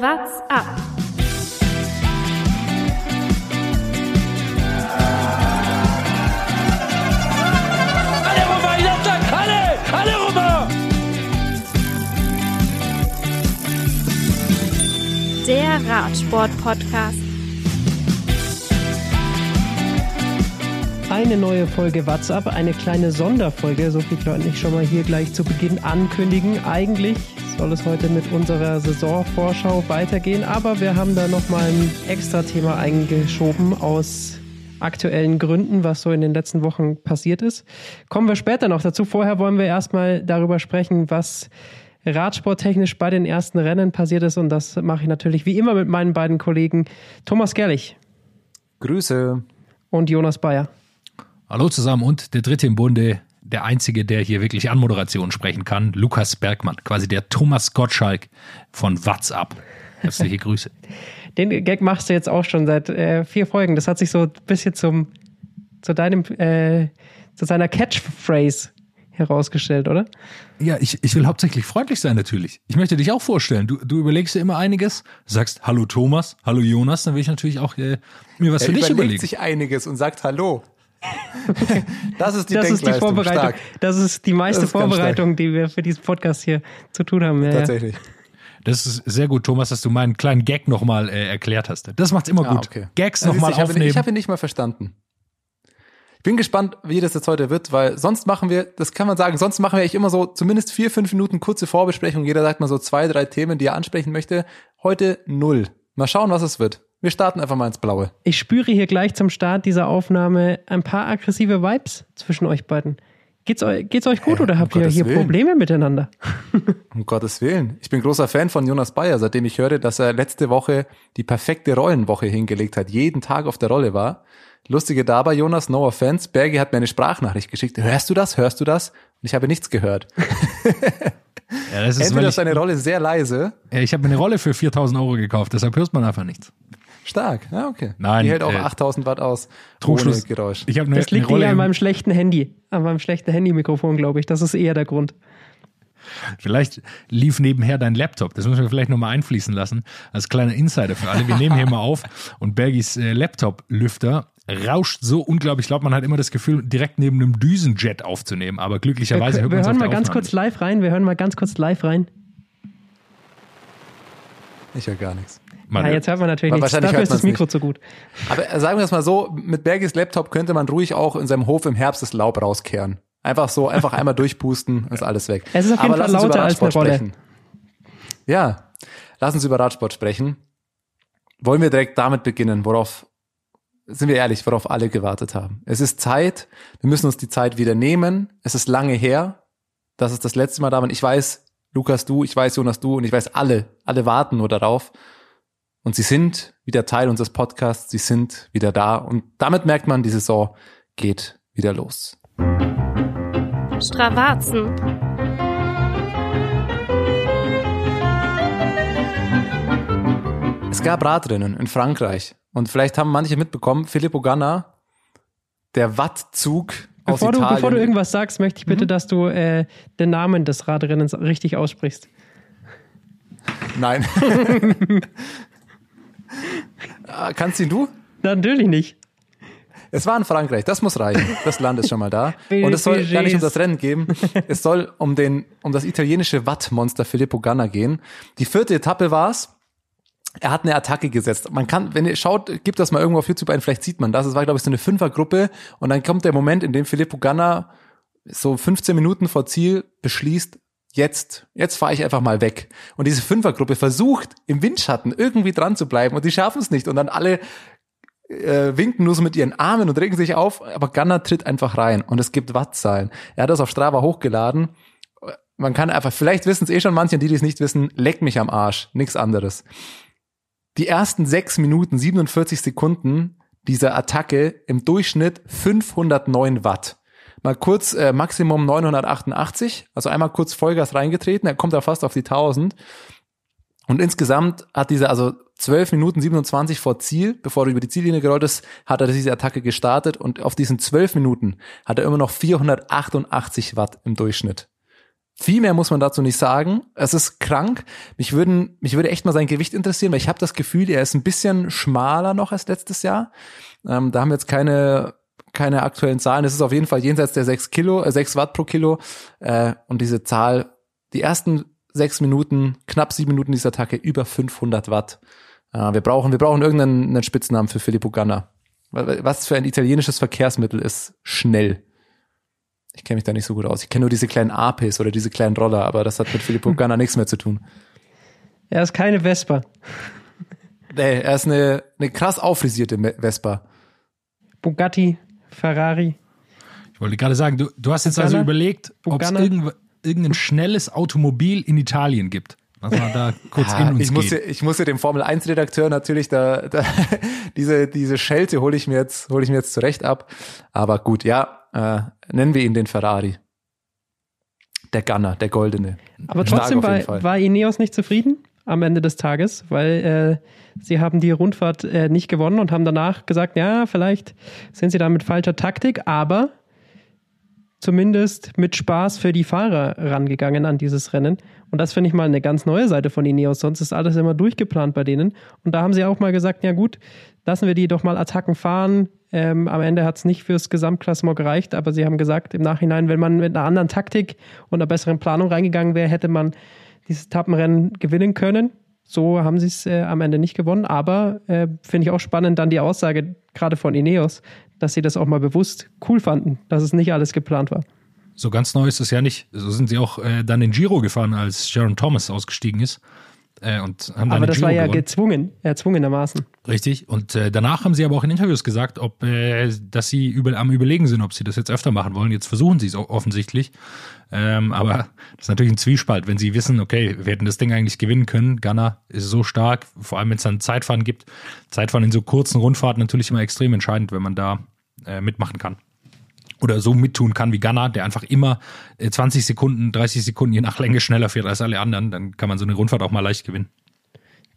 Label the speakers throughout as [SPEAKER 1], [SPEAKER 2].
[SPEAKER 1] What's up?
[SPEAKER 2] Alle rüber, Jattak, alle! Alle rüber!
[SPEAKER 1] Der Radsport-Podcast.
[SPEAKER 3] Eine neue Folge WhatsApp, eine kleine Sonderfolge, so viel kann ich schon mal hier gleich zu Beginn ankündigen. Eigentlich soll es heute mit unserer Saisonvorschau weitergehen, aber wir haben da nochmal ein extra Thema eingeschoben aus aktuellen Gründen, was so in den letzten Wochen passiert ist. Kommen wir später noch dazu. Vorher wollen wir erstmal darüber sprechen, was radsporttechnisch bei den ersten Rennen passiert ist und das mache ich natürlich wie immer mit meinen beiden Kollegen Thomas Gerlich
[SPEAKER 4] Grüße.
[SPEAKER 3] und Jonas Bayer.
[SPEAKER 5] Hallo zusammen und der dritte im Bunde, der einzige, der hier wirklich Anmoderation sprechen kann, Lukas Bergmann, quasi der Thomas Gottschalk von WhatsApp. Herzliche Grüße.
[SPEAKER 3] Den Gag machst du jetzt auch schon seit äh, vier Folgen. Das hat sich so ein bisschen zum, zu deinem, äh, zu seiner Catchphrase herausgestellt, oder?
[SPEAKER 5] Ja, ich, ich will hauptsächlich freundlich sein natürlich. Ich möchte dich auch vorstellen. Du, du überlegst dir immer einiges, sagst Hallo Thomas, Hallo Jonas, dann will ich natürlich auch äh, mir was
[SPEAKER 4] Er
[SPEAKER 5] für dich
[SPEAKER 4] überlegt
[SPEAKER 5] überlegen.
[SPEAKER 4] sich einiges und sagt Hallo. das ist die
[SPEAKER 3] das ist die. Vorbereitung.
[SPEAKER 4] Stark.
[SPEAKER 3] Das ist die meiste
[SPEAKER 4] ist
[SPEAKER 3] Vorbereitung, die wir für diesen Podcast hier zu tun haben. Ja, ja.
[SPEAKER 4] Tatsächlich.
[SPEAKER 5] Das ist sehr gut, Thomas, dass du meinen kleinen Gag nochmal äh, erklärt hast. Das macht's immer
[SPEAKER 4] Ah,
[SPEAKER 5] gut.
[SPEAKER 4] okay.
[SPEAKER 5] Gags
[SPEAKER 4] ist-
[SPEAKER 5] nochmal
[SPEAKER 4] ich habe ihn-
[SPEAKER 5] aufnehmen.
[SPEAKER 4] Ich habe ihn nicht mal verstanden. Ich bin gespannt, wie das jetzt heute wird, weil sonst machen wir, das kann man sagen, sonst machen wir eigentlich immer so zumindest vier, fünf Minuten kurze Vorbesprechung. Jeder sagt mal so zwei, drei Themen, die er ansprechen möchte. Heute null. Mal schauen, was es wird. Wir starten einfach mal ins Blaue.
[SPEAKER 3] Ich spüre hier gleich zum Start dieser Aufnahme ein paar aggressive Vibes zwischen euch beiden. Geht's, eu geht's euch gut
[SPEAKER 4] Hä,
[SPEAKER 3] oder
[SPEAKER 4] um
[SPEAKER 3] habt ihr
[SPEAKER 4] Gottes
[SPEAKER 3] hier
[SPEAKER 4] Willen.
[SPEAKER 3] Probleme miteinander?
[SPEAKER 4] Um Gottes Willen. Ich bin großer Fan von Jonas Bayer, seitdem ich höre, dass er letzte Woche die perfekte Rollenwoche hingelegt hat, jeden Tag auf der Rolle war. Lustige dabei, Jonas, no offense, Bergi hat mir eine Sprachnachricht geschickt. Hörst du das? Hörst du das? Und ich habe nichts gehört.
[SPEAKER 5] ja, das ist,
[SPEAKER 4] Entweder
[SPEAKER 5] ich,
[SPEAKER 4] ist seine Rolle sehr leise.
[SPEAKER 5] ja, ich habe mir eine Rolle für 4000 Euro gekauft, deshalb hört man einfach nichts.
[SPEAKER 4] Stark, ja, okay.
[SPEAKER 5] Nein,
[SPEAKER 4] Die hält auch
[SPEAKER 5] äh,
[SPEAKER 4] 8000 Watt aus.
[SPEAKER 5] Trugschluss.
[SPEAKER 4] Ohne Geräusch.
[SPEAKER 5] Ich habe eine,
[SPEAKER 3] Das liegt
[SPEAKER 5] eine
[SPEAKER 3] eher an meinem schlechten Handy. An meinem schlechten Handy-Mikrofon, glaube ich. Das ist eher der Grund.
[SPEAKER 5] Vielleicht lief nebenher dein Laptop. Das müssen wir vielleicht nochmal einfließen lassen. Als kleiner Insider für alle. Wir nehmen hier mal auf und Bergis äh, Laptop-Lüfter rauscht so unglaublich. Ich glaube, man hat immer das Gefühl, direkt neben einem Düsenjet aufzunehmen. Aber
[SPEAKER 3] Wir,
[SPEAKER 5] glücklicherweise hört
[SPEAKER 3] wir
[SPEAKER 5] man es
[SPEAKER 3] hören
[SPEAKER 5] auf
[SPEAKER 3] mal
[SPEAKER 5] der
[SPEAKER 3] ganz
[SPEAKER 5] Aufnahme
[SPEAKER 3] kurz live rein. Wir hören mal ganz kurz live rein.
[SPEAKER 4] Ich höre gar nichts.
[SPEAKER 5] Nicht. Man
[SPEAKER 3] ja,
[SPEAKER 5] hört-
[SPEAKER 3] jetzt hört man natürlich
[SPEAKER 4] Aber
[SPEAKER 3] nichts.
[SPEAKER 4] wahrscheinlich
[SPEAKER 3] Dafür ist das Mikro
[SPEAKER 4] nicht.
[SPEAKER 3] zu gut.
[SPEAKER 4] Aber sagen wir es mal so, mit Bergis Laptop könnte man ruhig auch in seinem Hof im Herbst das Laub rauskehren. Einfach so, einfach einmal durchpusten, ist alles weg.
[SPEAKER 3] Es ist auf jeden Fall
[SPEAKER 4] uns über
[SPEAKER 3] lauter als eine Rolle.
[SPEAKER 4] Sprechen. Ja, lass uns über Radsport sprechen. Wollen wir direkt damit beginnen, worauf, sind wir ehrlich, worauf alle gewartet haben. Es ist Zeit, wir müssen uns die Zeit wieder nehmen. Es ist lange her, das ist das letzte Mal da. Und ich weiß, Lukas, du, ich weiß, Jonas, du und ich weiß, alle, alle warten nur darauf. Und sie sind wieder Teil unseres Podcasts, sie sind wieder da. Und damit merkt man, die Saison geht wieder los.
[SPEAKER 1] Stravazen.
[SPEAKER 4] Es gab Radrennen in Frankreich. Und vielleicht haben manche mitbekommen, Filippo Ganna, der Wattzug aus
[SPEAKER 3] Bevor du,
[SPEAKER 4] Italien.
[SPEAKER 3] bevor du irgendwas sagst, möchte ich bitte, dass du äh, den Namen des Radrennens richtig aussprichst.
[SPEAKER 4] Nein. Ah, Kannst ihn du?
[SPEAKER 3] Natürlich nicht.
[SPEAKER 4] Es war in Frankreich, das muss reichen. Das Land ist schon mal da. Und es soll gar nicht um das Rennen gehen. Es soll um den, um das italienische Wattmonster Filippo Ganna gehen. Die vierte Etappe war's. Er hat eine Attacke gesetzt. Man kann, wenn ihr schaut, gibt das mal irgendwo auf YouTube ein, vielleicht sieht man das. Es war, glaube ich, so eine Fünfergruppe. Und dann kommt der Moment, in dem Filippo Ganna so 15 Minuten vor Ziel beschließt, jetzt, jetzt fahre ich einfach mal weg. Und diese Fünfergruppe versucht, im Windschatten irgendwie dran zu bleiben und die schaffen es nicht. Und dann alle äh, winken nur so mit ihren Armen und regen sich auf, aber Gunnar tritt einfach rein und es gibt Wattzahlen. Er hat das auf Strava hochgeladen. Man kann einfach, vielleicht wissen es eh schon manche, die, die es nicht wissen, leck mich am Arsch, nichts anderes. Die ersten sechs Minuten, 47 Sekunden dieser Attacke im Durchschnitt 509 Watt. Mal kurz äh, Maximum 988, also einmal kurz Vollgas reingetreten, er kommt da fast auf die 1000. Und insgesamt hat dieser, also 12 Minuten 27 vor Ziel, bevor er über die Ziellinie gerollt ist, hat er diese Attacke gestartet und auf diesen 12 Minuten hat er immer noch 488 Watt im Durchschnitt. Viel mehr muss man dazu nicht sagen. Es ist krank. Mich würden, mich würde echt mal sein Gewicht interessieren, weil ich habe das Gefühl, er ist ein bisschen schmaler noch als letztes Jahr. Ähm, da haben wir jetzt keine keine aktuellen Zahlen. Es ist auf jeden Fall jenseits der 6 Kilo, äh, 6 Watt pro Kilo. Äh, und diese Zahl, die ersten sechs Minuten, knapp sieben Minuten dieser Attacke, über 500 Watt. Äh, wir brauchen, wir brauchen irgendeinen Spitznamen für Filippo Ganna. Was für ein italienisches Verkehrsmittel ist schnell? Ich kenne mich da nicht so gut aus. Ich kenne nur diese kleinen APs oder diese kleinen Roller, aber das hat mit Filippo Ganna nichts mehr zu tun.
[SPEAKER 3] Er ist keine Vespa.
[SPEAKER 4] Nee, er ist eine, eine krass auffrisierte Vespa.
[SPEAKER 3] Bugatti, Ferrari.
[SPEAKER 5] Ich wollte gerade sagen, du, du hast jetzt also Bugana, also überlegt, ob es irgend, irgendein schnelles Automobil in Italien gibt. Was man da kurz ja, in uns
[SPEAKER 4] ich muss, ja, ich muss ja dem Formel 1 Redakteur natürlich da, da diese, diese Schelte hole ich mir jetzt, hole ich mir jetzt zurecht ab. Aber gut, ja, äh, nennen wir ihn den Ferrari. Der Gunner, der Goldene.
[SPEAKER 3] Aber trotzdem war, war Ineos nicht zufrieden am Ende des Tages, weil äh, sie haben die Rundfahrt äh, nicht gewonnen und haben danach gesagt, ja, vielleicht sind sie da mit falscher Taktik, aber zumindest mit Spaß für die Fahrer rangegangen an dieses Rennen. Und das finde ich mal eine ganz neue Seite von Ineos. Sonst ist alles immer durchgeplant bei denen. Und da haben sie auch mal gesagt, ja gut, lassen wir die doch mal Attacken fahren. Ähm, am Ende hat es nicht fürs Gesamtklassement gereicht, aber sie haben gesagt, im Nachhinein, wenn man mit einer anderen Taktik und einer besseren Planung reingegangen wäre, hätte man dieses Tappenrennen gewinnen können. So haben sie es äh, am Ende nicht gewonnen, aber äh, finde ich auch spannend dann die Aussage gerade von Ineos, dass sie das auch mal bewusst cool fanden, dass es nicht alles geplant war.
[SPEAKER 5] So ganz neu ist es ja nicht. So sind sie auch äh, dann in Giro gefahren, als Sharon Thomas ausgestiegen ist. Äh, und haben
[SPEAKER 3] aber
[SPEAKER 5] das
[SPEAKER 3] Giro
[SPEAKER 5] war ja
[SPEAKER 3] gewonnen. gezwungen, erzwungenermaßen.
[SPEAKER 5] Richtig. Und äh, danach haben sie aber auch in Interviews gesagt, ob, äh, dass sie über, am Überlegen sind, ob sie das jetzt öfter machen wollen. Jetzt versuchen sie es offensichtlich. Ähm, aber das ist natürlich ein Zwiespalt, wenn sie wissen, okay, wir hätten das Ding eigentlich gewinnen können. Ghana ist so stark, vor allem wenn es dann Zeitfahren gibt. Zeitfahren in so kurzen Rundfahrten natürlich immer extrem entscheidend, wenn man da äh, mitmachen kann oder so mittun kann wie Ghana, der einfach immer 20 äh, Sekunden, 30 Sekunden je nach Länge schneller fährt als alle anderen, dann kann man so eine Rundfahrt auch mal leicht gewinnen.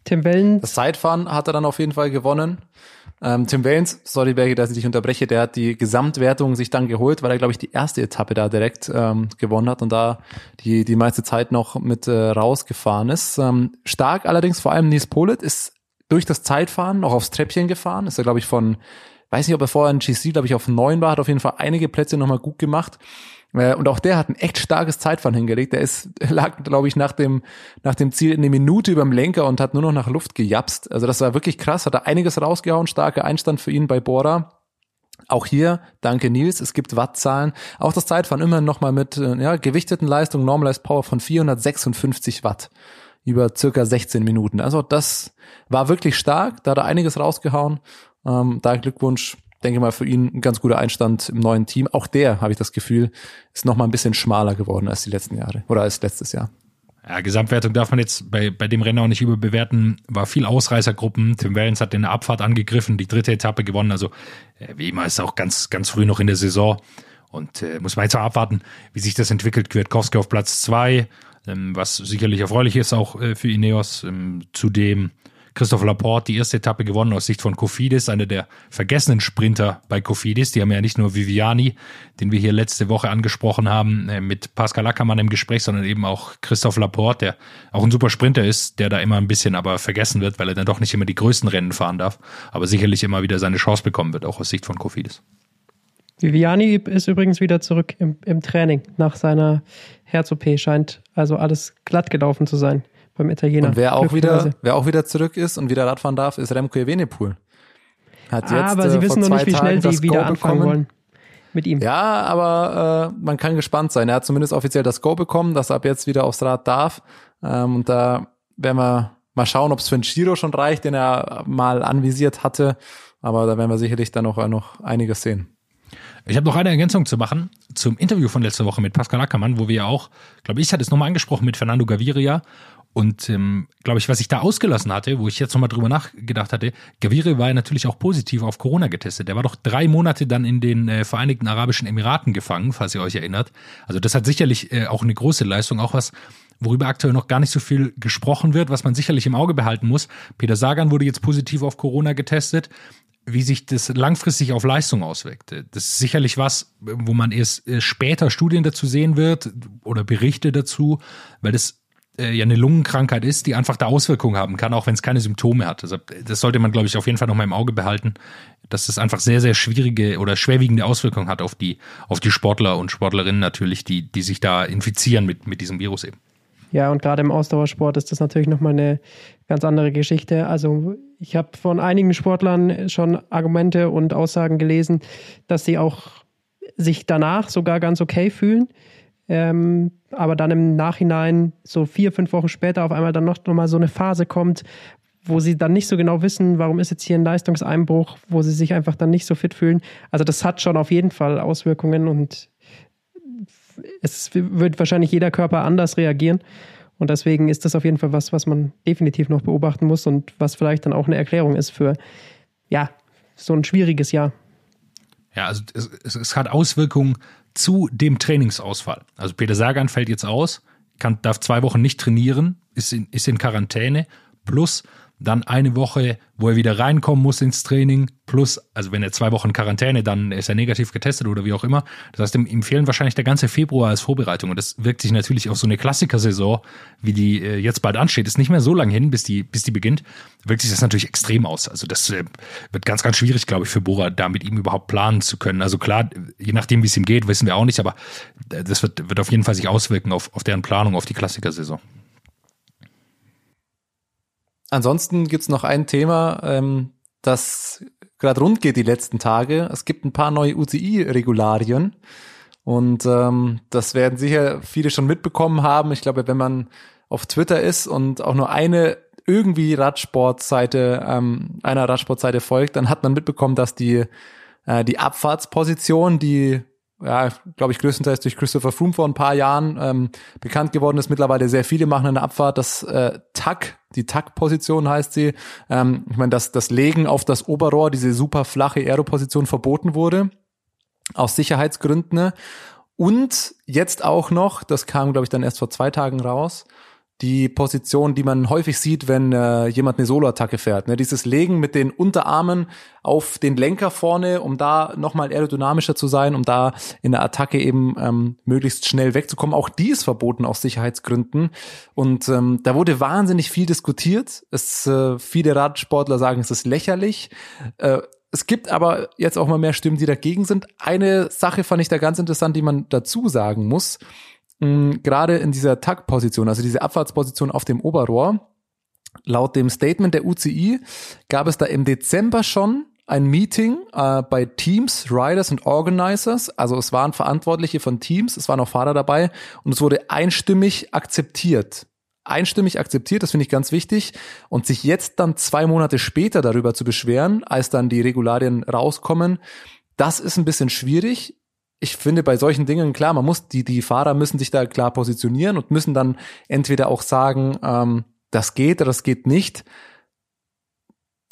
[SPEAKER 3] Tim Wellens.
[SPEAKER 4] Das Zeitfahren hat er dann auf jeden Fall gewonnen. Ähm, Tim Wellens, sorry Berge, dass ich dich unterbreche, der hat die Gesamtwertung sich dann geholt, weil er, glaube ich, die erste Etappe da direkt ähm, gewonnen hat und da die, die meiste Zeit noch mit äh, rausgefahren ist. Ähm, stark allerdings, vor allem Nies Polit ist durch das Zeitfahren noch aufs Treppchen gefahren. Ist er, glaube ich, von Weiß nicht, ob er vorher in GC, glaube ich, auf neun war, hat auf jeden Fall einige Plätze nochmal gut gemacht. Äh, und auch der hat ein echt starkes Zeitfahren hingelegt. Der ist, lag, glaube ich, nach dem, nach dem Ziel eine Minute überm Lenker und hat nur noch nach Luft gejapst. Also das war wirklich krass, hat er einiges rausgehauen, starker Einstand für ihn bei Bora. Auch hier, danke Nils, es gibt Wattzahlen. Auch das Zeitfahren immer noch mal mit äh, ja, gewichteten Leistungen, Normalized Power von 456 Watt über circa 16 Minuten. Also das war wirklich stark, da hat er einiges rausgehauen ähm, da Glückwunsch, denke mal für ihn ein ganz guter Einstand im neuen Team. Auch der, habe ich das Gefühl, ist noch mal ein bisschen schmaler geworden als die letzten Jahre oder als letztes Jahr.
[SPEAKER 5] Ja, Gesamtwertung darf man jetzt bei, bei dem Rennen auch nicht überbewerten. War viel Ausreißergruppen. Tim Wellens hat in der Abfahrt angegriffen, die dritte Etappe gewonnen. Also äh, wie immer ist auch ganz, ganz früh noch in der Saison. Und äh, muss man jetzt auch abwarten, wie sich das entwickelt. Kwiatkowski auf Platz zwei, ähm, was sicherlich erfreulich ist auch äh, für Ineos. Ähm, zudem Christoph Laporte die erste Etappe gewonnen aus Sicht von Kofidis, einer der vergessenen Sprinter bei Kofidis. Die haben ja nicht nur Viviani, den wir hier letzte Woche angesprochen haben, äh, mit Pascal Ackermann im Gespräch, sondern eben auch Christoph Laporte, der auch ein super Sprinter ist, der da immer ein bisschen aber vergessen wird, weil er dann doch nicht immer die größten Rennen fahren darf, aber sicherlich immer wieder seine Chance bekommen wird, auch aus Sicht von Kofidis.
[SPEAKER 3] Viviani ist übrigens wieder zurück im, im Training nach seiner Herz-OP, scheint also alles glatt gelaufen zu sein beim Italiener.
[SPEAKER 4] Und wer auch wieder, wer auch wieder zurück ist und wieder Radfahren darf, ist Remco Evenepoel.
[SPEAKER 3] Hat jetzt, aber sie äh, wissen noch nicht, wie schnell sie wieder anfangen bekommen. wollen mit ihm.
[SPEAKER 4] Ja, aber äh, man kann gespannt sein. Er hat zumindest offiziell das Go bekommen, dass er ab jetzt wieder aufs Rad darf. Ähm, und da werden wir mal schauen, ob es für einen Giro schon reicht, den er mal anvisiert hatte. Aber da werden wir sicherlich dann noch, noch einiges sehen.
[SPEAKER 5] Ich habe noch eine Ergänzung zu machen zum Interview von letzter Woche mit Pascal Ackermann, wo wir ja auch, glaube ich, hatte es nochmal angesprochen mit Fernando Gaviria und ähm, glaube ich, was ich da ausgelassen hatte, wo ich jetzt nochmal drüber nachgedacht hatte, Gaviri war ja natürlich auch positiv auf Corona getestet. Der war doch drei Monate dann in den äh, Vereinigten Arabischen Emiraten gefangen, falls ihr euch erinnert. Also das hat sicherlich äh, auch eine große Leistung, auch was worüber aktuell noch gar nicht so viel gesprochen wird, was man sicherlich im Auge behalten muss. Peter Sagan wurde jetzt positiv auf Corona getestet. Wie sich das langfristig auf Leistung auswirkt. Das ist sicherlich was, wo man erst äh, später Studien dazu sehen wird oder Berichte dazu, weil das äh, ja eine Lungenkrankheit ist, die einfach da Auswirkungen haben kann, auch wenn es keine Symptome hat. Also das sollte man, glaube ich, auf jeden Fall noch mal im Auge behalten, dass das einfach sehr, sehr schwierige oder schwerwiegende Auswirkungen hat auf die, auf die Sportler und Sportlerinnen natürlich, die, die sich da infizieren mit, mit diesem Virus eben.
[SPEAKER 3] Ja, und gerade im Ausdauersport ist das natürlich nochmal eine ganz andere Geschichte. Also ich habe von einigen Sportlern schon Argumente und Aussagen gelesen, dass sie auch sich danach sogar ganz okay fühlen. Ähm, aber dann im Nachhinein, so vier, fünf Wochen später, auf einmal dann noch, noch mal so eine Phase kommt, wo sie dann nicht so genau wissen, warum ist jetzt hier ein Leistungseinbruch, wo sie sich einfach dann nicht so fit fühlen. Also das hat schon auf jeden Fall Auswirkungen und es wird wahrscheinlich jeder Körper anders reagieren. Und deswegen ist das auf jeden Fall was, was man definitiv noch beobachten muss und was vielleicht dann auch eine Erklärung ist für, ja, so ein schwieriges Jahr.
[SPEAKER 5] Ja, also es, es, es hat Auswirkungen zu dem Trainingsausfall. Also Peter Sagan fällt jetzt aus, kann, darf zwei Wochen nicht trainieren, ist in, ist in Quarantäne, plus dann eine Woche, wo er wieder reinkommen muss ins Training, plus, also wenn er zwei Wochen Quarantäne, dann ist er negativ getestet oder wie auch immer. Das heißt, ihm, fehlen wahrscheinlich der ganze Februar als Vorbereitung. Und das wirkt sich natürlich auf so eine Klassikersaison, wie die äh, jetzt bald ansteht, ist nicht mehr so lange hin, bis die, bis die beginnt, wirkt sich das natürlich extrem aus. Also das äh, wird ganz, ganz schwierig, glaube ich, für Bora, da mit ihm überhaupt planen zu können. Also klar, je nachdem, wie es ihm geht, wissen wir auch nicht, aber äh, das wird, wird auf jeden Fall sich auswirken auf, auf deren Planung, auf die Klassikersaison.
[SPEAKER 4] Ansonsten gibt's noch ein Thema, ähm, das gerade rund geht die letzten Tage. Es gibt ein paar neue UCI-Regularien. Und ähm, das werden sicher viele schon mitbekommen haben. Ich glaube, wenn man auf Twitter ist und auch nur eine irgendwie Radsportseite, ähm, einer Radsportseite folgt, dann hat man mitbekommen, dass die, äh, die Abfahrtsposition, die ja, glaube ich, größtenteils durch Christopher Froome vor ein paar Jahren ähm, bekannt geworden ist. Mittlerweile sehr viele machen eine Abfahrt. Das äh, Tack, die Tack-Position heißt sie. Ähm, ich meine, dass das Legen auf das Oberrohr, diese super flache Aero-Position verboten wurde. Aus Sicherheitsgründen. Und jetzt auch noch, das kam, glaube ich, dann erst vor zwei Tagen raus, die Position, die man häufig sieht, wenn äh, jemand eine Soloattacke fährt. Ne? Dieses Legen mit den Unterarmen auf den Lenker vorne, um da nochmal aerodynamischer zu sein, um da in der Attacke eben ähm, möglichst schnell wegzukommen. Auch die ist verboten aus Sicherheitsgründen. Und ähm, da wurde wahnsinnig viel diskutiert. Es, äh, viele Radsportler sagen, es ist lächerlich. Äh, es gibt aber jetzt auch mal mehr Stimmen, die dagegen sind. Eine Sache fand ich da ganz interessant, die man dazu sagen muss gerade in dieser Taktposition, also diese Abfahrtsposition auf dem Oberrohr, laut dem Statement der UCI gab es da im Dezember schon ein Meeting äh, bei Teams, Riders und Organizers. Also es waren Verantwortliche von Teams, es waren auch Fahrer dabei und es wurde einstimmig akzeptiert. Einstimmig akzeptiert, das finde ich ganz wichtig. Und sich jetzt dann zwei Monate später darüber zu beschweren, als dann die Regularien rauskommen, das ist ein bisschen schwierig ich finde bei solchen Dingen klar, man muss die die Fahrer müssen sich da klar positionieren und müssen dann entweder auch sagen, ähm, das geht oder das geht nicht.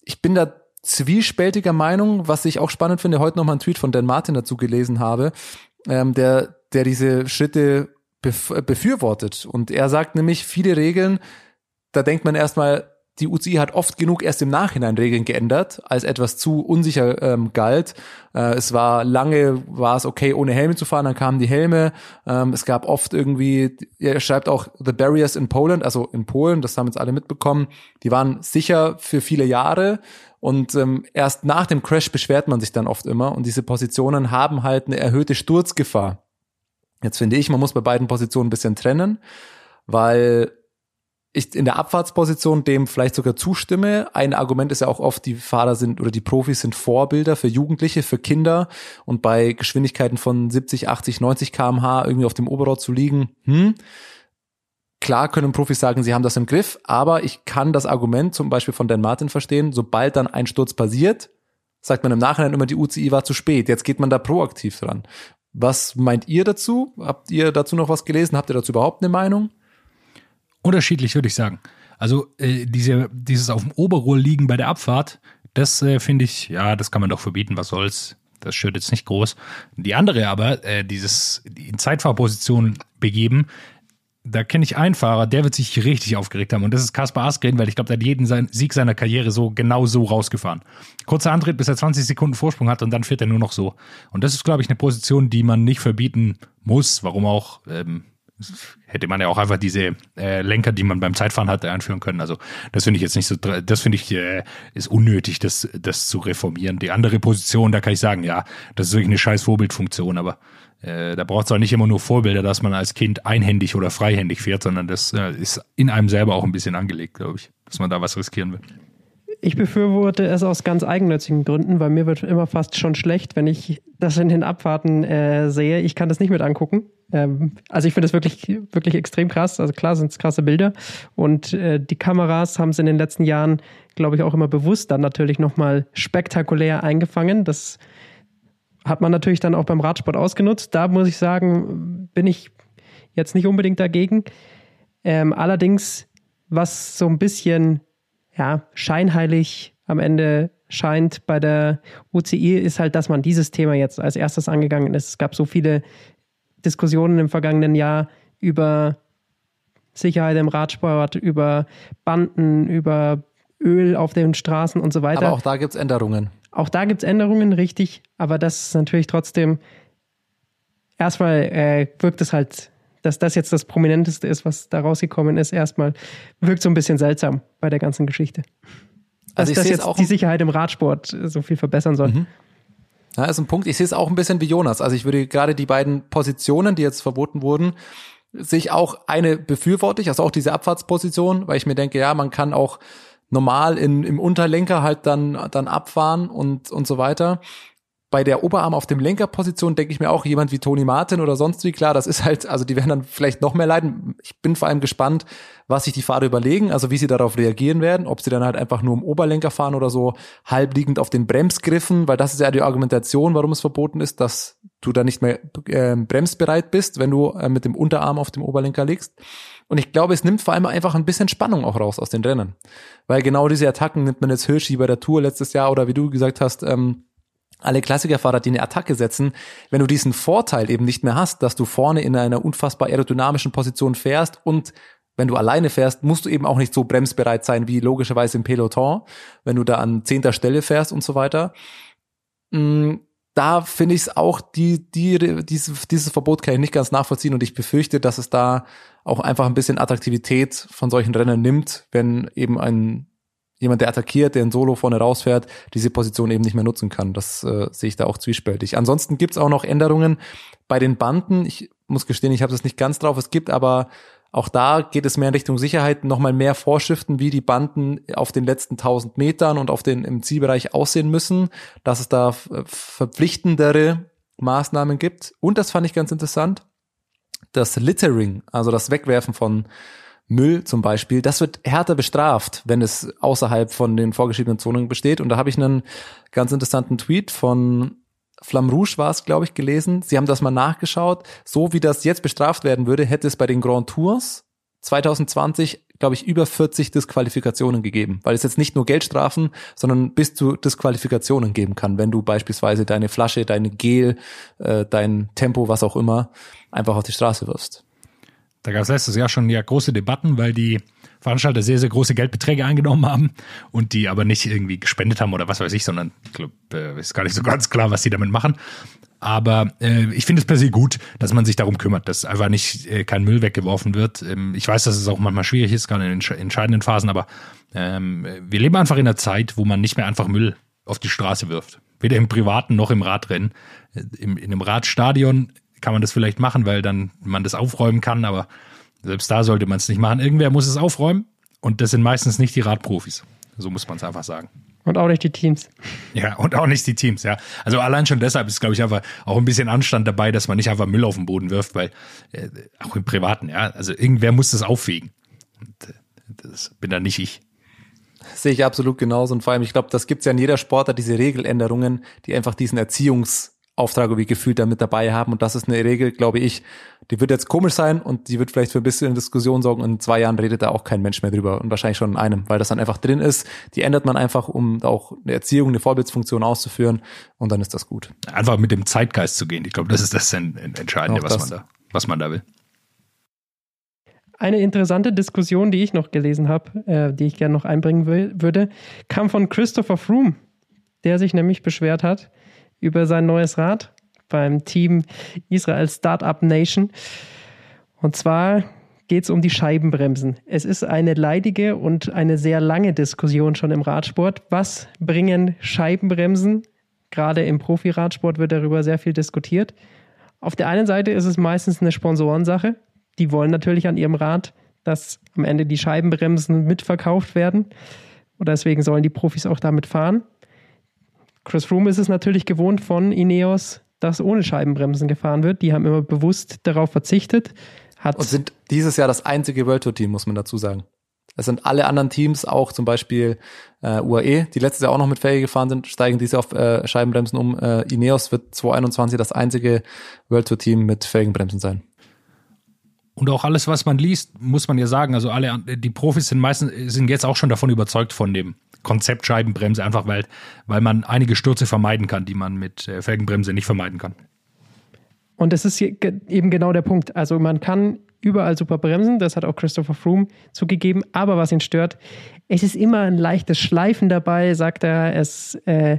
[SPEAKER 4] Ich bin da zwiespältiger Meinung, was ich auch spannend finde, heute noch mal einen Tweet von Dan Martin dazu gelesen habe, ähm, der der diese Schritte befürwortet und er sagt nämlich viele Regeln, da denkt man erstmal die UCI hat oft genug erst im Nachhinein Regeln geändert, als etwas zu unsicher ähm, galt. Äh, es war lange, war es okay, ohne Helme zu fahren, dann kamen die Helme. Ähm, es gab oft irgendwie, er schreibt auch The Barriers in Poland, also in Polen, das haben jetzt alle mitbekommen, die waren sicher für viele Jahre. Und ähm, erst nach dem Crash beschwert man sich dann oft immer. Und diese Positionen haben halt eine erhöhte Sturzgefahr. Jetzt finde ich, man muss bei beiden Positionen ein bisschen trennen, weil ich in der Abfahrtsposition dem vielleicht sogar zustimme. Ein Argument ist ja auch oft, die Fahrer sind oder die Profis sind Vorbilder für Jugendliche, für Kinder und bei Geschwindigkeiten von 70, 80, 90 kmh irgendwie auf dem Oberrohr zu liegen, hm, Klar können Profis sagen, sie haben das im Griff, aber ich kann das Argument zum Beispiel von Dan Martin verstehen, sobald dann ein Sturz passiert, sagt man im Nachhinein immer, die UCI war zu spät, jetzt geht man da proaktiv dran. Was meint ihr dazu? Habt ihr dazu noch was gelesen? Habt ihr dazu überhaupt eine Meinung?
[SPEAKER 5] Unterschiedlich, würde ich sagen. Also äh, diese, dieses auf dem Oberrohr liegen bei der Abfahrt, das äh, finde ich, ja, das kann man doch verbieten, was soll's. Das stört jetzt nicht groß. Die andere aber, äh, dieses in Zeitfahrposition begeben, da kenne ich einen Fahrer, der wird sich richtig aufgeregt haben. Und das ist Kaspar Asgren, weil ich glaube, der hat jeden sein, Sieg seiner Karriere so genau so rausgefahren. Kurzer Antritt, bis er 20 Sekunden Vorsprung hat und dann fährt er nur noch so. Und das ist, glaube ich, eine Position, die man nicht verbieten muss. Warum auch? Ähm, hätte man ja auch einfach diese äh, Lenker, die man beim Zeitfahren hatte, einführen können. Also das finde ich jetzt nicht so, das finde ich äh, ist unnötig, das, das zu reformieren. Die andere Position, da kann ich sagen, ja, das ist wirklich eine scheiß Vorbildfunktion, aber äh, da braucht es auch nicht immer nur Vorbilder, dass man als Kind einhändig oder freihändig fährt, sondern das äh, ist in einem selber auch ein bisschen angelegt, glaube ich, dass man da was riskieren will.
[SPEAKER 3] Ich befürworte es aus ganz eigennützigen Gründen, weil mir wird immer fast schon schlecht, wenn ich das in den Abfahrten äh, sehe. Ich kann das nicht mit angucken. Ähm, also ich finde es wirklich, wirklich extrem krass. Also klar sind es krasse Bilder. Und äh, die Kameras haben es in den letzten Jahren, glaube ich, auch immer bewusst dann natürlich nochmal spektakulär eingefangen. Das hat man natürlich dann auch beim Radsport ausgenutzt. Da muss ich sagen, bin ich jetzt nicht unbedingt dagegen. Ähm, allerdings, was so ein bisschen ja, scheinheilig am Ende scheint bei der UCI, ist halt, dass man dieses Thema jetzt als erstes angegangen ist. Es gab so viele Diskussionen im vergangenen Jahr über Sicherheit im Radsport, über Banden, über Öl auf den Straßen und so weiter.
[SPEAKER 4] Aber auch da gibt es Änderungen.
[SPEAKER 3] Auch da gibt es Änderungen, richtig, aber das ist natürlich trotzdem, erstmal äh, wirkt es halt, dass das jetzt das Prominenteste ist, was da rausgekommen ist, erstmal wirkt so ein bisschen seltsam bei der ganzen Geschichte. Dass also das jetzt auch die Sicherheit im Radsport so viel verbessern soll. Mhm.
[SPEAKER 4] Ja, ist ein Punkt. Ich sehe es auch ein bisschen wie Jonas. Also ich würde gerade die beiden Positionen, die jetzt verboten wurden, sehe ich auch eine befürworte ich, also auch diese Abfahrtsposition, weil ich mir denke, ja, man kann auch normal in, im Unterlenker halt dann, dann abfahren und, und so weiter. Bei der Oberarm auf dem Lenkerposition denke ich mir auch jemand wie Tony Martin oder sonst wie klar, das ist halt, also die werden dann vielleicht noch mehr leiden. Ich bin vor allem gespannt, was sich die Fahrer überlegen, also wie sie darauf reagieren werden, ob sie dann halt einfach nur im Oberlenker fahren oder so halbliegend auf den Bremsgriffen, weil das ist ja die Argumentation, warum es verboten ist, dass du da nicht mehr äh, bremsbereit bist, wenn du äh, mit dem Unterarm auf dem Oberlenker liegst. Und ich glaube, es nimmt vor allem einfach ein bisschen Spannung auch raus aus den Rennen. Weil genau diese Attacken nimmt man jetzt Hirschi bei der Tour letztes Jahr oder wie du gesagt hast, ähm, alle Klassikerfahrer, die eine Attacke setzen, wenn du diesen Vorteil eben nicht mehr hast, dass du vorne in einer unfassbar aerodynamischen Position fährst und wenn du alleine fährst, musst du eben auch nicht so bremsbereit sein wie logischerweise im Peloton, wenn du da an zehnter Stelle fährst und so weiter. Mm, da finde ich es auch, die, die, dieses, dieses Verbot kann ich nicht ganz nachvollziehen und ich befürchte, dass es da auch einfach ein bisschen Attraktivität von solchen Rennen nimmt, wenn eben ein jemand, der attackiert, der ein Solo vorne rausfährt, diese Position eben nicht mehr nutzen kann. Das äh, sehe ich da auch zwiespältig. Ansonsten gibt's auch noch Änderungen bei den Banden. Ich muss gestehen, ich habe das nicht ganz drauf. Es gibt aber auch da geht es mehr in Richtung Sicherheit, nochmal mehr Vorschriften, wie die Banden auf den letzten 1000 Metern und auf den im Zielbereich aussehen müssen, dass es da verpflichtendere Maßnahmen gibt. Und das fand ich ganz interessant, das Littering, also das Wegwerfen von Müll zum Beispiel, das wird härter bestraft, wenn es außerhalb von den vorgeschriebenen Zonen besteht. Und da habe ich einen ganz interessanten Tweet von Flamme Rouge war es, glaube ich, gelesen. Sie haben das mal nachgeschaut. So wie das jetzt bestraft werden würde, hätte es bei den Grand Tours 2020, glaube ich, über 40 Disqualifikationen gegeben, weil es jetzt nicht nur Geldstrafen, sondern bis zu Disqualifikationen geben kann, wenn du beispielsweise deine Flasche, deine Gel, äh, dein Tempo, was auch immer, einfach auf die Straße wirfst.
[SPEAKER 5] Da gab es letztes Jahr schon ja große Debatten, weil die Veranstalter sehr, sehr große Geldbeträge eingenommen haben und die aber nicht irgendwie gespendet haben oder was weiß ich, sondern ich glaube, äh, ist gar nicht so ganz klar, was sie damit machen. Aber äh, ich finde es per se gut, dass man sich darum kümmert, dass einfach nicht äh, kein Müll weggeworfen wird. Ähm, ich weiß, dass es auch manchmal schwierig ist, gerade in den entscheidenden Phasen, aber ähm, wir leben einfach in einer Zeit, wo man nicht mehr einfach Müll auf die Straße wirft. Weder im privaten noch im Radrennen. Äh, Im, in einem Radstadion kann man das vielleicht machen, weil dann man das aufräumen kann, aber selbst da sollte man es nicht machen. Irgendwer muss es aufräumen und das sind meistens nicht die Radprofis. So muss man es einfach sagen.
[SPEAKER 3] Und auch nicht die Teams.
[SPEAKER 5] Ja, und auch nicht die Teams, ja. Also allein schon deshalb ist, glaube ich, einfach auch ein bisschen Anstand dabei, dass man nicht einfach Müll auf den Boden wirft, weil äh, auch im Privaten, ja, also irgendwer muss das aufwägen. Und, äh, das bin da nicht ich.
[SPEAKER 4] Sehe ich absolut genauso. Und vor allem, ich glaube, das gibt es ja in jeder Sportart, diese Regeländerungen, die einfach diesen Erziehungs- Auftrag wie gefühlt damit dabei haben. Und das ist eine Regel, glaube ich, die wird jetzt komisch sein und die wird vielleicht für ein bisschen Diskussion sorgen. Und in zwei Jahren redet da auch kein Mensch mehr drüber und wahrscheinlich schon in einem, weil das dann einfach drin ist. Die ändert man einfach, um auch eine Erziehung, eine Vorbildsfunktion auszuführen und dann ist das gut.
[SPEAKER 5] Einfach mit dem Zeitgeist zu gehen. Ich glaube, das ist das Entscheidende, was man da, was man da will.
[SPEAKER 3] Eine interessante Diskussion, die ich noch gelesen habe, äh, die ich gerne noch einbringen will, würde, kam von Christopher Froome, der sich nämlich beschwert hat über sein neues Rad beim Team Israel Startup Nation. Und zwar geht es um die Scheibenbremsen. Es ist eine leidige und eine sehr lange Diskussion schon im Radsport. Was bringen Scheibenbremsen? Gerade im Profiradsport wird darüber sehr viel diskutiert. Auf der einen Seite ist es meistens eine Sponsorensache. Die wollen natürlich an ihrem Rad, dass am Ende die Scheibenbremsen mitverkauft werden. Und deswegen sollen die Profis auch damit fahren. Chris Froome ist es natürlich gewohnt von Ineos, dass ohne Scheibenbremsen gefahren wird. Die haben immer bewusst darauf verzichtet.
[SPEAKER 4] Und sind dieses Jahr das einzige World Tour Team, muss man dazu sagen. Es sind alle anderen Teams, auch zum Beispiel äh, UAE, die letztes Jahr auch noch mit Felge gefahren sind, steigen diese auf äh, Scheibenbremsen um. Äh, Ineos wird 2021 das einzige World Tour Team mit Felgenbremsen sein.
[SPEAKER 5] Und auch alles, was man liest, muss man ja sagen, also alle, die Profis sind meistens, sind jetzt auch schon davon überzeugt von dem Konzept Scheibenbremse, einfach weil, weil man einige Stürze vermeiden kann, die man mit äh, Felgenbremse nicht vermeiden kann.
[SPEAKER 3] Und das ist eben genau der Punkt. Also man kann überall super bremsen, das hat auch Christopher Froome zugegeben, aber was ihn stört, es ist immer ein leichtes Schleifen dabei, sagt er. Es äh,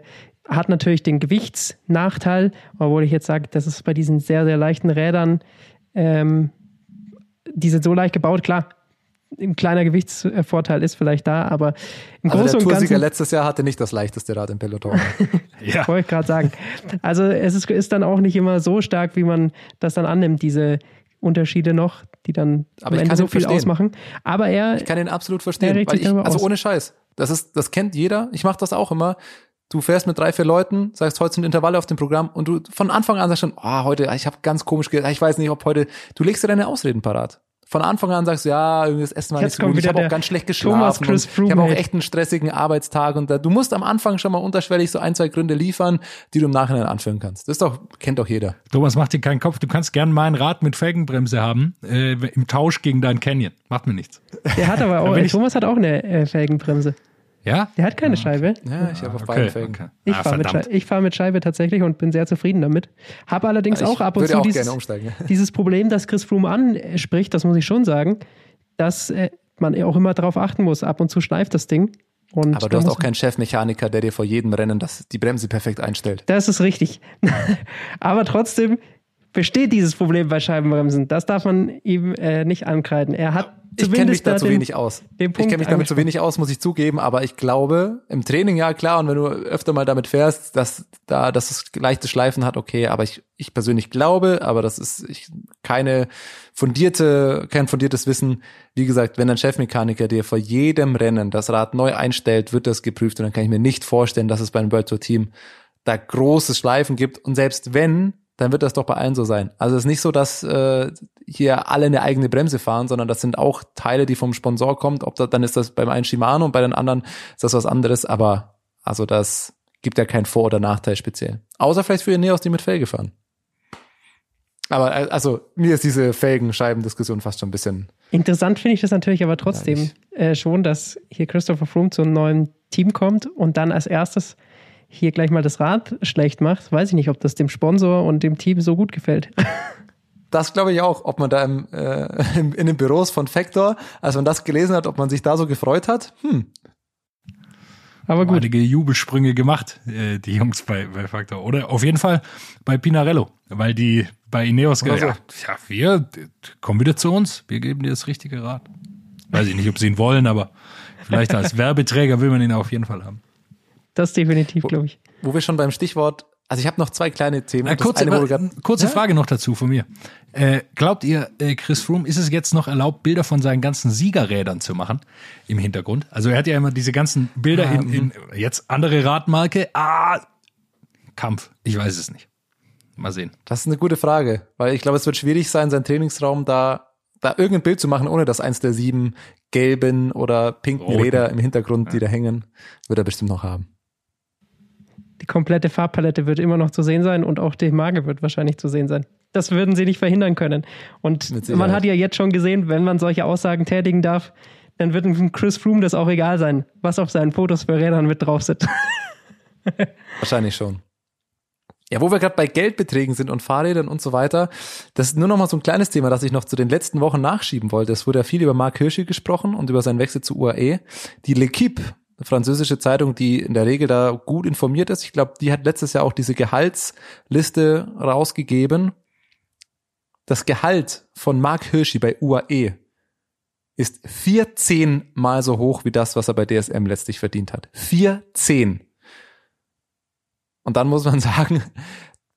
[SPEAKER 3] hat natürlich den Gewichtsnachteil, obwohl ich jetzt sage, das ist bei diesen sehr, sehr leichten Rädern, ähm, die sind so leicht gebaut, klar, ein kleiner Gewichtsvorteil ist vielleicht da, aber im also Großen
[SPEAKER 4] der
[SPEAKER 3] und Ganzen.
[SPEAKER 4] letztes Jahr hatte nicht das leichteste Rad im Peloton.
[SPEAKER 3] ja. Wollte ich gerade sagen. Also es ist, ist, dann auch nicht immer so stark, wie man das dann annimmt, diese Unterschiede noch, die dann
[SPEAKER 4] aber am Ende so viel
[SPEAKER 3] verstehen. ausmachen. Aber er.
[SPEAKER 4] Ich kann ihn absolut verstehen. Weil ich, also ohne Scheiß. Das ist, das kennt jeder. Ich mache das auch immer. Du fährst mit drei, vier Leuten, sagst, heute sind Intervalle auf dem Programm und du von Anfang an sagst schon, ah, oh, heute, ich habe ganz komisch, ich weiß nicht, ob heute, du legst dir deine Ausreden parat von Anfang an sagst, ja, irgendwie das Essen war Jetzt nicht so gut. Ich habe auch ganz schlecht geschlafen. ich habe auch echt einen stressigen Arbeitstag und da, du musst am Anfang schon mal unterschwellig so ein, zwei Gründe liefern, die du im Nachhinein anführen kannst. Das ist doch, kennt doch jeder.
[SPEAKER 5] Thomas, mach dir keinen Kopf. Du kannst gern mein Rad mit Felgenbremse haben, äh, im Tausch gegen deinen Canyon. Macht mir nichts.
[SPEAKER 3] Der hat aber auch, Thomas hat auch eine äh, Felgenbremse.
[SPEAKER 5] Ja?
[SPEAKER 3] Der hat keine Scheibe.
[SPEAKER 4] Ja, ich habe auf beiden Felgen.
[SPEAKER 3] Okay. Ich ah, fahre mit, fahr mit, Scheibe tatsächlich und bin sehr zufrieden damit. Habe allerdings ja, auch ab und zu dieses, dieses, Problem, das Chris Froome anspricht, das muss ich schon sagen, dass äh, man auch immer darauf achten muss. Ab und zu schleift das Ding. Und
[SPEAKER 4] Aber du hast auch keinen Chefmechaniker, der dir vor jedem Rennen das, die Bremse perfekt einstellt.
[SPEAKER 3] Das ist richtig. Aber trotzdem besteht dieses Problem bei Scheibenbremsen. Das darf man ihm äh, nicht ankreiden. Er hat
[SPEAKER 4] ich kenne mich da zu wenig aus. Ich kenne mich damit zu wenig aus, muss ich zugeben, aber ich glaube, im Training ja klar und wenn du öfter mal damit fährst, dass da, dass es leichte Schleifen hat, okay, aber ich, ich persönlich glaube, aber das ist ich, keine fundierte, kein fundiertes Wissen. Wie gesagt, wenn ein Chefmechaniker dir vor jedem Rennen das Rad neu einstellt, wird das geprüft und dann kann ich mir nicht vorstellen, dass es bei einem World Tour Team da große Schleifen gibt und selbst wenn, dann wird das doch bei allen so sein. Also es ist nicht so, dass äh, hier alle eine eigene Bremse fahren, sondern das sind auch Teile, die vom Sponsor kommt. Ob das, dann ist das beim einen Shimano und bei den anderen ist das was anderes. Aber also das gibt ja keinen Vor- oder Nachteil speziell. Außer vielleicht für Ineos, die mit Felge fahren. Aber äh, also mir ist diese Felgenscheiben-Diskussion fast schon ein bisschen.
[SPEAKER 3] Interessant finde ich das natürlich aber trotzdem äh, schon, dass hier Christopher Froome zu einem neuen Team kommt und dann als erstes hier gleich mal das Rad schlecht macht. Weiß ich nicht, ob das dem Sponsor und dem Team so gut gefällt.
[SPEAKER 4] Das glaube ich auch, ob man da im, äh, in den Büros von Factor, als man das gelesen hat, ob man sich da so gefreut hat. Hm.
[SPEAKER 5] Aber gut. Einige Jubelsprünge gemacht, äh, die Jungs bei, bei Factor. Oder auf jeden Fall bei Pinarello, weil die bei Ineos gesagt haben, so. ja, wir kommen wieder zu uns, wir geben dir das richtige Rad. Weiß ich nicht, ob sie ihn wollen, aber vielleicht als Werbeträger will man ihn auf jeden Fall haben.
[SPEAKER 3] Das definitiv, glaube ich.
[SPEAKER 4] Wo wir schon beim Stichwort, also ich habe noch zwei kleine Themen.
[SPEAKER 5] Äh, kurze, eine, grad, kurze ja? Frage noch dazu von mir. Äh, glaubt ihr, äh, Chris Froome, ist es jetzt noch erlaubt, Bilder von seinen ganzen Siegerrädern zu machen im Hintergrund? Also er hat ja immer diese ganzen Bilder ah, in, in jetzt andere Radmarke. Ah, Kampf. Ich weiß es nicht. Mal sehen.
[SPEAKER 4] Das ist eine gute Frage, weil ich glaube, es wird schwierig sein, seinen Trainingsraum da da irgendein Bild zu machen, ohne dass eins der sieben gelben oder pinken Roten. Räder im Hintergrund, die da hängen, wird er bestimmt noch haben.
[SPEAKER 3] Die komplette Farbpalette wird immer noch zu sehen sein und auch die Marke wird wahrscheinlich zu sehen sein. Das würden sie nicht verhindern können. Und man hat ja jetzt schon gesehen, wenn man solche Aussagen tätigen darf, dann wird Chris Froome das auch egal sein, was auf seinen Fotos für Rädern mit drauf sitzt.
[SPEAKER 4] Wahrscheinlich schon. Ja, wo wir gerade bei Geldbeträgen sind und Fahrrädern und so weiter, das ist nur noch mal so ein kleines Thema, das ich noch zu den letzten Wochen nachschieben wollte. Es wurde ja viel über Marc Hirschi gesprochen und über seinen Wechsel zu UAE. Die L'Equipe, französische Zeitung, die in der Regel da gut informiert ist, ich glaube, die hat letztes Jahr auch diese Gehaltsliste rausgegeben. Das Gehalt von Marc Hirschi bei UAE ist 14 mal so hoch wie das, was er bei DSM letztlich verdient hat. 14. Und dann muss man sagen,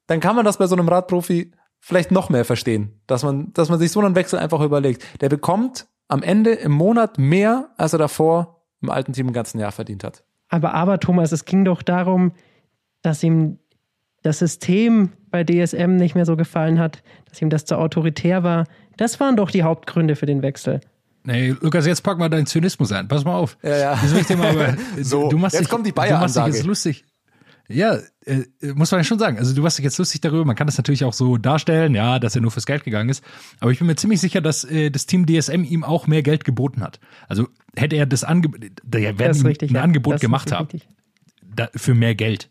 [SPEAKER 4] dann kann man das bei so einem Radprofi vielleicht noch mehr verstehen, dass man, dass man sich so einen Wechsel einfach überlegt. Der bekommt am Ende im Monat mehr, als er davor im alten Team im ganzen Jahr verdient hat.
[SPEAKER 3] Aber, aber Thomas, es ging doch darum, dass ihm das System bei DSM nicht mehr so gefallen hat, dass ihm das zu autoritär war. Das waren doch die Hauptgründe für den Wechsel.
[SPEAKER 5] Nee, Lukas, jetzt pack mal deinen Zynismus ein. Pass mal auf.
[SPEAKER 4] Ja, ja.
[SPEAKER 5] Das will ich dir mal,
[SPEAKER 4] so,
[SPEAKER 5] du machst
[SPEAKER 4] jetzt
[SPEAKER 5] dich,
[SPEAKER 4] kommt die
[SPEAKER 5] Du machst dich jetzt lustig. Ja, äh, muss man ja schon sagen. Also du dich jetzt lustig darüber. Man kann das natürlich auch so darstellen, ja, dass er nur fürs Geld gegangen ist. Aber ich bin mir ziemlich sicher, dass äh, das Team DSM ihm auch mehr Geld geboten hat. Also hätte er das Angebot, da werden
[SPEAKER 3] richtig.
[SPEAKER 5] ein
[SPEAKER 3] ja.
[SPEAKER 5] Angebot
[SPEAKER 3] Das
[SPEAKER 5] gemacht haben da, für mehr Geld.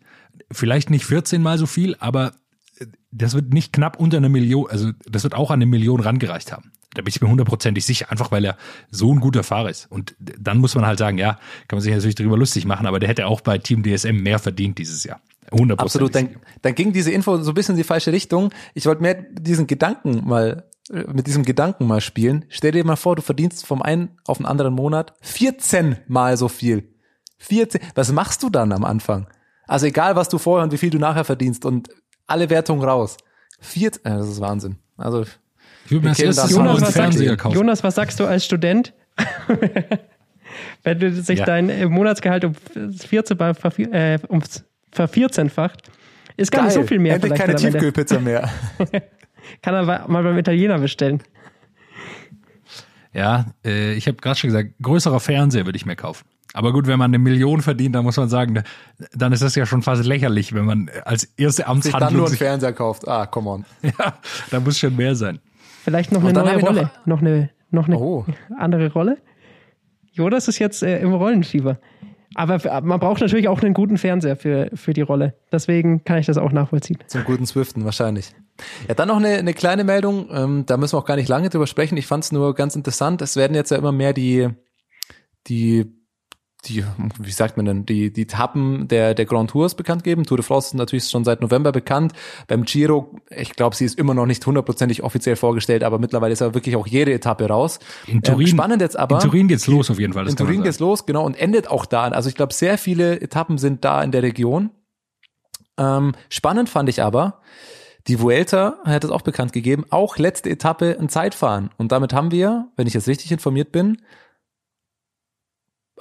[SPEAKER 5] Vielleicht nicht 14 mal so viel, aber äh, das wird nicht knapp unter einer Million, also das wird auch an eine Million rangereicht haben. Da bin ich mir hundertprozentig sicher, einfach weil er so ein guter Fahrer ist. Und dann muss man halt sagen, ja, kann man sich natürlich darüber lustig machen, aber der hätte auch bei Team DSM mehr verdient dieses Jahr.
[SPEAKER 4] Absolut,
[SPEAKER 5] Hundertprozentig.
[SPEAKER 4] dann, dann ging diese Info so ein bisschen in die falsche Richtung. Ich wollte mehr diesen Gedanken mal, äh, mit diesem Gedanken mal spielen. Stell dir mal vor, du verdienst vom einen auf den anderen Monat 14 mal so viel. 14. Was machst du dann am Anfang? Also egal, was du vorher und wie viel du nachher verdienst und alle Wertungen raus. 14, äh, das ist Wahnsinn. Also,
[SPEAKER 3] Jonas,
[SPEAKER 5] einen
[SPEAKER 3] was sagst,
[SPEAKER 5] Fernseher kaufen.
[SPEAKER 3] Jonas, was sagst du als Student? Wenn du sich
[SPEAKER 5] Ja.
[SPEAKER 3] dein äh, Monatsgehalt um 14 mal vervier, äh, um vervierzehnfacht, ist gar nicht so viel mehr.
[SPEAKER 4] Endlich keine. Tiefkühlpizza mehr.
[SPEAKER 3] Kann er mal beim Italiener bestellen.
[SPEAKER 5] Ja, äh, ich habe gerade schon gesagt, größerer Fernseher würde ich mir kaufen. Aber gut, wenn man eine Million verdient, dann muss man sagen, da- dann ist das ja schon fast lächerlich, wenn man als erste
[SPEAKER 4] Sich dann nur
[SPEAKER 5] Amtshandlung
[SPEAKER 4] einen Fernseher kauft. Ah, come on.
[SPEAKER 5] ja, da muss schon mehr sein.
[SPEAKER 3] Vielleicht noch eine neue
[SPEAKER 4] ich noch-
[SPEAKER 3] Rolle. Noch, eine, noch eine
[SPEAKER 4] Oh.
[SPEAKER 3] andere Rolle. Jonas ist jetzt äh, im Rollenschieber. Aber man braucht natürlich auch einen guten Fernseher für, für die Rolle. Deswegen kann ich das auch nachvollziehen.
[SPEAKER 4] Zum guten Swiften wahrscheinlich. Ja, dann noch eine, eine kleine Meldung, ähm, da müssen wir auch gar nicht lange drüber sprechen. Ich fand es nur ganz interessant. Es werden jetzt ja immer mehr die, die, die, wie sagt man denn, die, die Etappen der, der Grand Tours bekannt geben. Tour de France ist natürlich schon seit November bekannt. Beim Giro, ich glaube, sie ist immer noch nicht hundertprozentig offiziell vorgestellt, aber mittlerweile ist ja wirklich auch jede Etappe raus.
[SPEAKER 5] In Turin,
[SPEAKER 4] Ähm, spannend jetzt aber.
[SPEAKER 5] in Turin geht's los auf jeden Fall.
[SPEAKER 4] In Turin geht's los, genau, und endet auch da. Also ich glaube, sehr viele Etappen sind da in der Region. Ähm, spannend fand ich aber, die Vuelta hat es auch bekannt gegeben, auch letzte Etappe ein Zeitfahren. Und damit haben wir, wenn ich jetzt richtig informiert bin,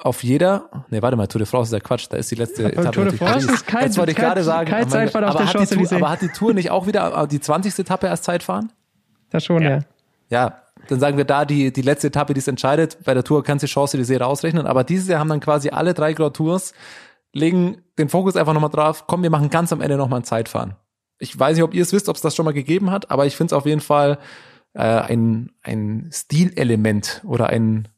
[SPEAKER 4] auf jeder, nee, warte mal, Tour de France ist ja Quatsch, da ist die letzte
[SPEAKER 3] Aber
[SPEAKER 4] Etappe.
[SPEAKER 3] Tour de France ist kein-
[SPEAKER 4] Jetzt wollte ich
[SPEAKER 3] kein-
[SPEAKER 4] gerade sagen,
[SPEAKER 3] kein Zeitfahren auf
[SPEAKER 4] aber
[SPEAKER 3] der
[SPEAKER 4] hat die Tour, aber hat die Tour nicht auch wieder äh, die 20. Etappe als Zeitfahren?
[SPEAKER 3] Das schon, ja.
[SPEAKER 4] Ja, dann sagen wir da die, die letzte Etappe, die es entscheidet. Bei der Tour kannst du die Chance die Serie ausrechnen. Aber dieses Jahr haben dann quasi alle drei Grand Tours, legen den Fokus einfach nochmal drauf. Komm, wir machen ganz am Ende nochmal ein Zeitfahren. Ich weiß nicht, ob ihr es wisst, ob es das schon mal gegeben hat, aber ich finde es auf jeden Fall äh, ein, ein Stilelement oder ein,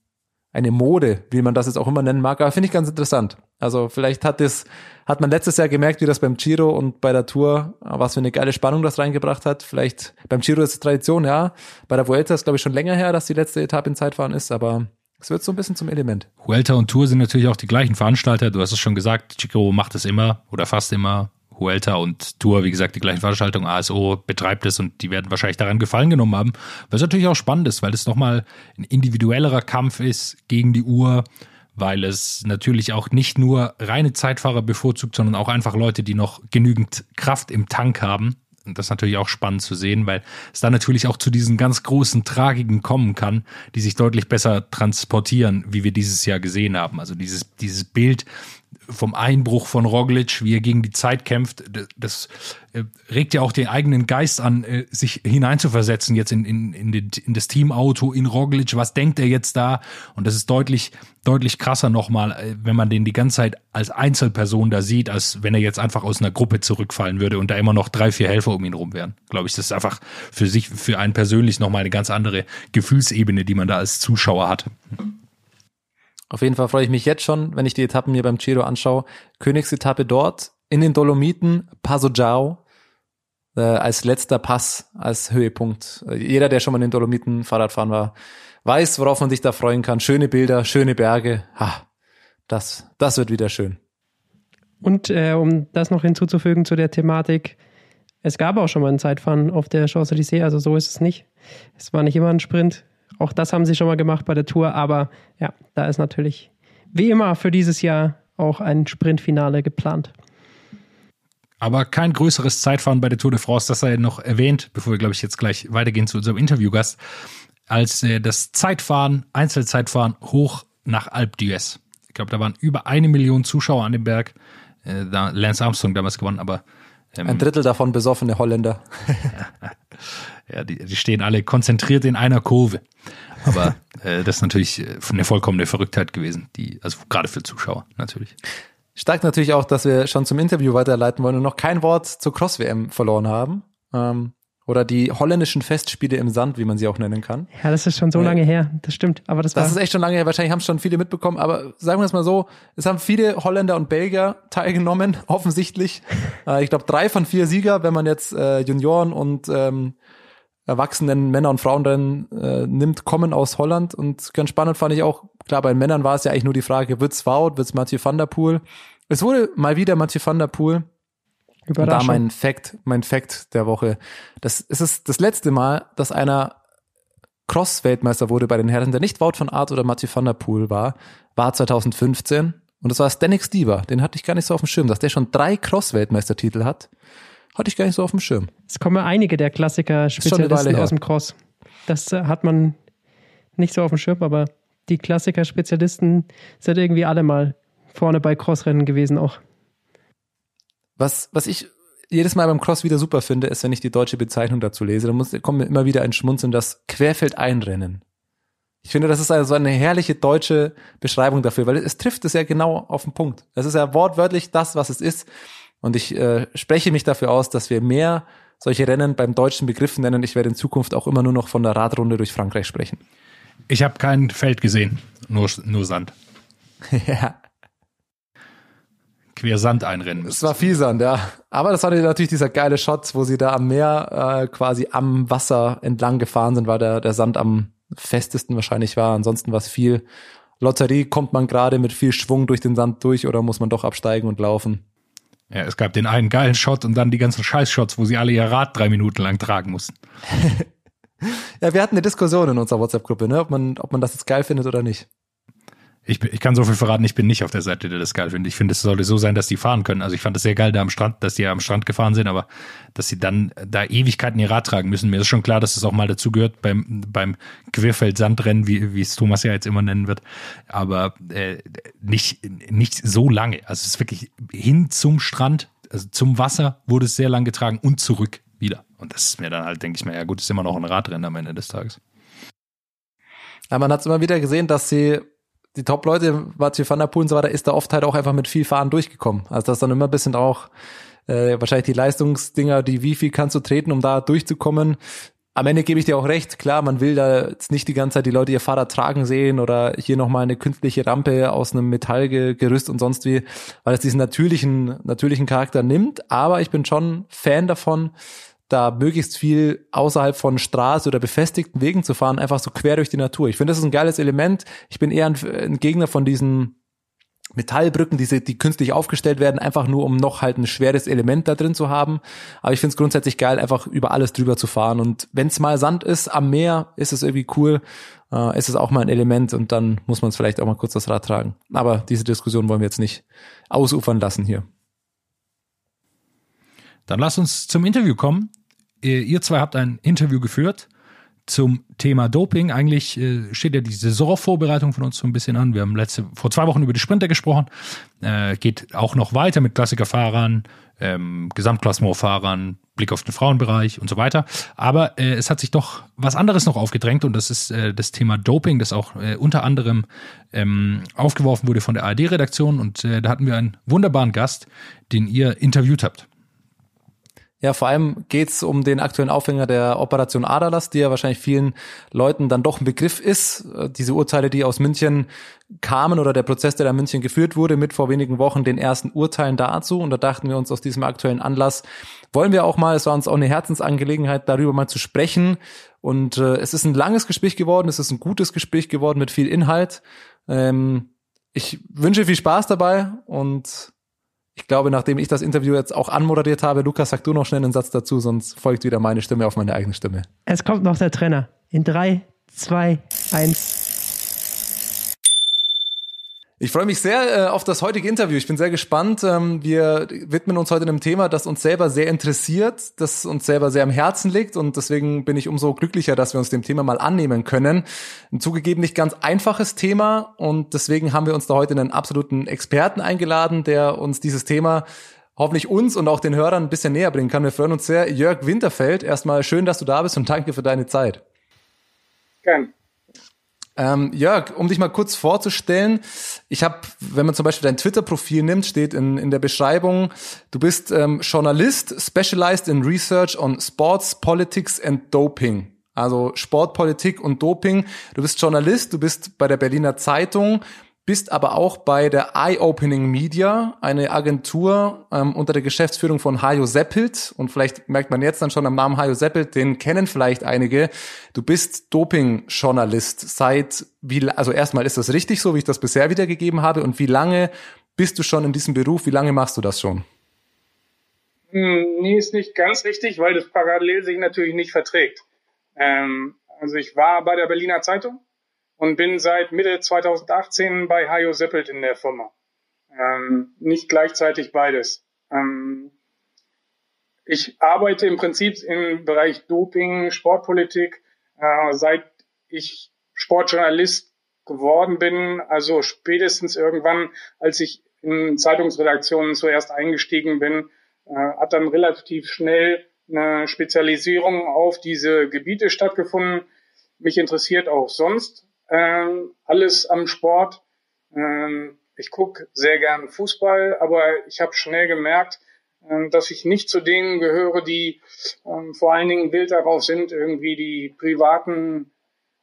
[SPEAKER 4] eine Mode, wie man das jetzt auch immer nennen mag. Aber finde ich ganz interessant. Also vielleicht hat das, hat man letztes Jahr gemerkt, wie das beim Giro und bei der Tour, was für eine geile Spannung das reingebracht hat. Vielleicht beim Giro ist es Tradition, ja. Bei der Vuelta ist glaube ich schon länger her, dass die letzte Etappe in Zeitfahren ist, aber es wird so ein bisschen zum Element.
[SPEAKER 5] Vuelta und Tour sind natürlich auch die gleichen Veranstalter. Du hast es schon gesagt, Chico macht es immer oder fast immer. Vuelta und Tour, wie gesagt, die gleichen Veranstaltungen. ASO betreibt es und die werden wahrscheinlich daran Gefallen genommen haben. Was natürlich auch spannend ist, weil es nochmal ein individuellerer Kampf ist gegen die Uhr, weil es natürlich auch nicht nur reine Zeitfahrer bevorzugt, sondern auch einfach Leute, die noch genügend Kraft im Tank haben. Und das ist natürlich auch spannend zu sehen, weil es dann natürlich auch zu diesen ganz großen Tragiken kommen kann, die sich deutlich besser transportieren, wie wir dieses Jahr gesehen haben. Also dieses, dieses Bild vom Einbruch von Roglic, wie er gegen die Zeit kämpft, das äh, regt ja auch den eigenen Geist an, äh, sich hineinzuversetzen jetzt in, in, in, den, in das Teamauto, in Roglic, was denkt er jetzt da? Und das ist deutlich, deutlich krasser nochmal, äh, wenn man den die ganze Zeit als Einzelperson da sieht, als wenn er jetzt einfach aus einer Gruppe zurückfallen würde und da immer noch drei, vier Helfer um ihn rum wären. Glaube ich, das ist einfach für sich, für einen persönlich nochmal eine ganz andere Gefühlsebene, die man da als Zuschauer hat.
[SPEAKER 4] Auf jeden Fall freue ich mich jetzt schon, wenn ich die Etappen mir beim Giro anschaue. Königsetappe dort in den Dolomiten, Passo Giao. äh, als letzter Pass, als Höhepunkt. Jeder, der schon mal in den Dolomiten Fahrradfahren war, weiß, worauf man sich da freuen kann. Schöne Bilder, schöne Berge. Ha, das, das wird wieder schön.
[SPEAKER 3] Und äh, um das noch hinzuzufügen zu der Thematik, es gab auch schon mal ein Zeitfahren auf der Champs-Élysées, also so ist es nicht. Es war nicht immer ein Sprint. Auch das haben sie schon mal gemacht bei der Tour, aber ja, da ist natürlich wie immer für dieses Jahr auch ein Sprintfinale geplant.
[SPEAKER 5] Aber kein größeres Zeitfahren bei der Tour de France, das sei noch erwähnt, bevor wir, glaube ich, jetzt gleich weitergehen zu unserem Interviewgast, als äh, das Zeitfahren, Einzelzeitfahren hoch nach Alpe d'Huez. Ich glaube, da waren über eine Million Zuschauer an dem Berg. Äh, da Lance Armstrong damals gewonnen, aber
[SPEAKER 4] ähm, ein Drittel davon besoffene Holländer.
[SPEAKER 5] ja, die, die stehen alle konzentriert in einer Kurve. Aber äh, das ist natürlich äh, eine vollkommene Verrücktheit gewesen, die, also gerade für Zuschauer natürlich.
[SPEAKER 4] Stark natürlich auch, dass wir schon zum Interview weiterleiten wollen und noch kein Wort zur Cross-WM verloren haben. Ähm, oder die holländischen Festspiele im Sand, wie man sie auch nennen kann.
[SPEAKER 3] Ja, das ist schon so lange her, das stimmt. Aber das,
[SPEAKER 4] das ist echt schon lange her. Wahrscheinlich haben es schon viele mitbekommen. Aber sagen wir es mal so: Es haben viele Holländer und Belgier teilgenommen, offensichtlich. äh, ich glaube drei von vier Sieger, wenn man jetzt äh, Junioren und ähm, erwachsenen Männer und Frauen äh, nimmt, kommen aus Holland. Und ganz spannend fand ich auch, klar, bei den Männern war es ja eigentlich nur die Frage, wird's Wout, wird's Mathieu van der Poel? Es wurde mal wieder Mathieu van der Poel. Und da mein Fact, mein Fact der Woche. Das ist es das letzte Mal, dass einer Cross-Weltmeister wurde bei den Herren, der nicht Wout von Art oder Mathieu van der Poel war, war 2015. Und das war Stanik Stieber. Den hatte ich gar nicht so auf dem Schirm, dass der schon drei Cross-Weltmeistertitel hat. Hatte ich gar nicht so auf dem Schirm.
[SPEAKER 3] Es kommen einige der Klassiker-Spezialisten aus dem Cross. Das äh, hat man nicht so auf dem Schirm, aber die Klassiker-Spezialisten sind irgendwie alle mal vorne bei Crossrennen gewesen auch.
[SPEAKER 4] Was, was ich jedes Mal beim Cross wieder super finde, ist, wenn ich die deutsche Bezeichnung dazu lese, dann muss, kommt mir immer wieder ein Schmunzeln, das Querfeldeinrennen. Ich finde, das ist also eine herrliche deutsche Beschreibung dafür, weil es trifft es ja genau auf den Punkt. Es ist ja wortwörtlich das, was es ist. Und ich äh, spreche mich dafür aus, dass wir mehr solche Rennen beim deutschen Begriff nennen. Ich werde in Zukunft auch immer nur noch von der Radrunde durch Frankreich sprechen.
[SPEAKER 5] Ich habe kein Feld gesehen, nur, nur Sand.
[SPEAKER 4] ja
[SPEAKER 5] quer Sand einrennen müssen.
[SPEAKER 4] Es war viel Sand, ja. Aber das war natürlich dieser geile Shot, wo sie da am Meer äh, quasi am Wasser entlang gefahren sind, weil der, der Sand am festesten wahrscheinlich war. Ansonsten war es viel Lotterie. Kommt man gerade mit viel Schwung durch den Sand durch oder muss man doch absteigen und laufen?
[SPEAKER 5] Ja, es gab den einen geilen Shot und dann die ganzen Scheißshots, wo sie alle ihr Rad drei Minuten lang tragen mussten.
[SPEAKER 4] ja, wir hatten eine Diskussion in unserer WhatsApp-Gruppe, ne? ob, man, ob man das jetzt geil findet oder nicht.
[SPEAKER 5] Ich, ich kann so viel verraten, ich bin nicht auf der Seite, der das geil findet. Ich finde, es sollte so sein, dass die fahren können. Also ich fand es sehr geil da am Strand, dass die ja am Strand gefahren sind, aber dass sie dann da Ewigkeiten ihr Rad tragen müssen. Mir ist schon klar, dass es auch mal dazu gehört beim, beim Querfeld-Sandrennen, wie, wie es Thomas ja jetzt immer nennen wird. Aber äh, nicht, nicht so lange. Also es ist wirklich hin zum Strand, also zum Wasser wurde es sehr lang getragen und zurück wieder. Und das ist mir dann halt, denke ich mir, ja gut, ist immer noch ein Radrennen am Ende des Tages.
[SPEAKER 4] Ja, man hat es immer wieder gesehen, dass sie die Top-Leute, Mathieu van der Poel und so weiter, ist da oft halt auch einfach mit viel Fahren durchgekommen. Also das ist dann immer ein bisschen auch äh, wahrscheinlich die Leistungsdinger, die wie viel kannst du treten, um da durchzukommen. Am Ende gebe ich dir auch recht, klar, man will da jetzt nicht die ganze Zeit die Leute ihr Fahrrad tragen sehen oder hier nochmal eine künstliche Rampe aus einem Metallgerüst und sonst wie, weil es diesen natürlichen, natürlichen Charakter nimmt. Aber ich bin schon Fan davon, da möglichst viel außerhalb von Straße oder befestigten Wegen zu fahren, einfach so quer durch die Natur. Ich finde, das ist ein geiles Element. Ich bin eher ein, ein Gegner von diesen Metallbrücken, die, die künstlich aufgestellt werden, einfach nur um noch halt ein schweres Element da drin zu haben. Aber ich finde es grundsätzlich geil, einfach über alles drüber zu fahren. Und wenn es mal Sand ist am Meer, ist es irgendwie cool. Äh, ist es auch mal ein Element und dann muss man es vielleicht auch mal kurz das Rad tragen. Aber diese Diskussion wollen wir jetzt nicht ausufern lassen hier.
[SPEAKER 5] Dann lass uns zum Interview kommen. Ihr zwei habt ein Interview geführt zum Thema Doping. Eigentlich äh, steht ja die Saisonvorbereitung von uns so ein bisschen an. Wir haben letzte, vor zwei Wochen über die Sprinter gesprochen. Äh, geht auch noch weiter mit Klassikerfahrern, ähm, Gesamtklassementfahrern, Blick auf den Frauenbereich und so weiter. Aber äh, es hat sich doch was anderes noch aufgedrängt und das ist äh, das Thema Doping, das auch äh, unter anderem ähm, aufgeworfen wurde von der ARD-Redaktion und äh, da hatten wir einen wunderbaren Gast, den ihr interviewt habt.
[SPEAKER 4] Ja, vor allem geht's um den aktuellen Aufhänger der Operation Adalas, die ja wahrscheinlich vielen Leuten dann doch ein Begriff ist. Äh, diese Urteile, die aus München kamen oder der Prozess, der da in München geführt wurde, mit vor wenigen Wochen den ersten Urteilen dazu. Und da dachten wir uns aus diesem aktuellen Anlass, wollen wir auch mal, es war uns auch eine Herzensangelegenheit, darüber mal zu sprechen. Und äh, es ist ein langes Gespräch geworden, es ist ein gutes Gespräch geworden mit viel Inhalt. Ähm, ich wünsche viel Spaß dabei und ich glaube, nachdem ich das Interview jetzt auch anmoderiert habe, Lukas, sag du noch schnell einen Satz dazu, sonst folgt wieder meine Stimme auf meine eigene Stimme.
[SPEAKER 3] Es kommt noch der Trainer. In drei, zwei, eins.
[SPEAKER 4] Ich freue mich sehr äh, auf das heutige Interview. Ich bin sehr gespannt. Ähm, wir widmen uns heute einem Thema, das uns selber sehr interessiert, das uns selber sehr am Herzen liegt und deswegen bin ich umso glücklicher, dass wir uns dem Thema mal annehmen können. Ein zugegeben nicht ganz einfaches Thema und deswegen haben wir uns da heute einen absoluten Experten eingeladen, der uns dieses Thema hoffentlich uns und auch den Hörern ein bisschen näher bringen kann. Wir freuen uns sehr. Jörg Winterfeld, erstmal schön, dass du da bist und danke für deine Zeit.
[SPEAKER 6] Gern.
[SPEAKER 4] Ähm, Jörg, um dich mal kurz vorzustellen, ich habe, wenn man zum Beispiel dein Twitter-Profil nimmt, steht in, in der Beschreibung, du bist ähm, Journalist, specialized in research on sports, politics and doping. Also Sportpolitik und Doping. Du bist Journalist, du bist bei der Berliner Zeitung, bist aber auch bei der Eye-Opening Media, eine Agentur ähm, unter der Geschäftsführung von Hajo Seppelt. Und vielleicht merkt man jetzt dann schon am Namen Hajo Seppelt, den kennen vielleicht einige. Du bist Doping-Journalist seit wie, also erstmal ist das richtig so, wie ich das bisher wiedergegeben habe. Und wie lange bist du schon in diesem Beruf? Wie lange machst du das schon?
[SPEAKER 6] Hm, nee, ist nicht ganz richtig, weil das parallel sich natürlich nicht verträgt. Ähm, also ich war bei der Berliner Zeitung und bin seit Mitte 2018 bei Hajo Seppelt in der Firma. Ähm, nicht gleichzeitig beides. Ähm, ich arbeite im Prinzip im Bereich Doping, Sportpolitik, äh, seit ich Sportjournalist geworden bin, also spätestens irgendwann, als ich in Zeitungsredaktionen zuerst eingestiegen bin, äh, hat dann relativ schnell eine Spezialisierung auf diese Gebiete stattgefunden. Mich interessiert auch sonst ähm, alles am Sport. Ähm, ich gucke sehr gern Fußball, aber ich habe schnell gemerkt, ähm, dass ich nicht zu denen gehöre, die ähm, vor allen Dingen wild darauf sind, irgendwie die privaten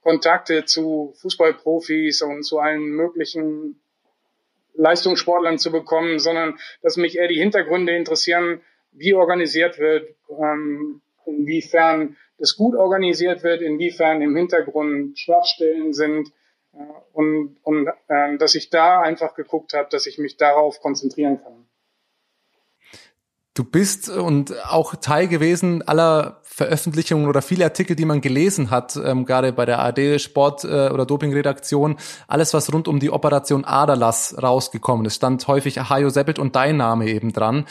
[SPEAKER 6] Kontakte zu Fußballprofis und zu allen möglichen Leistungssportlern zu bekommen, sondern dass mich eher die Hintergründe interessieren, wie organisiert wird, ähm, inwiefern das gut organisiert wird, inwiefern im Hintergrund Schwachstellen sind äh, und, und äh, dass ich da einfach geguckt habe, dass ich mich darauf konzentrieren kann.
[SPEAKER 4] Du bist und auch Teil gewesen aller Veröffentlichungen oder viele Artikel, die man gelesen hat, ähm, gerade bei der AD Sport äh, oder Dopingredaktion, alles was rund um die Operation Aderlass rausgekommen ist, stand häufig Hajo Seppelt und dein Name eben dran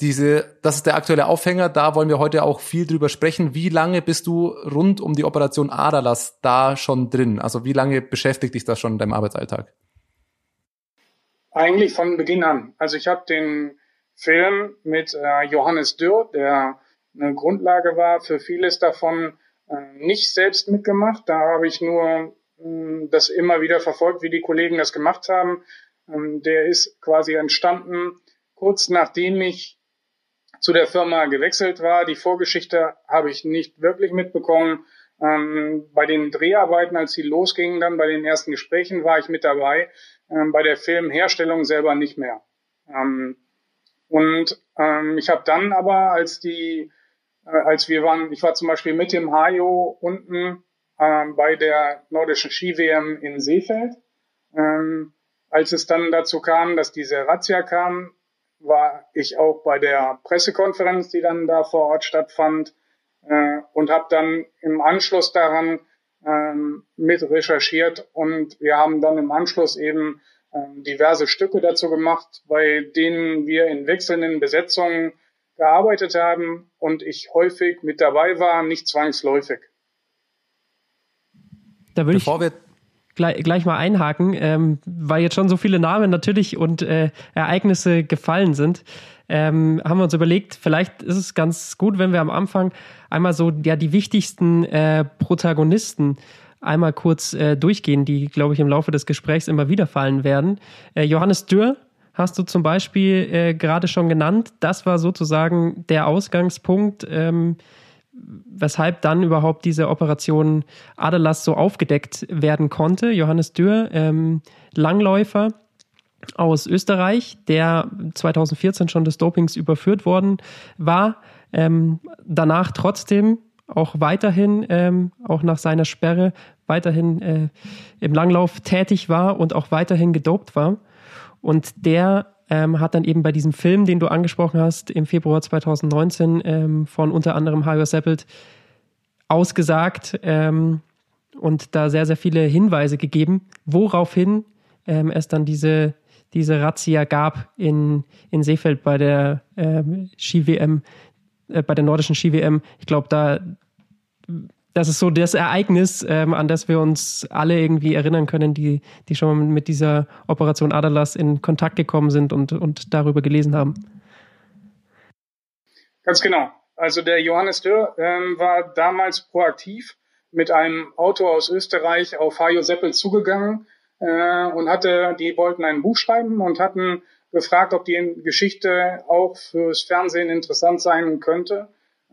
[SPEAKER 4] diese, das ist der aktuelle Aufhänger, da wollen wir heute auch viel drüber sprechen. Wie lange bist du rund um die Operation Aderlass da schon drin? Also wie lange beschäftigt dich das schon in deinem Arbeitsalltag?
[SPEAKER 6] Eigentlich von Beginn an. Also ich habe den Film mit äh, Johannes Dürr, der eine Grundlage war für vieles davon, äh, nicht selbst mitgemacht. Da habe ich nur äh, das immer wieder verfolgt, wie die Kollegen das gemacht haben. Ähm, der ist quasi entstanden kurz nachdem ich zu der Firma gewechselt war. Die Vorgeschichte habe ich nicht wirklich mitbekommen. Ähm, bei den Dreharbeiten, als sie losgingen, dann bei den ersten Gesprächen war ich mit dabei. Ähm, bei der Filmherstellung selber nicht mehr. Ähm, und ähm, ich habe dann aber, als die, äh, als wir waren, ich war zum Beispiel mit dem Hajo unten ähm, bei der nordischen Ski-WM in Seefeld. Ähm, als es dann dazu kam, dass diese Razzia kam, war ich auch bei der Pressekonferenz, die dann da vor Ort stattfand, äh, und habe dann im Anschluss daran ähm, mit recherchiert und wir haben dann im Anschluss eben ähm, diverse Stücke dazu gemacht, bei denen wir in wechselnden Besetzungen gearbeitet haben und ich häufig mit dabei war, nicht zwangsläufig.
[SPEAKER 3] Da würde ich, gleich, gleich mal einhaken, ähm, weil jetzt schon so viele Namen natürlich und äh, Ereignisse gefallen sind. Ähm, haben wir uns überlegt, vielleicht ist es ganz gut, wenn wir am Anfang einmal so ja die wichtigsten äh, Protagonisten einmal kurz äh, durchgehen, die, glaube ich, im Laufe des Gesprächs immer wieder fallen werden. Äh, Johannes Dürr hast du zum Beispiel äh, gerade schon genannt. Das war sozusagen der Ausgangspunkt, ähm, weshalb dann überhaupt diese Operation Adelas so aufgedeckt werden konnte. Johannes Dürr, ähm, Langläufer aus Österreich, der 2014 schon des Dopings überführt worden war, ähm, danach trotzdem auch weiterhin, ähm, auch nach seiner Sperre, weiterhin äh, im Langlauf tätig war und auch weiterhin gedopt war. Und der ähm, hat dann eben bei diesem Film, den du angesprochen hast, im Februar 2019 ähm, von unter anderem Hajo Seppelt ausgesagt ähm, und da sehr, sehr viele Hinweise gegeben, woraufhin ähm, es dann diese, diese Razzia gab in, in Seefeld bei der ähm, Ski-WM, äh, bei der nordischen Ski-WM. Ich glaube, da das ist so das Ereignis, ähm, an das wir uns alle irgendwie erinnern können, die, die schon mit dieser Operation Adalas in Kontakt gekommen sind und, und darüber gelesen haben.
[SPEAKER 6] Ganz genau. Also der Johannes Dürr ähm, war damals proaktiv mit einem Auto aus Österreich auf Hajo Seppel zugegangen äh, und hatte, die wollten ein Buch schreiben und hatten gefragt, ob die Geschichte auch fürs Fernsehen interessant sein könnte.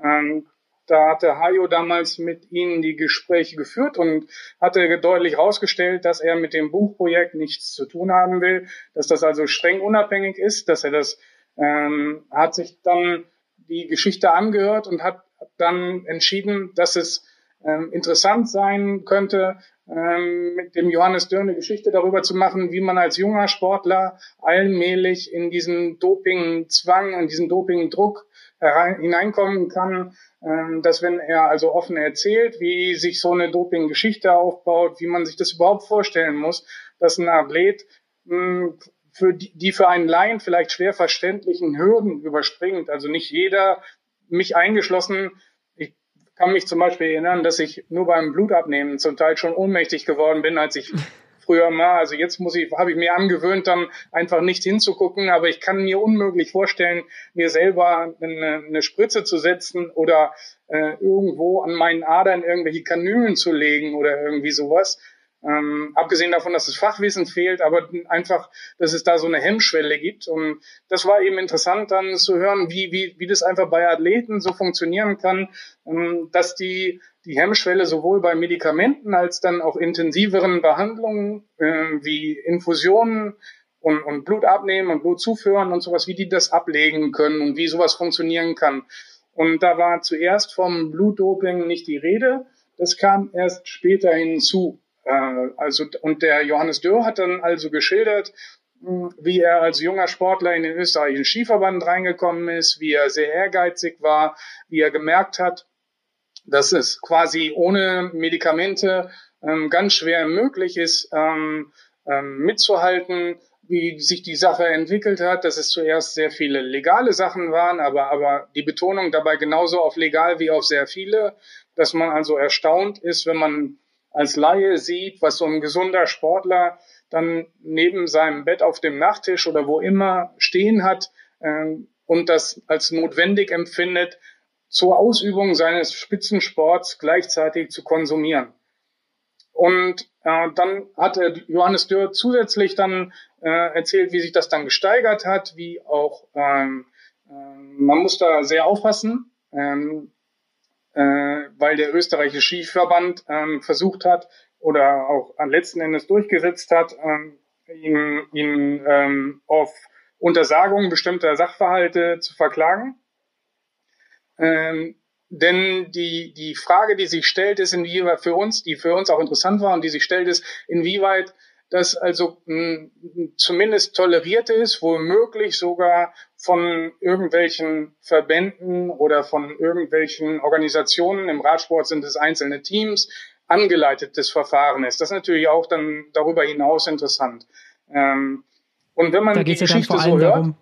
[SPEAKER 6] Ähm, da hatte Hayo damals mit ihnen die Gespräche geführt und hatte deutlich herausgestellt, dass er mit dem Buchprojekt nichts zu tun haben will, dass das also streng unabhängig ist, dass er das ähm, hat sich dann die Geschichte angehört und hat dann entschieden, dass es ähm, interessant sein könnte, ähm, mit dem Johannes Dürr eine Geschichte darüber zu machen, wie man als junger Sportler allmählich in diesen Dopingzwang, in diesen Dopingdruck hineinkommen kann, ähm, dass wenn er also offen erzählt, wie sich so eine Doping-Geschichte aufbaut, wie man sich das überhaupt vorstellen muss, dass ein Athlet hm, für die, die für einen Laien vielleicht schwer verständlichen Hürden überspringt. Also nicht jeder, mich eingeschlossen, ich kann mich zum Beispiel erinnern, dass ich nur beim Blutabnehmen zum Teil schon ohnmächtig geworden bin, als ich früher mal. Also jetzt muss ich, habe ich mir angewöhnt, dann einfach nicht hinzugucken, aber ich kann mir unmöglich vorstellen, mir selber eine, eine Spritze zu setzen oder äh, irgendwo an meinen Adern irgendwelche Kanülen zu legen oder irgendwie sowas. Ähm, abgesehen davon, dass das Fachwissen fehlt, aber einfach, dass es da so eine Hemmschwelle gibt. Und das war eben interessant dann zu hören, wie, wie, wie das einfach bei Athleten so funktionieren kann, ähm, dass die die Hemmschwelle sowohl bei Medikamenten als dann auch intensiveren Behandlungen äh, wie Infusionen und, und Blut abnehmen und Blut zuführen und sowas, wie die das ablegen können und wie sowas funktionieren kann. Und da war zuerst vom Blutdoping nicht die Rede, das kam erst später hinzu. Äh, also, und der Johannes Dürr hat dann also geschildert, wie er als junger Sportler in den österreichischen Skiverband reingekommen ist, wie er sehr ehrgeizig war, wie er gemerkt hat, dass es quasi ohne Medikamente ähm, ganz schwer möglich ist, ähm, ähm, mitzuhalten, wie sich die Sache entwickelt hat, dass es zuerst sehr viele legale Sachen waren, aber, aber die Betonung dabei genauso auf legal wie auf sehr viele, dass man also erstaunt ist, wenn man als Laie sieht, was so ein gesunder Sportler dann neben seinem Bett auf dem Nachttisch oder wo immer stehen hat äh, und das als notwendig empfindet, zur Ausübung seines Spitzensports gleichzeitig zu konsumieren. Und äh, dann hat Johannes Dürr zusätzlich dann äh, erzählt, wie sich das dann gesteigert hat, wie auch ähm, äh, man muss da sehr aufpassen. Ähm, äh, weil der österreichische Skiverband ähm, versucht hat oder auch letzten Endes durchgesetzt hat, ähm, ihn, ihn ähm, auf Untersagung bestimmter Sachverhalte zu verklagen. Ähm, denn die, die Frage, die sich stellt, ist inwieweit für uns, die für uns auch interessant war und die sich stellt, ist, inwieweit das also mh, hm, zumindest toleriert ist, womöglich sogar von irgendwelchen Verbänden oder von irgendwelchen Organisationen, im Radsport sind es einzelne Teams, angeleitetes Verfahren ist. Das ist natürlich auch dann darüber hinaus interessant. Ähm, und wenn man
[SPEAKER 3] da
[SPEAKER 6] die
[SPEAKER 3] Geschichte
[SPEAKER 6] ja
[SPEAKER 3] so
[SPEAKER 6] hört,
[SPEAKER 3] darum,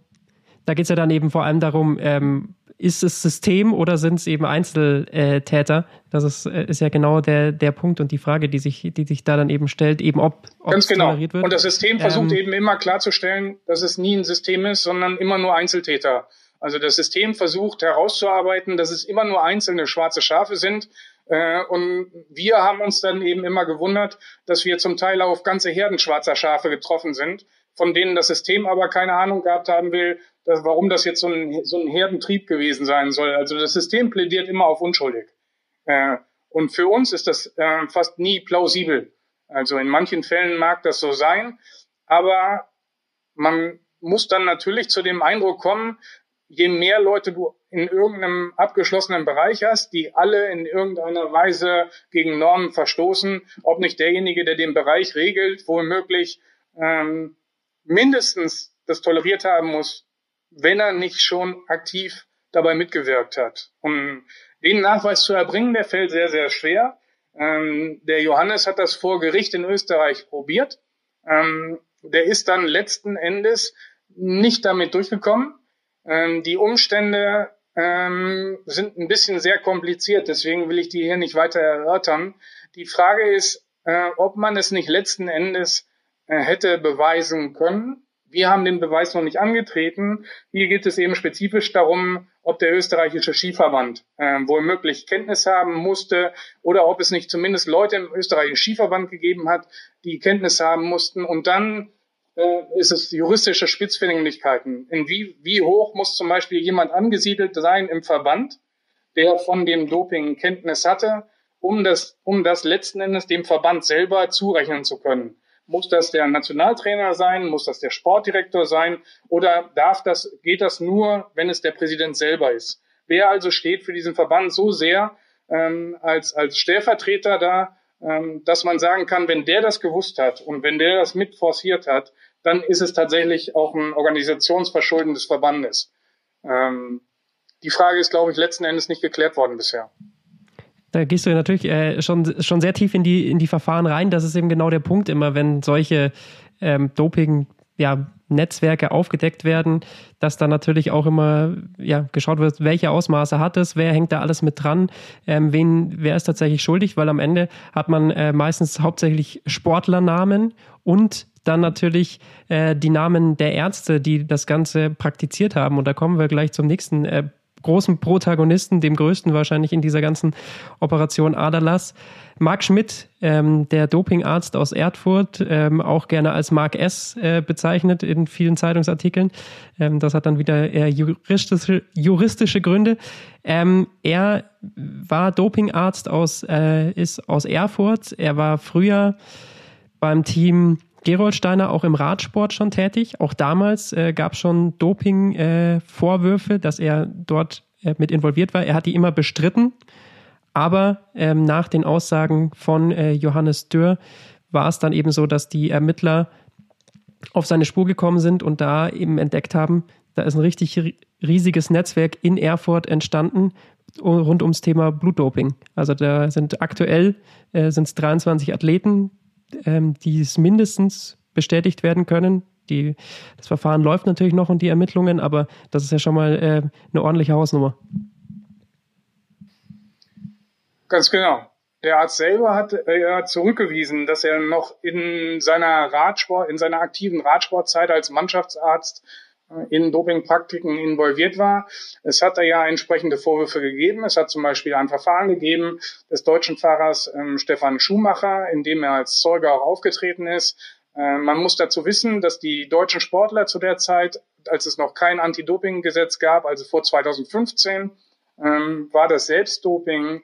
[SPEAKER 3] da geht es ja dann eben vor allem darum, ähm, ist es System oder sind es eben Einzeltäter? Das ist, äh, ist ja genau der, der Punkt und die Frage, die sich, die sich da dann eben stellt, eben ob, ob
[SPEAKER 6] Ganz genau.
[SPEAKER 3] toleriert wird.
[SPEAKER 6] Und das System versucht
[SPEAKER 3] Ähm,
[SPEAKER 6] eben immer klarzustellen, dass es nie ein System ist, sondern immer nur Einzeltäter. Also das System versucht herauszuarbeiten, dass es immer nur einzelne schwarze Schafe sind. Äh, Und wir haben uns dann eben immer gewundert, dass wir zum Teil auf ganze Herden schwarzer Schafe getroffen sind, von denen das System aber keine Ahnung gehabt haben will, dass, warum das jetzt so ein, so ein Herdentrieb gewesen sein soll. Also das System plädiert immer auf unschuldig. Äh, und für uns ist das äh, fast nie plausibel. Also in manchen Fällen mag das so sein, aber man muss dann natürlich zu dem Eindruck kommen, je mehr Leute du in irgendeinem abgeschlossenen Bereich hast, die alle in irgendeiner Weise gegen Normen verstoßen, ob nicht derjenige, der den Bereich regelt, womöglich ähm, mindestens das toleriert haben muss, wenn er nicht schon aktiv dabei mitgewirkt hat. Um den Nachweis zu erbringen, der fällt sehr, sehr schwer. Ähm, der Johannes hat das vor Gericht in Österreich probiert. Ähm, der ist dann letzten Endes nicht damit durchgekommen. Ähm, die Umstände ähm, sind ein bisschen sehr kompliziert, deswegen will ich die hier nicht weiter erörtern. Die Frage ist, äh, ob man es nicht letzten Endes äh, hätte beweisen können. Wir haben den Beweis noch nicht angetreten. Hier geht es eben spezifisch darum, ob der österreichische Skiverband äh, womöglich Kenntnis haben musste oder ob es nicht zumindest Leute im österreichischen Skiverband gegeben hat, die Kenntnis haben mussten und dann äh, ist es juristische Spitzfindigkeiten. In wie, wie hoch muss zum Beispiel jemand angesiedelt sein im Verband, der von dem Doping Kenntnis hatte, um das, um das letzten Endes dem Verband selber zurechnen zu können. Muss das der Nationaltrainer sein? Muss das der Sportdirektor sein? Oder darf das, geht das nur, wenn es der Präsident selber ist? Wer also steht für diesen Verband so sehr ähm, als, als Stellvertreter da, ähm, dass man sagen kann, wenn der das gewusst hat und wenn der das mit forciert hat, dann ist es tatsächlich auch ein Organisationsverschulden des Verbandes. Ähm, die Frage ist, glaube ich, letzten Endes nicht geklärt worden bisher.
[SPEAKER 3] Da gehst du ja natürlich äh, schon, schon sehr tief in die, in die Verfahren rein. Das ist eben genau der Punkt immer, wenn solche ähm, Doping, ja, Netzwerke aufgedeckt werden, dass da natürlich auch immer ja, geschaut wird, welche Ausmaße hat es, wer hängt da alles mit dran, ähm, wen, wer ist tatsächlich schuldig, weil am Ende hat man äh, meistens hauptsächlich Sportlernamen und dann natürlich äh, die Namen der Ärzte, die das Ganze praktiziert haben. Und da kommen wir gleich zum nächsten äh, großen Protagonisten, dem größten wahrscheinlich in dieser ganzen Operation Aderlass. Marc Schmidt, ähm, der Dopingarzt aus Erfurt, ähm, auch gerne als Mark S. Äh, bezeichnet in vielen Zeitungsartikeln. Ähm, das hat dann wieder eher juristische, juristische Gründe. Ähm, er war Dopingarzt aus, äh, ist aus Erfurt. Er war früher beim Team Gerold auch im Radsport schon tätig. Auch damals äh, gab es schon Doping-Vorwürfe, äh, dass er dort äh, mit involviert war. Er hat die immer bestritten. Aber ähm, nach den Aussagen von äh, Johannes Dürr war es dann eben so, dass die Ermittler auf seine Spur gekommen sind und da eben entdeckt haben, da ist ein richtig riesiges Netzwerk in Erfurt entstanden rund ums Thema Blutdoping. Also da sind aktuell äh, sind 23 Athleten, ähm, die es mindestens bestätigt werden können. Die, das Verfahren läuft natürlich noch und die Ermittlungen, aber das ist ja schon mal äh, eine ordentliche Hausnummer.
[SPEAKER 6] Ganz genau. Der Arzt selber hat, äh, zurückgewiesen, dass er noch in seiner Radsport, in seiner aktiven Radsportzeit als Mannschaftsarzt in Dopingpraktiken involviert war. Es hat da ja entsprechende Vorwürfe gegeben. Es hat zum Beispiel ein Verfahren gegeben des deutschen Fahrers ähm, Stefan Schumacher, in dem er als Zeuge auch aufgetreten ist. Äh, man muss dazu wissen, dass die deutschen Sportler zu der Zeit, als es noch kein Anti-Doping-Gesetz gab, also vor 2015, ähm, war das Selbstdoping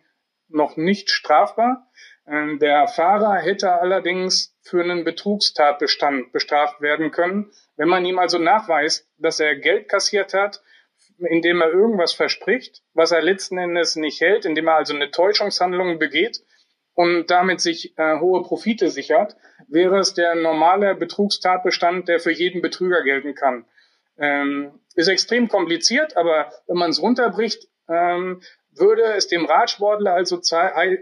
[SPEAKER 6] noch nicht strafbar. Ähm, der Fahrer hätte allerdings für einen Betrugstatbestand bestraft werden können, wenn man ihm also nachweist, dass er Geld kassiert hat, indem er irgendwas verspricht, was er letzten Endes nicht hält, indem er also eine Täuschungshandlung begeht und damit sich äh, hohe Profite sichert, wäre es der normale Betrugstatbestand, der für jeden Betrüger gelten kann. Ähm, ist extrem kompliziert, aber wenn man es runterbricht, ähm, würde es dem Radsportler also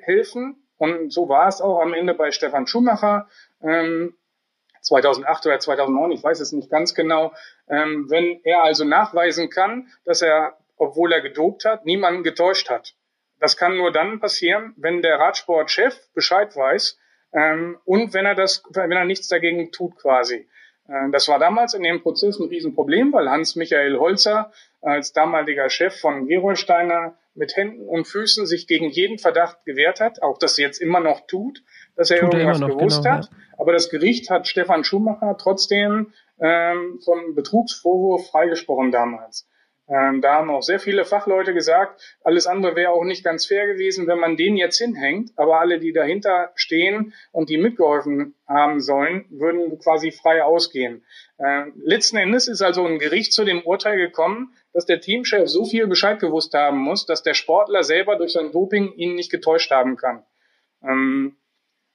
[SPEAKER 6] helfen, und so war es auch am Ende bei Stefan Schumacher, ähm, 2008 oder 2009, ich weiß es nicht ganz genau, ähm, wenn er also nachweisen kann, dass er, obwohl er gedopt hat, niemanden getäuscht hat. Das kann nur dann passieren, wenn der Radsportchef Bescheid weiß ähm, und wenn er das, wenn er nichts dagegen tut quasi. Äh, das war damals in dem Prozess ein Riesenproblem, weil Hans-Michael Holzer als damaliger Chef von Gerolsteiner mit Händen und Füßen sich gegen jeden Verdacht gewehrt hat, auch das jetzt immer noch tut, dass er tut irgendwas er noch, gewusst genau, hat. Ja. Aber das Gericht hat Stefan Schumacher trotzdem ähm, von Betrugsvorwurf freigesprochen damals. Ähm, da haben auch sehr viele Fachleute gesagt, alles andere wäre auch nicht ganz fair gewesen, wenn man den jetzt hinhängt. Aber alle, die dahinter stehen und die mitgeholfen haben sollen, würden quasi frei ausgehen. Äh, letzten Endes ist also ein Gericht zu dem Urteil gekommen, dass der Teamchef so viel Bescheid gewusst haben muss, dass der Sportler selber durch sein Doping ihn nicht getäuscht haben kann. Ähm,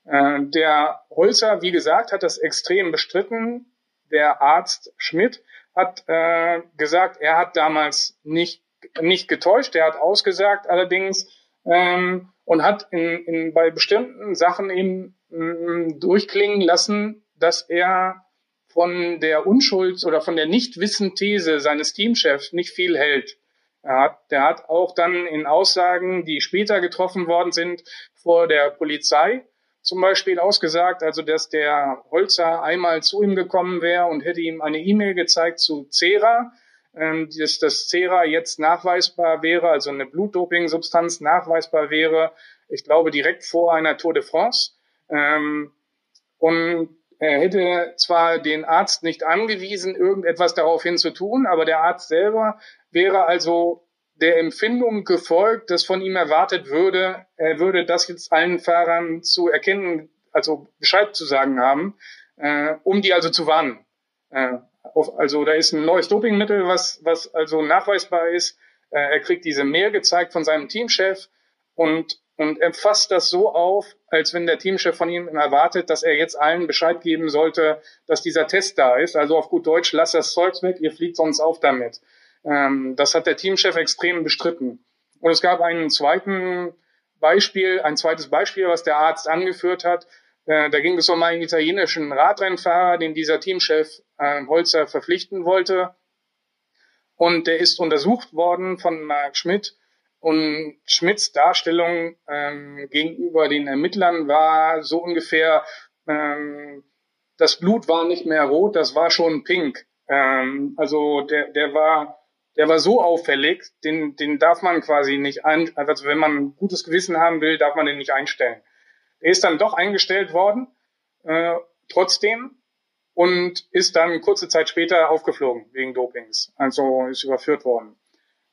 [SPEAKER 6] äh, der Holzer, wie gesagt, hat das extrem bestritten. Der Arzt Schmidt hat äh, gesagt, er hat damals nicht, nicht getäuscht, er hat ausgesagt allerdings ähm, und hat in, in, bei bestimmten Sachen eben mh, durchklingen lassen, dass er von der Unschuld oder von der Nichtwissen-These seines Teamchefs nicht viel hält. Er hat, der hat auch dann in Aussagen, die später getroffen worden sind, vor der Polizei zum Beispiel ausgesagt, also dass der Holzer einmal zu ihm gekommen wäre und hätte ihm eine E-Mail gezeigt zu Cera, ähm, dass das Cera jetzt nachweisbar wäre, also eine Blutdoping-Substanz nachweisbar wäre, ich glaube direkt vor einer Tour de France. Ähm, und er hätte zwar den Arzt nicht angewiesen, irgendetwas daraufhin zu tun, aber der Arzt selber wäre also der Empfindung gefolgt, dass von ihm erwartet würde, er würde das jetzt allen Fahrern zu erkennen, also Bescheid zu sagen haben, äh, um die also zu warnen. Äh, auf, also da ist ein neues Dopingmittel, was, was also nachweisbar ist. Äh, er kriegt diese Mail gezeigt von seinem Teamchef und, und er fasst das so auf, als wenn der Teamchef von ihm erwartet, dass er jetzt allen Bescheid geben sollte, dass dieser Test da ist. Also auf gut Deutsch, lass das Zeugs weg, ihr fliegt sonst auf damit. Ähm, das hat der Teamchef extrem bestritten. Und es gab einen zweiten Beispiel, ein zweites Beispiel, was der Arzt angeführt hat. Äh, da ging es um einen italienischen Radrennfahrer, den dieser Teamchef äh, Holzer verpflichten wollte. Und der ist untersucht worden von Mark Schmidt. Und Schmidts Darstellung ähm, gegenüber den Ermittlern war so ungefähr, ähm, das Blut war nicht mehr rot, das war schon pink. Ähm, also der, der war der war so auffällig, den, den darf man quasi nicht ein, also wenn man ein gutes Gewissen haben will, darf man den nicht einstellen. Er ist dann doch eingestellt worden, äh, trotzdem, und ist dann kurze Zeit später aufgeflogen wegen Dopings. Also ist überführt worden.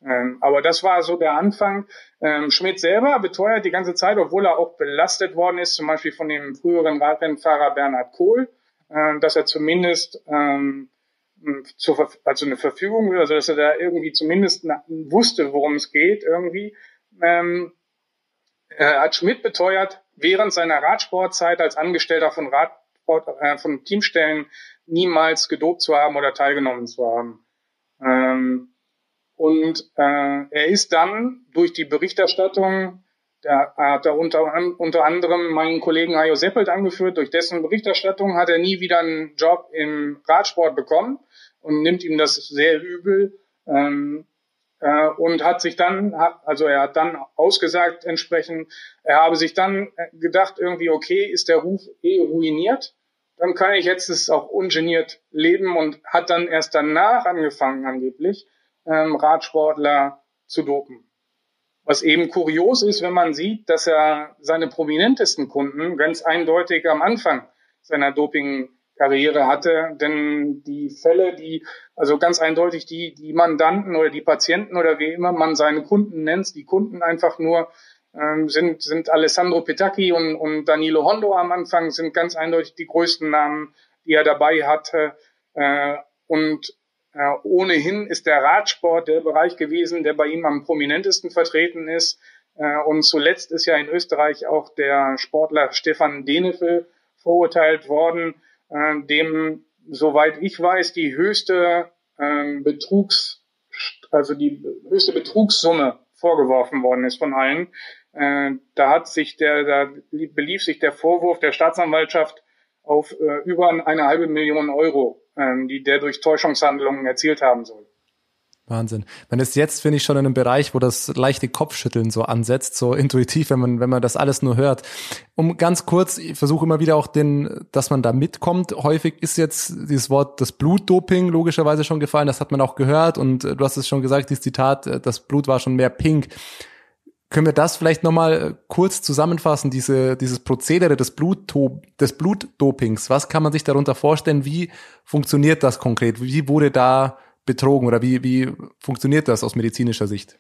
[SPEAKER 6] Ähm, aber das war so der Anfang. Ähm, Schmidt selber beteuert die ganze Zeit, obwohl er auch belastet worden ist, zum Beispiel von dem früheren Radrennfahrer Bernhard Kohl, äh, dass er zumindest ähm, zur, also eine Verfügung, also dass er da irgendwie zumindest wusste, worum es geht irgendwie. Ähm, er hat Schmidt beteuert, während seiner Radsportzeit als Angestellter von Radsport, äh, von Teamstellen niemals gedopt zu haben oder teilgenommen zu haben. Ähm, und äh, er ist dann durch die Berichterstattung da hat er unter, unter anderem meinen Kollegen Hajo Seppelt angeführt. Durch dessen Berichterstattung hat er nie wieder einen Job im Radsport bekommen und nimmt ihm das sehr übel. Ähm, äh, und hat sich dann, also er hat dann ausgesagt entsprechend, er habe sich dann gedacht, irgendwie, okay, ist der Ruf eh ruiniert, dann kann ich jetzt es auch ungeniert leben und hat dann erst danach angefangen, angeblich, ähm, Radsportler zu dopen. Was eben kurios ist, wenn man sieht, dass er seine prominentesten Kunden ganz eindeutig am Anfang seiner Doping-Karriere hatte. Denn die Fälle, die, also ganz eindeutig die, die Mandanten oder die Patienten oder wie immer man seine Kunden nennt, die Kunden einfach nur ähm, sind, sind Alessandro Petacchi und, und Danilo Hondo am Anfang, sind ganz eindeutig die größten Namen, die er dabei hatte. Äh, und äh, ohnehin ist der Radsport der Bereich gewesen, der bei ihm am prominentesten vertreten ist. Äh, und zuletzt ist ja in Österreich auch der Sportler Stefan Denefel verurteilt worden, äh, dem, soweit ich weiß, die höchste äh, Betrugs, also die höchste Betrugssumme vorgeworfen worden ist von allen. Äh, da hat sich der, da belief sich der Vorwurf der Staatsanwaltschaft auf äh, über eine halbe Million Euro ähm, die der durch Täuschungshandlungen erzielt haben soll.
[SPEAKER 4] Wahnsinn. Man ist jetzt, finde ich, schon in einem Bereich, wo das leichte Kopfschütteln so ansetzt, so intuitiv, wenn man, wenn man das alles nur hört. Um ganz kurz, ich versuche immer wieder auch den, dass man da mitkommt. Häufig ist jetzt dieses Wort das Blutdoping logischerweise schon gefallen, das hat man auch gehört und äh, du hast es schon gesagt, dieses Zitat, äh, das Blut war schon mehr pink. Können wir das vielleicht nochmal äh, kurz zusammenfassen, diese, dieses Prozedere des, Blutto des Blutdopings? Was kann man sich darunter vorstellen? Wie funktioniert das konkret? Wie wurde da betrogen oder wie, wie funktioniert das aus medizinischer Sicht?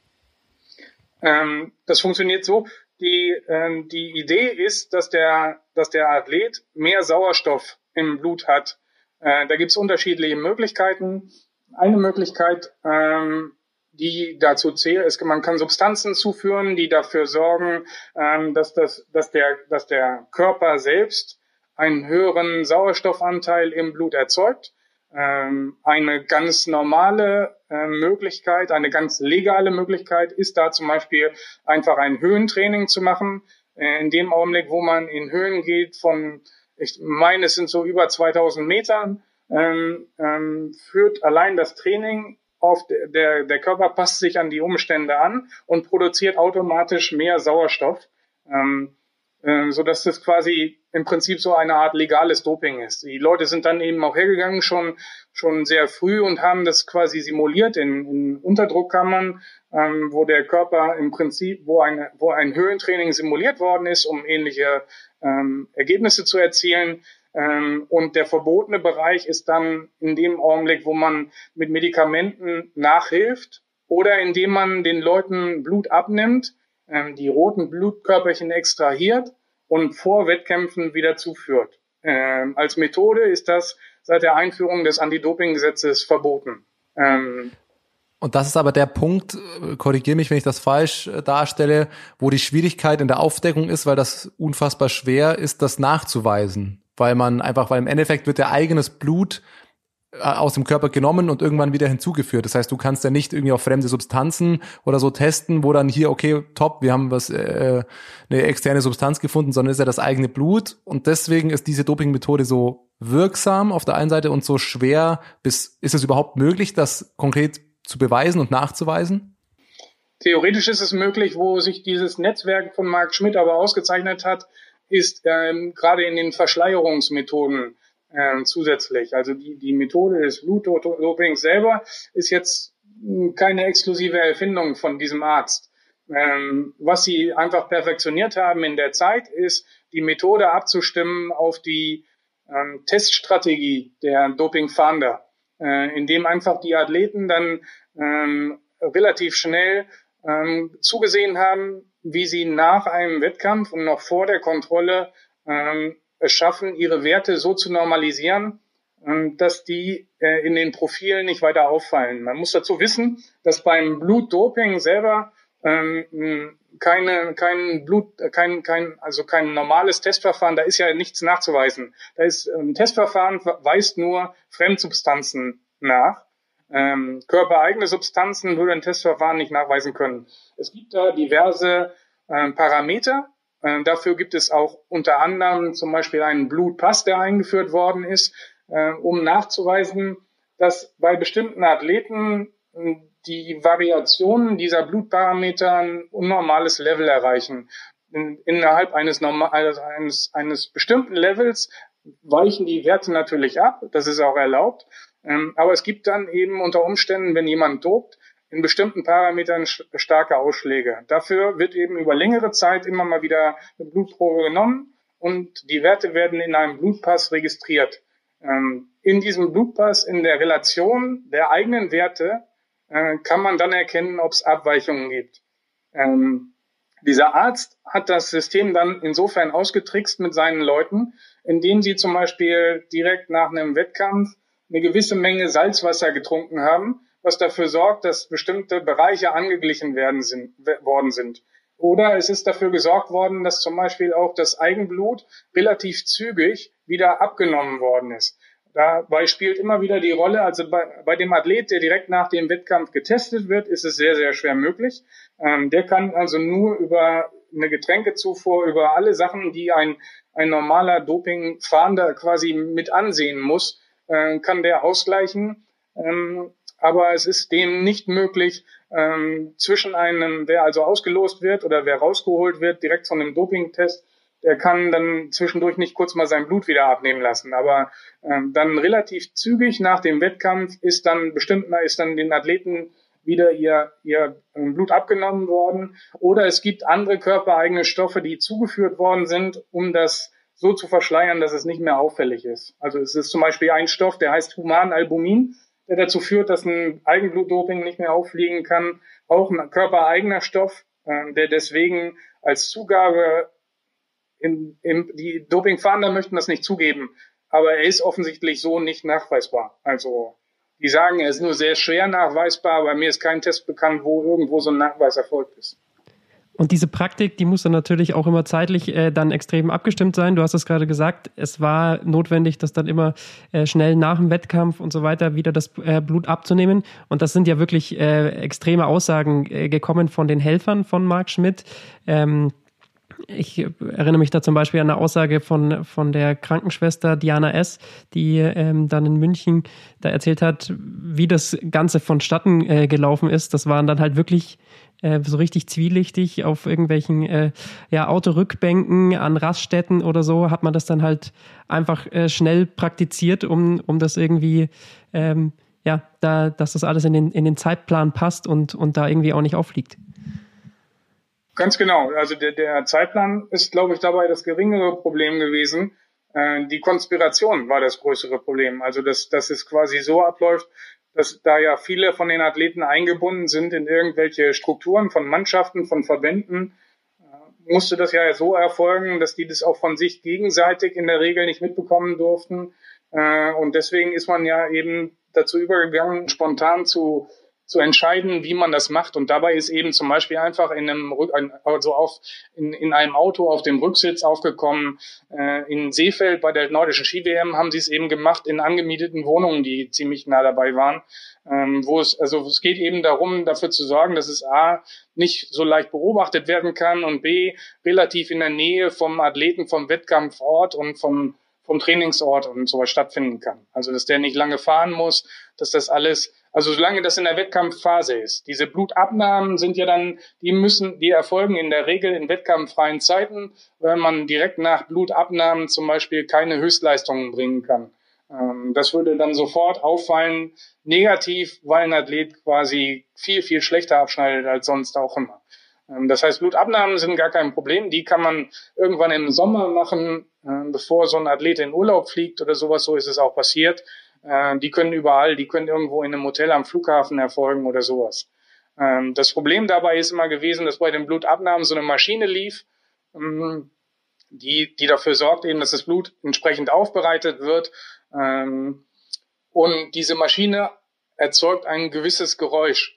[SPEAKER 6] Ähm, das funktioniert so. Die, ähm, die Idee ist, dass der, dass der Athlet mehr Sauerstoff im Blut hat. Äh, da gibt es unterschiedliche Möglichkeiten. Eine Möglichkeit ähm, die dazu zählen. Es, man kann Substanzen zuführen, die dafür sorgen, ähm, dass, das, dass, der, dass der Körper selbst einen höheren Sauerstoffanteil im Blut erzeugt. Ähm, eine ganz normale äh, Möglichkeit, eine ganz legale Möglichkeit ist da zum Beispiel einfach ein Höhentraining zu machen. Äh, in dem Augenblick, wo man in Höhen geht von, ich meine, es sind so über 2000 Metern, ähm, ähm, führt allein das Training auf der, der Körper passt sich an die Umstände an und produziert automatisch mehr Sauerstoff, ähm, äh, so dass das quasi im Prinzip so eine Art legales Doping ist. Die Leute sind dann eben auch hergegangen schon schon sehr früh und haben das quasi simuliert in, in Unterdruckkammern, ähm, wo der Körper im Prinzip, wo ein, wo ein Höhentraining simuliert worden ist, um ähnliche ähm, Ergebnisse zu erzielen. Ähm, und der verbotene Bereich ist dann in dem Augenblick, wo man mit Medikamenten nachhilft oder indem man den Leuten Blut abnimmt, ähm, die roten Blutkörperchen extrahiert und vor Wettkämpfen wieder zuführt. Ähm, als Methode ist das seit der Einführung des Anti-Doping-Gesetzes verboten.
[SPEAKER 4] und das ist aber der Punkt, äh, korrigiere mich, wenn ich das falsch äh, darstelle, wo die Schwierigkeit in der Aufdeckung ist, weil das unfassbar schwer ist, das nachzuweisen weil man einfach, weil im Endeffekt wird der eigenes Blut äh, aus dem Körper genommen und irgendwann wieder hinzugeführt. Das heißt, du kannst ja nicht irgendwie auf fremde Substanzen oder so testen, wo dann hier, okay, top, wir haben was äh, eine externe Substanz gefunden, sondern ist ja das eigene Blut und deswegen ist diese Dopingmethode so wirksam auf der einen Seite und so schwer, bis ist es überhaupt möglich, das konkret zu beweisen und nachzuweisen?
[SPEAKER 6] Theoretisch ist es möglich, wo sich dieses Netzwerk von Mark Schmidt aber ausgezeichnet hat, ist ähm, gerade in den Verschleierungsmethoden ähm, zusätzlich. Also die, die Methode des Blutdopings selber ist jetzt hm, keine exklusive Erfindung von diesem Arzt. Ähm, was sie einfach perfektioniert haben in der Zeit, ist die Methode abzustimmen auf die ähm, Teststrategie der Dopingfahnder, äh, indem einfach die Athleten dann ähm, relativ schnell ähm, zugesehen haben, wie sie nach einem Wettkampf und noch vor der Kontrolle ähm, es schaffen, ihre Werte so zu normalisieren, ähm, dass die äh, in den Profilen nicht weiter auffallen. Man muss dazu wissen, dass beim Blutdoping selber ähm, keine, kein Blut, kein, kein, also kein normales Testverfahren, da ist ja nichts nachzuweisen. Da ist ein Testverfahren weist nur Fremdsubstanzen nach. Ähm, körpereigene Substanzen würde ein Testverfahren nicht nachweisen können. Es gibt da diverse äh, Parameter. Äh, dafür gibt es auch unter anderem zum Beispiel einen Blutpass, der eingeführt worden ist, äh, um nachzuweisen, dass bei bestimmten Athleten äh, die Variationen dieser Blutparameter ein unnormales Level erreichen. In, innerhalb eines, normal, eines, eines bestimmten Levels weichen die Werte natürlich ab, das ist auch erlaubt. Ähm, aber es gibt dann eben unter Umständen, wenn jemand dopt, in bestimmten Parametern starke Ausschläge. Dafür wird eben über längere Zeit immer mal wieder eine Blutprobe genommen und die Werte werden in einem Blutpass registriert. Ähm, in diesem Blutpass, in der Relation der eigenen Werte, äh, kann man dann erkennen, ob es Abweichungen gibt. Ähm, dieser Arzt hat das System dann insofern ausgetrickst mit seinen Leuten, indem sie zum Beispiel direkt nach einem Wettkampf eine gewisse Menge Salzwasser getrunken haben, was dafür sorgt, dass bestimmte Bereiche angeglichen werden sind, worden sind. Oder es ist dafür gesorgt worden, dass zum Beispiel auch das Eigenblut relativ zügig wieder abgenommen worden ist. Dabei spielt immer wieder die Rolle, also bei, bei dem Athlet, der direkt nach dem Wettkampf getestet wird, ist es sehr, sehr schwer möglich. Ähm, der kann also nur über eine Getränkezufuhr, über alle Sachen, die ein, ein normaler Dopingfahrender quasi mit ansehen muss, äh, kann der ausgleichen. Ähm, aber es ist dem nicht möglich, ähm, zwischen einem, wer also ausgelost wird oder wer rausgeholt wird, direkt von einem Dopingtest, der kann dann zwischendurch nicht kurz mal sein Blut wieder abnehmen lassen. Aber ähm, dann relativ zügig nach dem Wettkampf ist dann bestimmt, ist dann den Athleten wieder ihr, ihr Blut abgenommen worden. Oder es gibt andere körpereigene Stoffe, die zugeführt worden sind, um das so zu verschleiern, dass es nicht mehr auffällig ist. Also es ist zum Beispiel ein Stoff, der heißt Humanalbumin, der dazu führt, dass ein Eigenblutdoping nicht mehr auffliegen kann. Auch ein körpereigener Stoff, äh, der deswegen als Zugabe in, in, die Dopingfahnder möchten das nicht zugeben, aber er ist offensichtlich so nicht nachweisbar. Also die sagen, er ist nur sehr schwer nachweisbar, aber mir ist kein Test bekannt, wo irgendwo so ein Nachweis erfolgt ist.
[SPEAKER 3] Und diese Praktik, die muss dann natürlich auch immer zeitlich äh, dann extrem abgestimmt sein. Du hast es gerade gesagt, es war notwendig, das dann immer äh, schnell nach dem Wettkampf und so weiter wieder das äh, Blut abzunehmen. Und das sind ja wirklich äh, extreme Aussagen äh, gekommen von den Helfern von Marc Schmidt. Ähm, ich erinnere mich da zum Beispiel an eine Aussage von, von der Krankenschwester Diana S., die ähm, dann in München da erzählt hat, wie das Ganze vonstatten äh, gelaufen ist. Das waren dann halt wirklich äh, so richtig zwielichtig auf irgendwelchen äh, ja, Autorückbänken an Raststätten oder so, hat man das dann halt einfach äh, schnell praktiziert, um, um das irgendwie, ähm, ja, da, dass das alles in den, in den Zeitplan passt und, und da irgendwie auch nicht auffliegt.
[SPEAKER 6] Ganz genau. Also der, der Zeitplan ist, glaube ich, dabei das geringere Problem gewesen. Äh, die Konspiration war das größere Problem. Also dass, dass es quasi so abläuft, dass da ja viele von den Athleten eingebunden sind in irgendwelche Strukturen von Mannschaften, von Verbänden, äh, musste das ja so erfolgen, dass die das auch von sich gegenseitig in der Regel nicht mitbekommen durften. Äh, und deswegen ist man ja eben dazu übergegangen, spontan zu zu entscheiden, wie man das macht. Und dabei ist eben zum Beispiel einfach in einem Rück also auf in, in einem Auto auf dem Rücksitz aufgekommen. Äh, in Seefeld bei der nordischen Ski-WM haben sie es eben gemacht in angemieteten Wohnungen, die ziemlich nah dabei waren. Ähm, wo es also es geht eben darum, dafür zu sorgen, dass es a nicht so leicht beobachtet werden kann und b relativ in der Nähe vom Athleten, vom Wettkampfort und vom vom Trainingsort und sowas stattfinden kann. Also dass der nicht lange fahren muss, dass das alles also solange das in der Wettkampfphase ist. Diese Blutabnahmen sind ja dann, die müssen, die erfolgen in der Regel in wettkampffreien Zeiten, wenn man direkt nach Blutabnahmen zum Beispiel keine Höchstleistungen bringen kann. Ähm, das würde dann sofort auffallen, negativ, weil ein Athlet quasi viel, viel schlechter abschneidet als sonst auch immer. Ähm, das heißt, Blutabnahmen sind gar kein Problem. Die kann man irgendwann im Sommer machen, äh, bevor so ein Athlet in Urlaub fliegt oder sowas. So ist es auch passiert. Äh, die können überall, die können irgendwo in einem Hotel am Flughafen erfolgen oder sowas. Ähm, das Problem dabei ist immer gewesen, dass bei den Blutabnahmen so eine Maschine lief, ähm, die, die dafür sorgt eben, dass das Blut entsprechend aufbereitet wird. Ähm, und diese Maschine erzeugt ein gewisses Geräusch.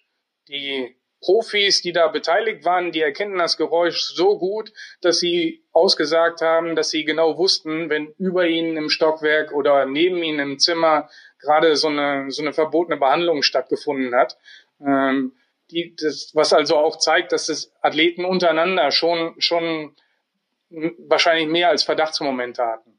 [SPEAKER 6] Die Profis, die da beteiligt waren, die erkennen das Geräusch so gut, dass sie ausgesagt haben, dass sie genau wussten, wenn über ihnen im Stockwerk oder neben ihnen im Zimmer gerade so eine, so eine verbotene Behandlung stattgefunden hat. Ähm, die, das, was also auch zeigt, dass das Athleten untereinander schon, schon wahrscheinlich mehr als Verdachtsmomente hatten.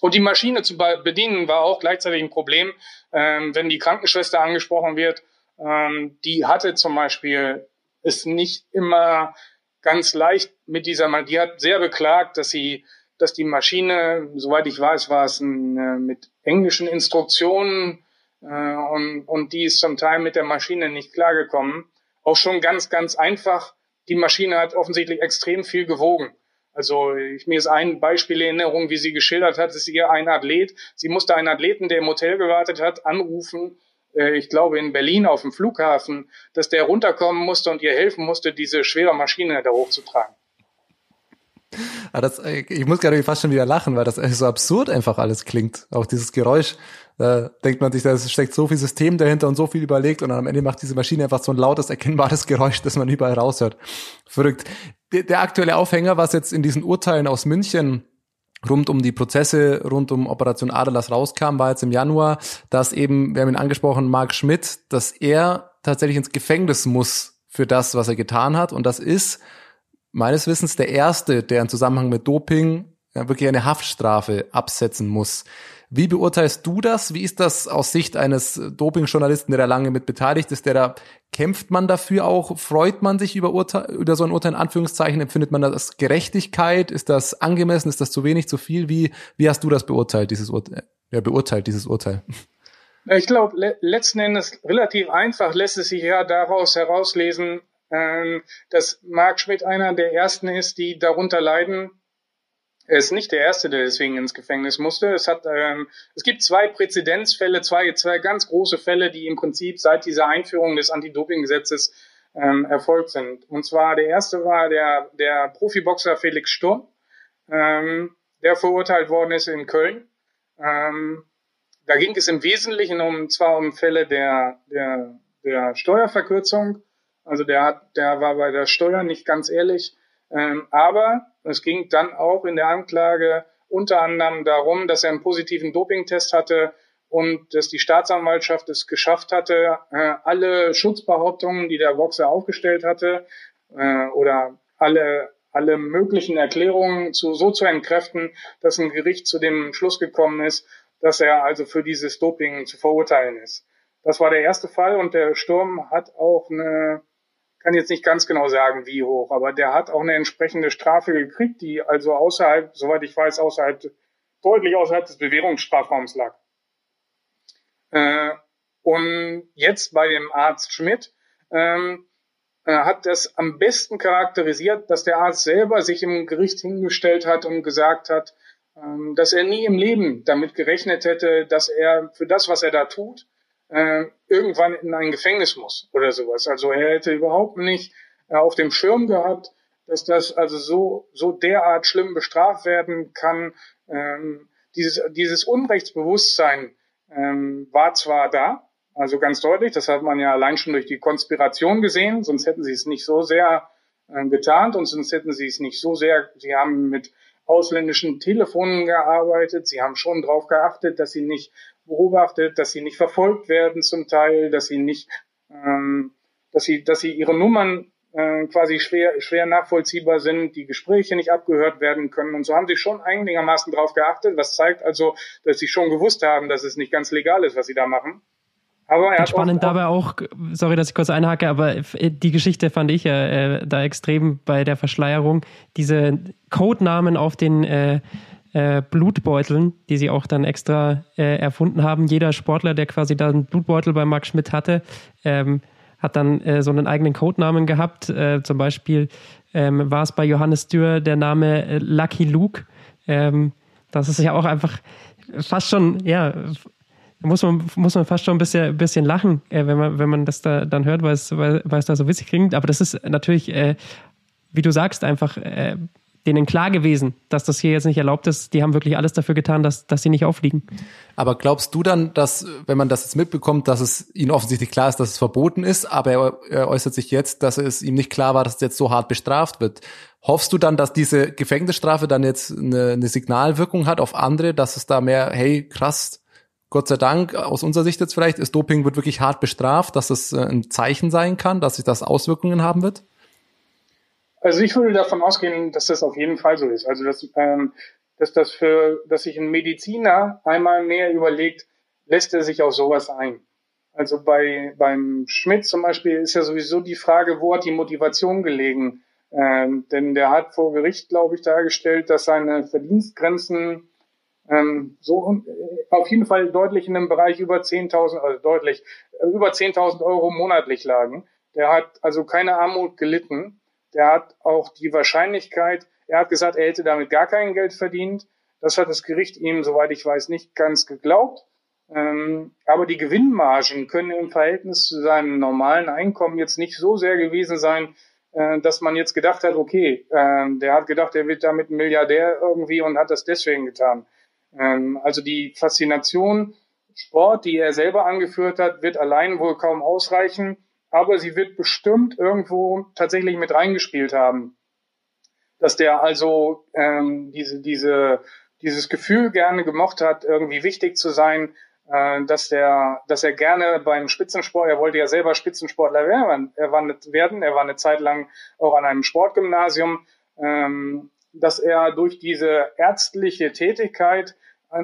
[SPEAKER 6] Und die Maschine zu bedienen war auch gleichzeitig ein Problem, ähm, wenn die Krankenschwester angesprochen wird ähm, die hatte zum Beispiel es nicht immer ganz leicht mit dieser, die hat sehr beklagt, dass sie, dass die Maschine, soweit ich weiß, war es ein, äh, mit englischen Instruktionen äh, und, und die ist zum Teil mit der Maschine nicht klargekommen. Auch schon ganz, ganz einfach. Die Maschine hat offensichtlich extrem viel gewogen. Also ich, mir ist ein Beispiel in Erinnerung, wie sie geschildert hat, ist ihr ein Athlet. Sie musste einen Athleten, der im Hotel gewartet hat, anrufen ich glaube in Berlin auf dem Flughafen, dass der runterkommen musste und ihr helfen musste, diese schwere Maschine da hochzutragen.
[SPEAKER 4] Ah, das, äh, ich muss gerade fast schon wieder lachen, weil das so absurd einfach alles klingt. Auch dieses Geräusch, da denkt man sich, da steckt so viel System dahinter und so viel überlegt und am Ende macht diese Maschine einfach so ein lautes, erkennbares Geräusch, das man überall raushört. Verrückt. Der, der aktuelle Aufhänger, was jetzt in diesen Urteilen aus München rund um die Prozesse rund um Operation Adelas rauskam, war jetzt im Januar, dass eben, wir haben ihn angesprochen, Mark Schmidt, dass er tatsächlich ins Gefängnis muss für das, was er getan hat. Und das ist meines Wissens der erste, der im Zusammenhang mit Doping ja, wirklich eine Haftstrafe absetzen muss. Wie beurteilst du das? Wie ist das aus Sicht eines Doping-Journalisten, der da lange mit beteiligt ist, der da kämpft man dafür auch? Freut man sich über, Urteil, über so ein Urteil in Anführungszeichen? Empfindet man das als Gerechtigkeit? Ist das angemessen? Ist das zu wenig, zu viel? Wie, wie hast du das beurteilt, dieses Urteil? Ja, beurteilt, dieses Urteil?
[SPEAKER 6] Ich glaube, le letzten Endes relativ einfach lässt es sich ja daraus herauslesen, ähm, dass Marc Schmidt einer der ersten ist, die darunter leiden. Er ist nicht der Erste, der deswegen ins Gefängnis musste. Es, hat, ähm, es gibt zwei Präzedenzfälle, zwei, zwei ganz große Fälle, die im Prinzip seit dieser Einführung des Anti-Doping-Gesetzes ähm, erfolgt sind. Und zwar der erste war der, der Profiboxer Felix Sturm, ähm, der verurteilt worden ist in Köln. Ähm, da ging es im Wesentlichen um zwar um Fälle der, der, der Steuerverkürzung, also der hat, der war bei der Steuer nicht ganz ehrlich, ähm, aber es ging dann auch in der Anklage unter anderem darum, dass er einen positiven Dopingtest hatte und dass die Staatsanwaltschaft es geschafft hatte, äh, alle Schutzbehauptungen, die der Boxer aufgestellt hatte, äh, oder alle alle möglichen Erklärungen zu, so zu entkräften, dass ein Gericht zu dem Schluss gekommen ist, dass er also für dieses Doping zu verurteilen ist. Das war der erste Fall und der Sturm hat auch eine, kann jetzt nicht ganz genau sagen, wie hoch, aber der hat auch eine entsprechende Strafe gekriegt, die also außerhalb, soweit ich weiß, außerhalb, deutlich außerhalb des Bewährungsstrafraums lag. Äh, und jetzt bei dem Arzt Schmidt ähm, äh, hat das am besten charakterisiert, dass der Arzt selber sich im Gericht hingestellt hat und gesagt hat, ähm, dass er nie im Leben damit gerechnet hätte, dass er für das, was er da tut, äh, irgendwann in ein Gefängnis muss oder sowas. Also er hätte überhaupt nicht äh, auf dem Schirm gehabt, dass das also so, so derart schlimm bestraft werden kann. Ähm, dieses, dieses Unrechtsbewusstsein ähm, war zwar da, also ganz deutlich, das hat man ja allein schon durch die Konspiration gesehen, sonst hätten sie es nicht so sehr äh, getarnt und sonst hätten sie es nicht so sehr, sie haben mit ausländischen Telefonen gearbeitet. Sie haben schon darauf geachtet, dass sie nicht beobachtet, dass sie nicht verfolgt werden zum Teil, dass sie nicht, ähm, dass sie, dass sie ihre Nummern äh, quasi schwer, schwer nachvollziehbar sind, die Gespräche nicht abgehört werden können. Und so haben sie schon einigermaßen darauf geachtet, was zeigt also, dass sie schon gewusst haben, dass es nicht ganz legal ist, was sie da machen.
[SPEAKER 3] Aber er spannend dabei auch, sorry, dass ich kurz einhacke, aber die Geschichte fand ich ja äh, da extrem bei der Verschleierung. Diese Codenamen auf den äh, äh, Blutbeuteln, die sie auch dann extra äh, erfunden haben. Jeder Sportler, der quasi da einen Blutbeutel bei Marc Schmidt hatte, ähm, hat dann äh, so einen eigenen Codenamen gehabt. Äh, zum Beispiel ähm, war es bei Johannes Dürr der Name Lucky Luke. Ähm, das ist ja auch einfach fast schon, ja, muss man, muss man fast schon ein bisschen, bisschen lachen, äh, wenn, man, wenn man das da dann hört, weil es, weil, es da so witzig klingt. Aber das ist natürlich, äh, wie du sagst, einfach äh, denen klar gewesen, dass das hier jetzt nicht erlaubt ist. Die haben wirklich alles dafür getan, dass, dass sie nicht auffliegen.
[SPEAKER 4] Aber glaubst du dann, dass, wenn man das jetzt mitbekommt, dass es ihnen offensichtlich klar ist, dass es verboten ist, aber er, er äußert sich jetzt, dass es ihm nicht klar war, dass es jetzt so hart bestraft wird? Hoffst du dann, dass diese Gefängnisstrafe dann jetzt eine, eine Signalwirkung hat auf andere, dass es da mehr, hey, krass, Gott sei Dank, aus unserer Sicht jetzt vielleicht, ist Doping wird wirklich hart bestraft, dass es äh, ein Zeichen sein kann, dass sich das Auswirkungen haben wird?
[SPEAKER 6] Also ich würde davon ausgehen, dass das auf jeden Fall so ist. Also dass, ähm, dass das für, dass sich ein Mediziner einmal mehr überlegt, lässt er sich auf sowas ein. Also bei beim Schmidt zum Beispiel ist ja sowieso die Frage, wo hat die Motivation gelegen? Ähm, denn der hat vor Gericht, glaube ich, dargestellt, dass seine Verdienstgrenzen ähm, so äh, auf jeden Fall deutlich in einem Bereich über 10.000, also deutlich äh, über 10.000 Euro monatlich lagen. Der hat also keine Armut gelitten. Der hat auch die Wahrscheinlichkeit, er hat gesagt, er hätte damit gar kein Geld verdient. Das hat das Gericht ihm, soweit ich weiß, nicht ganz geglaubt. Ähm, aber die Gewinnmargen können im Verhältnis zu seinem normalen Einkommen jetzt nicht so sehr gewesen sein, äh, dass man jetzt gedacht hat, okay, äh, der hat gedacht, er wird damit ein Milliardär irgendwie und hat das deswegen getan. Ähm, also die Faszination Sport, die er selber angeführt hat, wird allein wohl kaum ausreichen, aber sie wird bestimmt irgendwo tatsächlich mit reingespielt haben. Dass der also ähm, diese, diese, dieses Gefühl gerne gemocht hat, irgendwie wichtig zu sein, äh, dass der, dass er gerne beim Spitzensport, er wollte ja selber Spitzensportler werden, er war, werden, er war eine Zeit lang auch an einem Sportgymnasium, ähm, dass er durch diese ärztliche Tätigkeit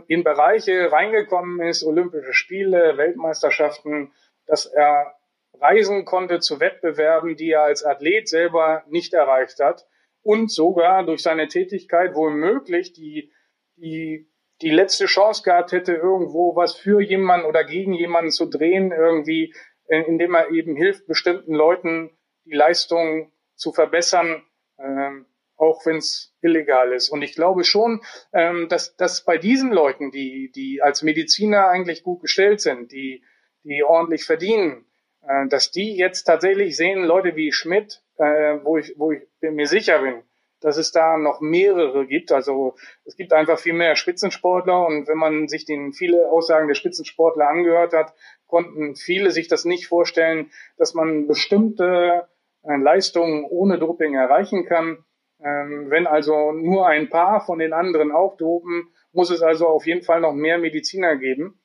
[SPEAKER 6] in Bereiche reingekommen ist, Olympische Spiele, Weltmeisterschaften, dass er reisen konnte zu Wettbewerben, die er als Athlet selber nicht erreicht hat und sogar durch seine Tätigkeit womöglich die, die die letzte Chance gehabt hätte, irgendwo was für jemanden oder gegen jemanden zu drehen, irgendwie, indem er eben hilft, bestimmten Leuten die Leistung zu verbessern, ähm, auch wenn es illegal ist. Und ich glaube schon, ähm, dass, dass bei diesen Leuten, die, die als Mediziner eigentlich gut gestellt sind, die, die ordentlich verdienen, äh, dass die jetzt tatsächlich sehen, Leute wie Schmidt, äh, wo ich, wo ich mir sicher bin, dass es da noch mehrere gibt. Also es gibt einfach viel mehr Spitzensportler und wenn man sich den viele Aussagen der Spitzensportler angehört hat, konnten viele sich das nicht vorstellen, dass man bestimmte äh, Leistungen ohne Doping erreichen kann. Ähm, wenn also nur ein paar von den anderen auch dopen, muss es also auf jeden Fall noch mehr Mediziner geben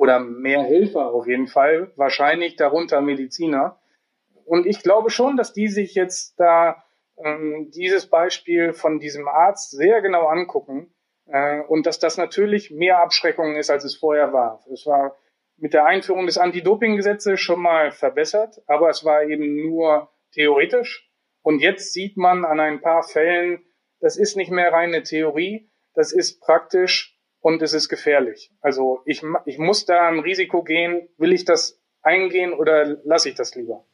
[SPEAKER 6] oder mehr Helfer auf jeden Fall, wahrscheinlich darunter Mediziner. Und ich glaube schon, dass die sich jetzt da ähm, dieses Beispiel von diesem Arzt sehr genau angucken äh, und dass das natürlich mehr Abschreckung ist, als es vorher war. Es war mit der Einführung des Anti-Doping-Gesetzes schon mal verbessert, aber es war eben nur theoretisch. Und jetzt sieht man an ein paar Fällen, das ist nicht mehr reine Theorie, das ist praktisch und es ist gefährlich. Also ich, ich muss da ein Risiko gehen, will ich das eingehen oder lasse ich das lieber?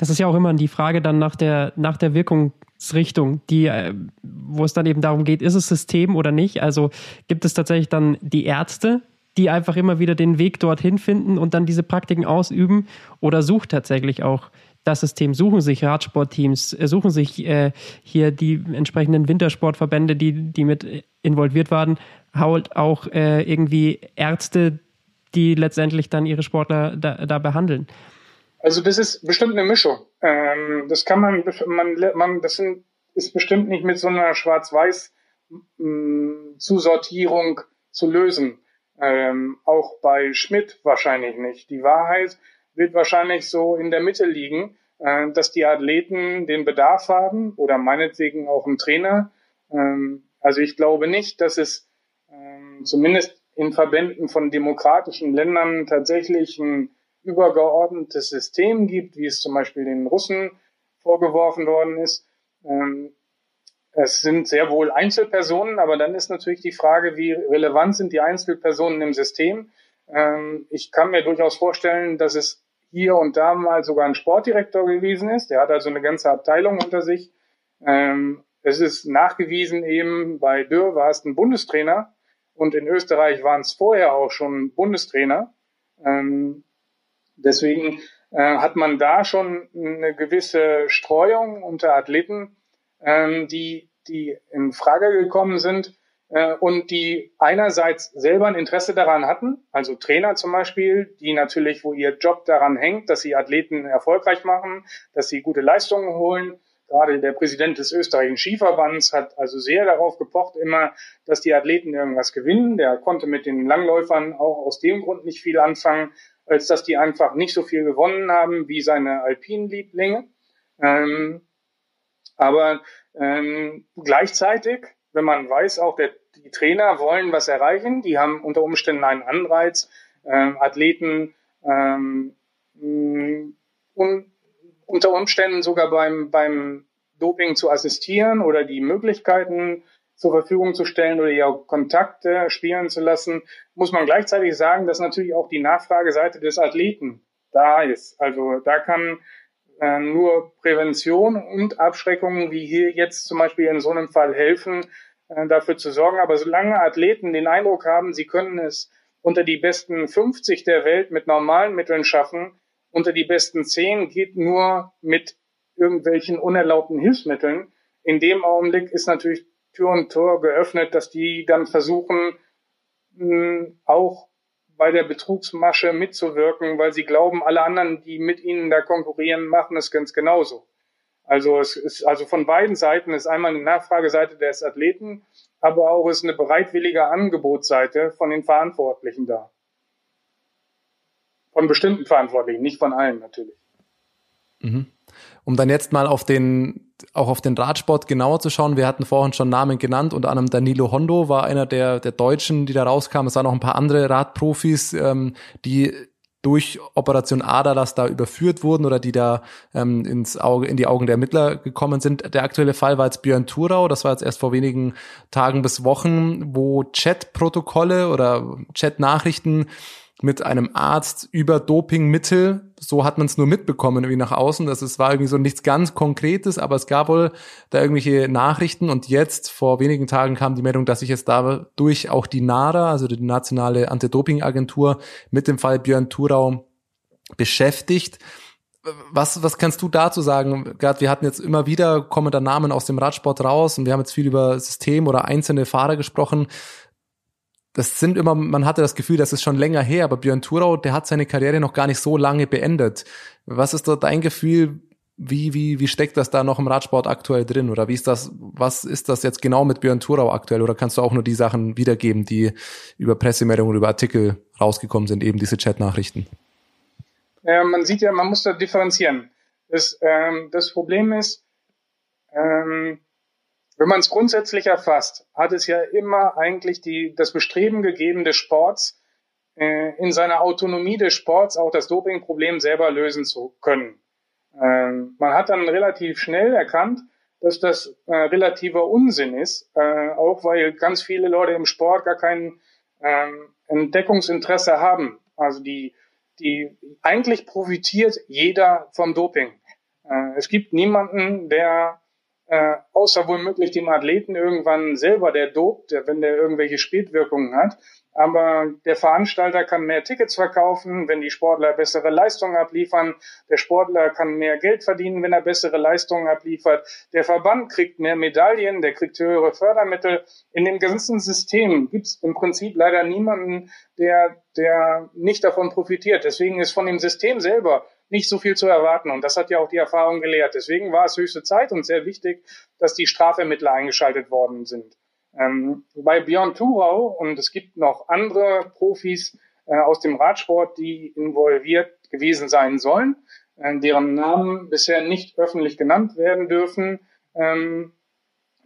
[SPEAKER 3] das ist ja auch immer die Frage dann nach der, nach der Wirkungsrichtung, die, äh, wo es dann eben darum geht, ist es System oder nicht? Also gibt es tatsächlich dann die Ärzte, die einfach immer wieder den Weg dorthin finden und dann diese Praktiken ausüben oder sucht tatsächlich auch das System, suchen sich Radsportteams, suchen sich äh, hier die entsprechenden Wintersportverbände, die, die mit involviert waren, haut auch äh, irgendwie Ärzte, die letztendlich dann ihre Sportler da, da behandeln.
[SPEAKER 6] Also das ist bestimmt eine Mischung. Ähm, das kann man, man, man, das sind, ist bestimmt nicht mit so einer Schwarz-Weiß-Zusortierung mm, zu lösen. Ähm, auch bei Schmidt wahrscheinlich nicht. Die Wahrheit wird wahrscheinlich so in der Mitte liegen, äh, dass die Athleten den Bedarf haben oder meinetwegen auch ein Trainer. Ähm, also ich glaube nicht, dass es zumindest in Verbänden von demokratischen Ländern tatsächlich ein übergeordnetes System gibt, wie es zum Beispiel den Russen vorgeworfen worden ist. Ähm, es sind sehr wohl Einzelpersonen, aber dann ist natürlich die Frage, wie relevant sind die Einzelpersonen im System. Ähm, ich kann mir durchaus vorstellen, dass es hier und da mal sogar ein Sportdirektor gewesen ist. Der hat also eine ganze Abteilung unter sich. Ähm, es ist nachgewiesen eben, bei Dürr war es ein Bundestrainer und in Österreich waren es vorher auch schon Bundestrainer. Deswegen äh, hat man da schon eine gewisse Streuung unter Athleten, ähm, die, die in Frage gekommen sind äh, und die einerseits selber ein Interesse daran hatten, also Trainer zum Beispiel, die natürlich, wo ihr Job daran hängt, dass sie Athleten erfolgreich machen, dass sie gute Leistungen holen. Gerade der Präsident des österreichischen Skiverbands hat also sehr darauf gepocht immer, dass die Athleten irgendwas gewinnen. Der konnte mit den Langläufern auch aus dem Grund nicht viel anfangen, als dass die einfach nicht so viel gewonnen haben wie seine Alpinlieblinge. Ähm, aber ähm, gleichzeitig, wenn man weiß, auch der, die Trainer wollen was erreichen, die haben unter Umständen einen Anreiz, ähm, Athleten ähm, un, unter Umständen sogar beim, beim Doping zu assistieren oder die Möglichkeiten zur Verfügung zu stellen oder ihr Kontakte spielen zu lassen, muss man gleichzeitig sagen, dass natürlich auch die Nachfrageseite des Athleten da ist. Also da kann äh, nur Prävention und Abschreckung, wie hier jetzt zum Beispiel in so einem Fall helfen, äh, dafür zu sorgen. Aber solange Athleten den Eindruck haben, sie können es unter die besten 50 der Welt mit normalen Mitteln schaffen, unter die besten 10 geht nur mit irgendwelchen unerlaubten Hilfsmitteln. In dem Augenblick ist natürlich Tür und Tor geöffnet, dass die dann versuchen, auch bei der Betrugsmasche mitzuwirken, weil sie glauben, alle anderen, die mit ihnen da konkurrieren, machen es ganz genauso. Also es ist also von beiden Seiten ist einmal eine Nachfrageseite des Athleten, aber auch ist eine bereitwillige Angebotsseite von den Verantwortlichen da. Von bestimmten Verantwortlichen, nicht von allen natürlich.
[SPEAKER 4] Mhm. Um dann jetzt mal auf den auch auf den Radsport genauer zu schauen. Wir hatten vorhin schon Namen genannt, unter anderem Danilo Hondo war einer der, der Deutschen, die da rauskamen. Es waren noch ein paar andere Radprofis, ähm, die durch Operation Aderlass da überführt wurden oder die da ähm, ins Auge, in die Augen der Ermittler gekommen sind. Der aktuelle Fall war jetzt Björn Thurau, das war jetzt erst vor wenigen Tagen bis Wochen, wo Chat-Protokolle oder Chat-Nachrichten mit einem Arzt über Dopingmittel. So hat man es nur mitbekommen irgendwie nach außen. Das es war irgendwie so nichts ganz Konkretes, aber es gab wohl da irgendwelche Nachrichten und jetzt vor wenigen Tagen kam die Meldung, dass sich jetzt dadurch auch die NADA, also die nationale Anti-Doping-Agentur, mit dem Fall Björn Thurau beschäftigt. Was, was kannst du dazu sagen? Gerd, wir hatten jetzt immer wieder kommen da Namen aus dem Radsport raus und wir haben jetzt viel über System oder einzelne Fahrer gesprochen das sind immer, man hatte das Gefühl, das ist schon länger her, aber Björn Thurau, der hat seine Karriere noch gar nicht so lange beendet. Was ist da dein Gefühl? Wie, wie, wie steckt das da noch im Radsport aktuell drin? Oder wie ist das, was ist das jetzt genau mit Björn Thurau aktuell? Oder kannst du auch nur die Sachen wiedergeben, die über Pressemeldungen, über Artikel rausgekommen sind, eben diese Chatnachrichten?
[SPEAKER 6] Ja, man sieht ja, man muss da differenzieren. Das, ähm, das Problem ist, ähm, wenn man es grundsätzlich erfasst, hat es ja immer eigentlich die, das Bestreben gegeben des Sports, äh, in seiner Autonomie des Sports auch das Dopingproblem selber lösen zu können. Ähm, man hat dann relativ schnell erkannt, dass das äh, relativer Unsinn ist, äh, auch weil ganz viele Leute im Sport gar kein ähm, Entdeckungsinteresse haben. Also die, die eigentlich profitiert jeder vom Doping. Äh, es gibt niemanden, der äh, außer womöglich dem Athleten irgendwann selber, der dopt, wenn der irgendwelche Spätwirkungen hat. Aber der Veranstalter kann mehr Tickets verkaufen, wenn die Sportler bessere Leistungen abliefern. Der Sportler kann mehr Geld verdienen, wenn er bessere Leistungen abliefert. Der Verband kriegt mehr Medaillen, der kriegt höhere Fördermittel. In dem ganzen System gibt es im Prinzip leider niemanden, der, der nicht davon profitiert. Deswegen ist von dem System selber nicht so viel zu erwarten. Und das hat ja auch die Erfahrung gelehrt. Deswegen war es höchste Zeit und sehr wichtig, dass die Strafermittler eingeschaltet worden sind. Ähm, bei Björn Thurau, und es gibt noch andere Profis äh, aus dem Radsport, die involviert gewesen sein sollen, äh, deren Namen bisher nicht öffentlich genannt werden dürfen. Ähm,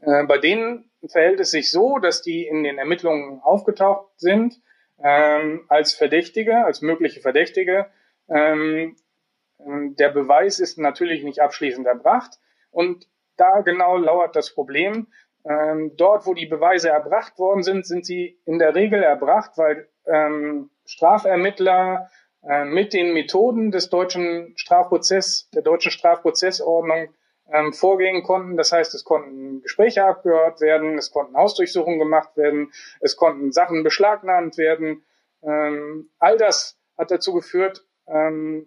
[SPEAKER 6] äh, bei denen verhält es sich so, dass die in den Ermittlungen aufgetaucht sind ähm, als Verdächtige, als mögliche Verdächtige, ähm, der Beweis ist natürlich nicht abschließend erbracht und da genau lauert das Problem. Ähm, dort, wo die Beweise erbracht worden sind, sind sie in der Regel erbracht, weil ähm, Strafermittler äh, mit den Methoden des deutschen Strafprozess, der deutschen Strafprozessordnung ähm, vorgehen konnten. Das heißt, es konnten Gespräche abgehört werden, es konnten Hausdurchsuchungen gemacht werden, es konnten Sachen beschlagnahmt werden. Ähm, all das hat dazu geführt, ähm,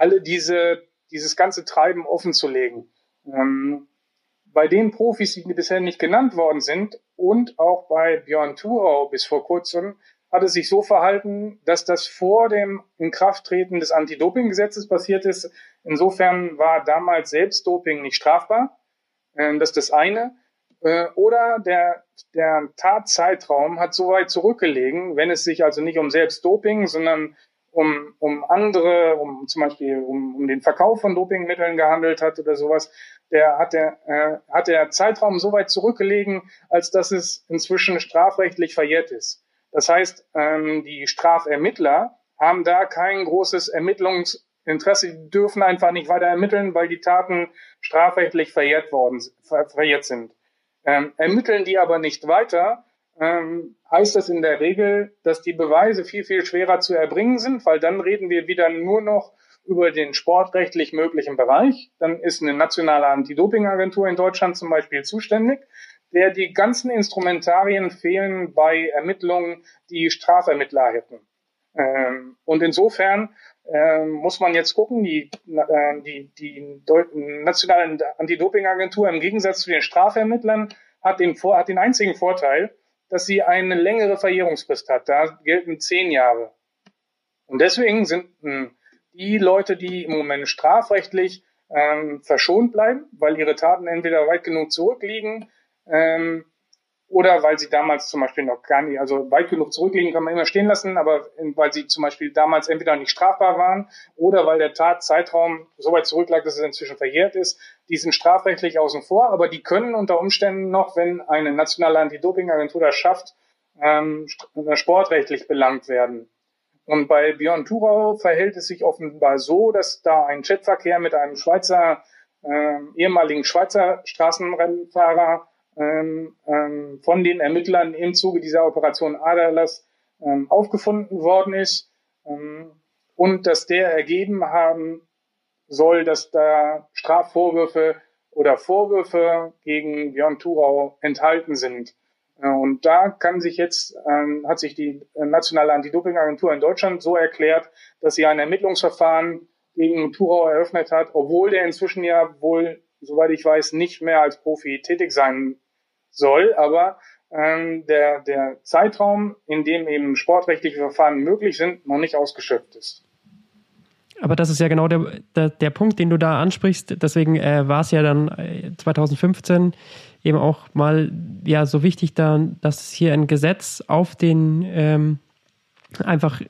[SPEAKER 6] alle diese, dieses ganze Treiben offen zu legen. Ähm, bei den Profis, die bisher nicht genannt worden sind und auch bei Björn Thurau bis vor kurzem, hat es sich so verhalten, dass das vor dem Inkrafttreten des Anti-Doping-Gesetzes passiert ist. Insofern war damals Selbstdoping nicht strafbar. Ähm, das ist das eine. Äh, oder der, der Tatzeitraum hat so weit zurückgelegen, wenn es sich also nicht um Selbstdoping, sondern um, um andere, um zum Beispiel um, um den Verkauf von Dopingmitteln gehandelt hat oder sowas, der hat der, äh, hat der Zeitraum so weit zurückgelegen, als dass es inzwischen strafrechtlich verjährt ist. Das heißt, ähm, die Strafermittler haben da kein großes Ermittlungsinteresse, die dürfen einfach nicht weiter ermitteln, weil die Taten strafrechtlich verjährt worden, ver, verjährt sind. Ähm, ermitteln die aber nicht weiter, ähm, heißt das in der Regel, dass die Beweise viel, viel schwerer zu erbringen sind, weil dann reden wir wieder nur noch über den sportrechtlich möglichen Bereich. Dann ist eine nationale Anti-Doping-Agentur in Deutschland zum Beispiel zuständig, der die ganzen Instrumentarien fehlen bei Ermittlungen, die Strafermittler hätten. Ähm, und insofern ähm, muss man jetzt gucken, die, äh, die, die nationale Anti-Doping-Agentur im Gegensatz zu den Strafermittlern hat den, hat den einzigen Vorteil, dass sie eine längere Verjährungsfrist hat. Da gelten zehn Jahre. Und deswegen sind hm, die Leute, die im Moment strafrechtlich ähm, verschont bleiben, weil ihre Taten entweder weit genug zurückliegen ähm, oder weil sie damals zum Beispiel noch gar nicht, also weit genug zurückliegen kann man immer stehen lassen, aber weil sie zum Beispiel damals entweder nicht strafbar waren oder weil der Tatzeitraum so weit zurücklag, dass es inzwischen verjährt ist, die sind strafrechtlich außen vor, aber die können unter Umständen noch, wenn eine nationale Anti-Doping-Agentur das schafft, ähm, sportrechtlich belangt werden. Und bei Björn Thurau verhält es sich offenbar so, dass da ein Chatverkehr mit einem Schweizer, äh, ehemaligen Schweizer Straßenrennfahrer ähm, ähm, von den Ermittlern im Zuge dieser Operation Aderlass ähm, aufgefunden worden ist ähm, und dass der ergeben haben soll, dass da Strafvorwürfe oder Vorwürfe gegen Björn Thurau enthalten sind. Äh, und da kann sich jetzt, ähm, hat sich die nationale Anti-Doping-Agentur in Deutschland so erklärt, dass sie ein Ermittlungsverfahren gegen Thurau eröffnet hat, obwohl der inzwischen ja wohl, soweit ich weiß, nicht mehr als Profi tätig sein soll. Aber ähm, der, der Zeitraum, in dem eben sportrechtliche Verfahren möglich sind, noch nicht ausgeschöpft ist.
[SPEAKER 3] Aber das ist ja genau der, der, der Punkt, den du da ansprichst. Deswegen äh, war es ja dann 2015 äh, eben auch mal ja so wichtig, da, dass hier ein Gesetz auf den ähm, einfach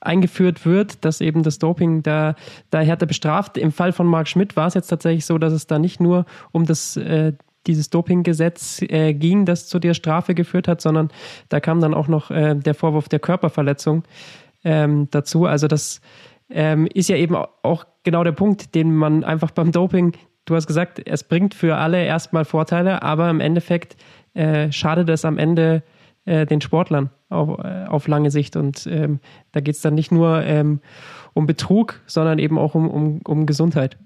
[SPEAKER 3] eingeführt wird, dass eben das Doping da, da härter bestraft. Im Fall von Marc Schmidt war es jetzt tatsächlich so, dass es da nicht nur um das äh, dieses Dopinggesetz äh, ging, das zu der Strafe geführt hat, sondern da kam dann auch noch äh, der Vorwurf der Körperverletzung ähm, dazu. Also das ähm, ist ja eben auch genau der Punkt, den man einfach beim Doping, du hast gesagt, es bringt für alle erstmal Vorteile, aber im Endeffekt äh, schadet es am Ende äh, den Sportlern auf, äh, auf lange Sicht. Und ähm, da geht es dann nicht nur ähm, um Betrug, sondern eben auch um, um, um Gesundheit.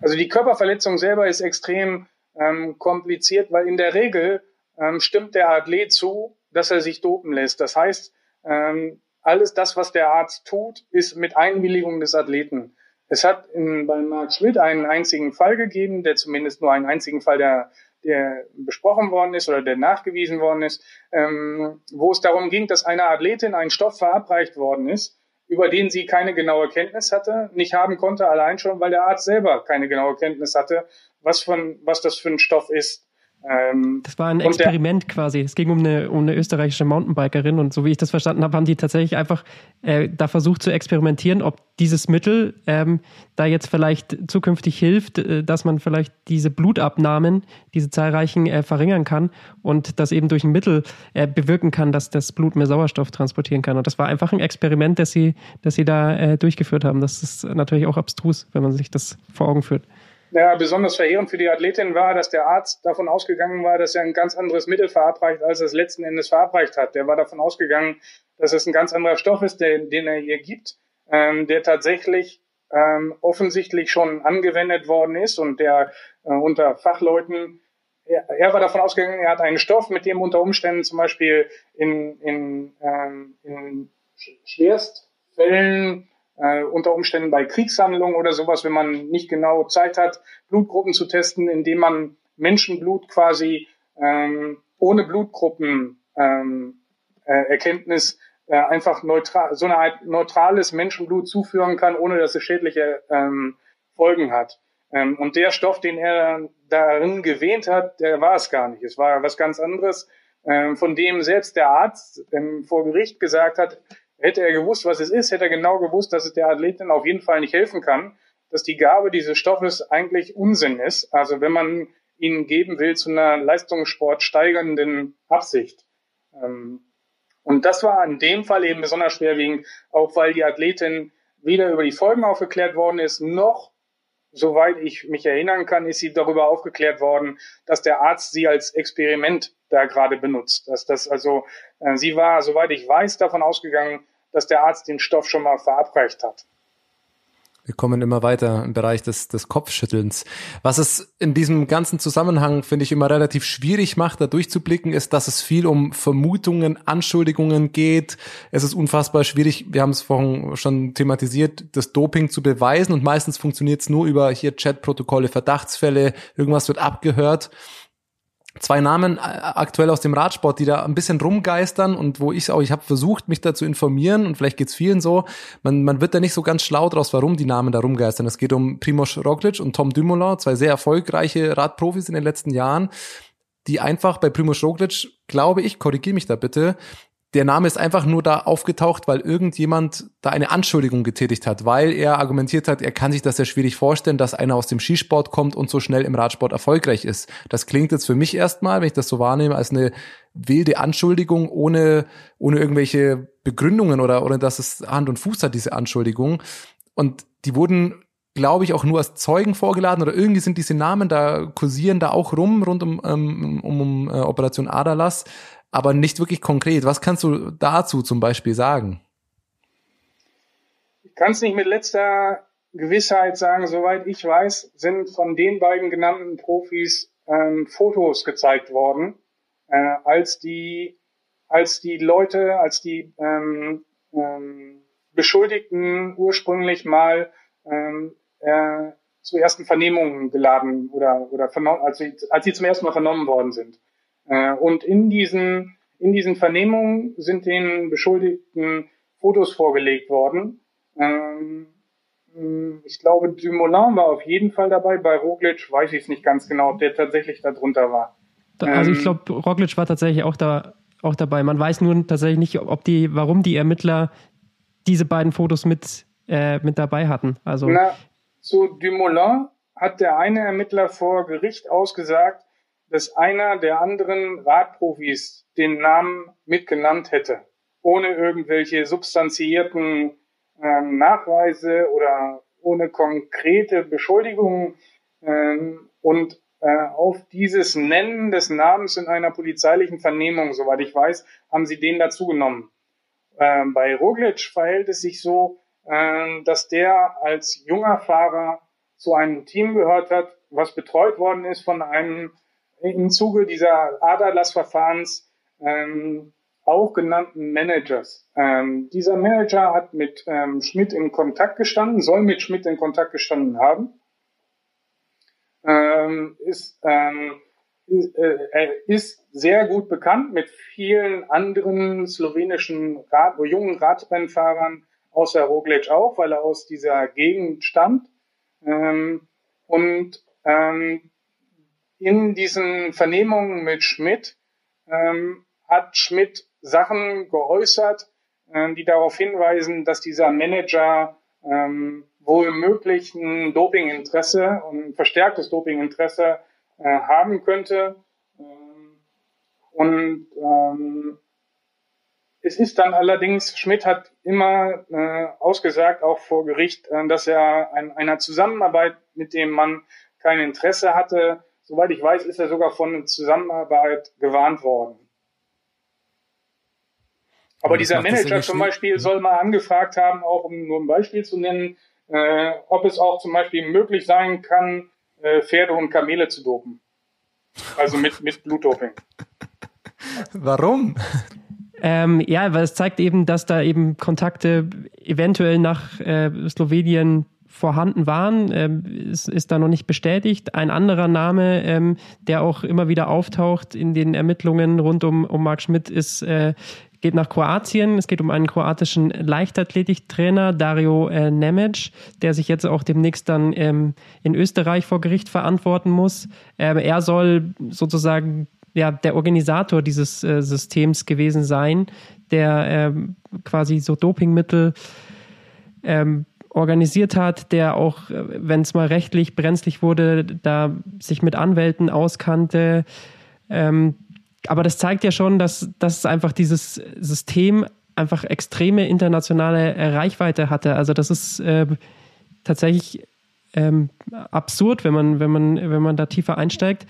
[SPEAKER 6] Also die Körperverletzung selber ist extrem ähm, kompliziert, weil in der Regel ähm, stimmt der Athlet zu, dass er sich dopen lässt. Das heißt, ähm, alles das, was der Arzt tut, ist mit Einwilligung des Athleten. Es hat in, bei Mark Schmidt einen einzigen Fall gegeben, der zumindest nur einen einzigen Fall, der, der besprochen worden ist oder der nachgewiesen worden ist, ähm, wo es darum ging, dass einer Athletin ein Stoff verabreicht worden ist, über den sie keine genaue Kenntnis hatte, nicht haben konnte, allein schon, weil der Arzt selber keine genaue Kenntnis hatte, was, von, was das für ein Stoff ist.
[SPEAKER 3] Ähm, das war ein Experiment der, quasi. Es ging um eine, um eine österreichische Mountainbikerin und so wie ich das verstanden habe, haben die tatsächlich einfach äh, da versucht zu experimentieren, ob dieses Mittel ähm, da jetzt vielleicht zukünftig hilft, äh, dass man vielleicht diese Blutabnahmen, diese zahlreichen, äh, verringern kann und das eben durch ein Mittel äh, bewirken kann, dass das Blut mehr Sauerstoff transportieren kann. Und das war einfach ein Experiment, das sie, das sie da äh, durchgeführt haben. Das ist natürlich auch abstrus, wenn man sich das vor Augen führt.
[SPEAKER 6] Ja, besonders verheerend für die Athletin war, dass der Arzt davon ausgegangen war, dass er ein ganz anderes Mittel verabreicht, als er es letzten Endes verabreicht hat. Der war davon ausgegangen, dass es ein ganz anderer Stoff ist, den, den er ihr gibt, ähm, der tatsächlich ähm, offensichtlich schon angewendet worden ist und der äh, unter Fachleuten er, er war davon ausgegangen, er hat einen Stoff, mit dem unter Umständen zum Beispiel in, in, ähm, in Schwerstfällen äh, unter Umständen bei Kriegshandlungen oder sowas, wenn man nicht genau Zeit hat, Blutgruppen zu testen, indem man Menschenblut quasi ähm, ohne Blutgruppen ähm, äh, Erkenntnis äh, einfach neutral, so eine Art neutrales Menschenblut zuführen kann, ohne dass es schädliche ähm, Folgen hat. Ähm, und der Stoff, den er darin gewähnt hat, der war es gar nicht. Es war was ganz anderes, ähm, von dem selbst der Arzt ähm, vor Gericht gesagt hat, Hätte er gewusst, was es ist, hätte er genau gewusst, dass es der Athletin auf jeden Fall nicht helfen kann, dass die Gabe dieses Stoffes eigentlich Unsinn ist. Also wenn man ihn geben will zu einer Leistungssport steigernden Absicht. Ähm, und das war in dem Fall eben besonders schwerwiegend, auch weil die Athletin weder über die Folgen aufgeklärt worden ist, noch, soweit ich mich erinnern kann, ist sie darüber aufgeklärt worden, dass der Arzt sie als Experiment da gerade benutzt. Dass das also, äh, sie war, soweit ich weiß, davon ausgegangen, dass der Arzt den Stoff schon mal verabreicht hat.
[SPEAKER 4] Wir kommen immer weiter im Bereich des, des Kopfschüttelns. Was es in diesem ganzen Zusammenhang, finde ich, immer relativ schwierig macht, da durchzublicken, ist, dass es viel um Vermutungen, Anschuldigungen geht. Es ist unfassbar schwierig, wir haben es vorhin schon thematisiert, das Doping zu beweisen und meistens funktioniert es nur über hier Chatprotokolle, Verdachtsfälle, irgendwas wird abgehört zwei Namen äh, aktuell aus dem Radsport, die da ein bisschen rumgeistern und wo ich auch, ich habe versucht, mich da zu informieren und vielleicht geht's vielen so, man, man wird da nicht so ganz schlau draus, warum die Namen da rumgeistern. Es geht um Primoz Roglic und Tom Dumoulin, zwei sehr erfolgreiche Radprofis in den letzten Jahren, die einfach bei Primoz Roglic, glaube ich, korrigiere mich da bitte, der Name ist einfach nur da aufgetaucht, weil irgendjemand da eine Anschuldigung getätigt hat, weil er argumentiert hat, er kann sich das sehr schwierig vorstellen, dass einer aus dem Skisport kommt und so schnell im Radsport erfolgreich ist. Das klingt jetzt für mich erstmal, wenn ich das so wahrnehme, als eine wilde Anschuldigung ohne, ohne irgendwelche Begründungen oder, oder dass es Hand und Fuß hat, diese Anschuldigung. Und die wurden glaube ich, auch nur als Zeugen vorgeladen oder irgendwie sind diese Namen da kursieren da auch rum rund um, ähm, um, um äh, Operation Adalas aber nicht wirklich konkret. Was kannst du dazu zum Beispiel sagen?
[SPEAKER 6] Ich kann es nicht mit letzter Gewissheit sagen. Soweit ich weiß, sind von den beiden genannten Profis ähm, Fotos gezeigt worden, äh, als die als die Leute, als die ähm, ähm, Beschuldigten ursprünglich mal ähm, äh, zu ersten Vernehmungen geladen oder oder als sie, als sie zum ersten Mal vernommen worden sind. Äh, und in diesen, in diesen Vernehmungen sind den Beschuldigten Fotos vorgelegt worden. Ähm, ich glaube, Dumoulin war auf jeden Fall dabei. Bei Roglic weiß ich es nicht ganz genau, ob der tatsächlich da drunter war.
[SPEAKER 3] Also ich ähm, glaube, Roglic war tatsächlich auch da auch dabei. Man weiß nur tatsächlich nicht, ob die, warum die Ermittler diese beiden Fotos mit äh, mit dabei hatten. Also
[SPEAKER 6] Na, zu Dumoulin hat der eine Ermittler vor Gericht ausgesagt, dass einer der anderen Radprofis den Namen mitgenannt hätte, ohne irgendwelche substanzierten äh, Nachweise oder ohne konkrete Beschuldigungen. Ähm, und äh, auf dieses Nennen des Namens in einer polizeilichen Vernehmung, soweit ich weiß, haben sie den dazugenommen. Äh, bei Roglic verhält es sich so, äh, dass der als junger Fahrer zu einem Team gehört hat, was betreut worden ist von einem im Zuge dieser Aderlassverfahrens ähm, auch genannten Managers. Ähm, dieser Manager hat mit ähm, Schmidt in Kontakt gestanden, soll mit Schmidt in Kontakt gestanden haben, ähm, ist, ähm, ist, äh, ist sehr gut bekannt mit vielen anderen slowenischen Rad jungen Radrennfahrern, außer Roglic auch, weil er aus dieser Gegend stammt. Ähm, und ähm, in diesen Vernehmungen mit Schmidt ähm, hat Schmidt Sachen geäußert, äh, die darauf hinweisen, dass dieser Manager ähm, wohl möglich ein Dopinginteresse ein verstärktes Dopinginteresse äh, haben könnte. Ähm, und ähm, es ist dann allerdings, Schmidt hat immer äh, ausgesagt, auch vor Gericht, äh, dass er an einer Zusammenarbeit mit dem Mann kein Interesse hatte, Soweit ich weiß, ist er sogar von Zusammenarbeit gewarnt worden. Aber dieser Manager zum Beispiel soll mal angefragt haben, auch um nur ein Beispiel zu nennen, äh, ob es auch zum Beispiel möglich sein kann, äh, Pferde und Kamele zu dopen. Also mit, mit Blutdoping.
[SPEAKER 4] Warum?
[SPEAKER 3] Ähm, ja, weil es zeigt eben, dass da eben Kontakte eventuell nach äh, Slowenien vorhanden waren, ähm, ist, ist da noch nicht bestätigt. Ein anderer Name, ähm, der auch immer wieder auftaucht in den Ermittlungen rund um, um Marc Schmidt, ist, äh, geht nach Kroatien. Es geht um einen kroatischen Leichtathletiktrainer, Dario äh, Nemec, der sich jetzt auch demnächst dann ähm, in Österreich vor Gericht verantworten muss. Ähm, er soll sozusagen ja, der Organisator dieses äh, Systems gewesen sein, der ähm, quasi so Dopingmittel ähm, organisiert hat, der auch, äh, wenn es mal rechtlich brenzlig wurde, da sich mit Anwälten auskannte. Ähm, aber das zeigt ja schon, dass, dass einfach dieses System einfach extreme internationale Reichweite hatte. Also das ist äh, tatsächlich ähm, absurd, wenn man, wenn, man, wenn man da tiefer einsteigt.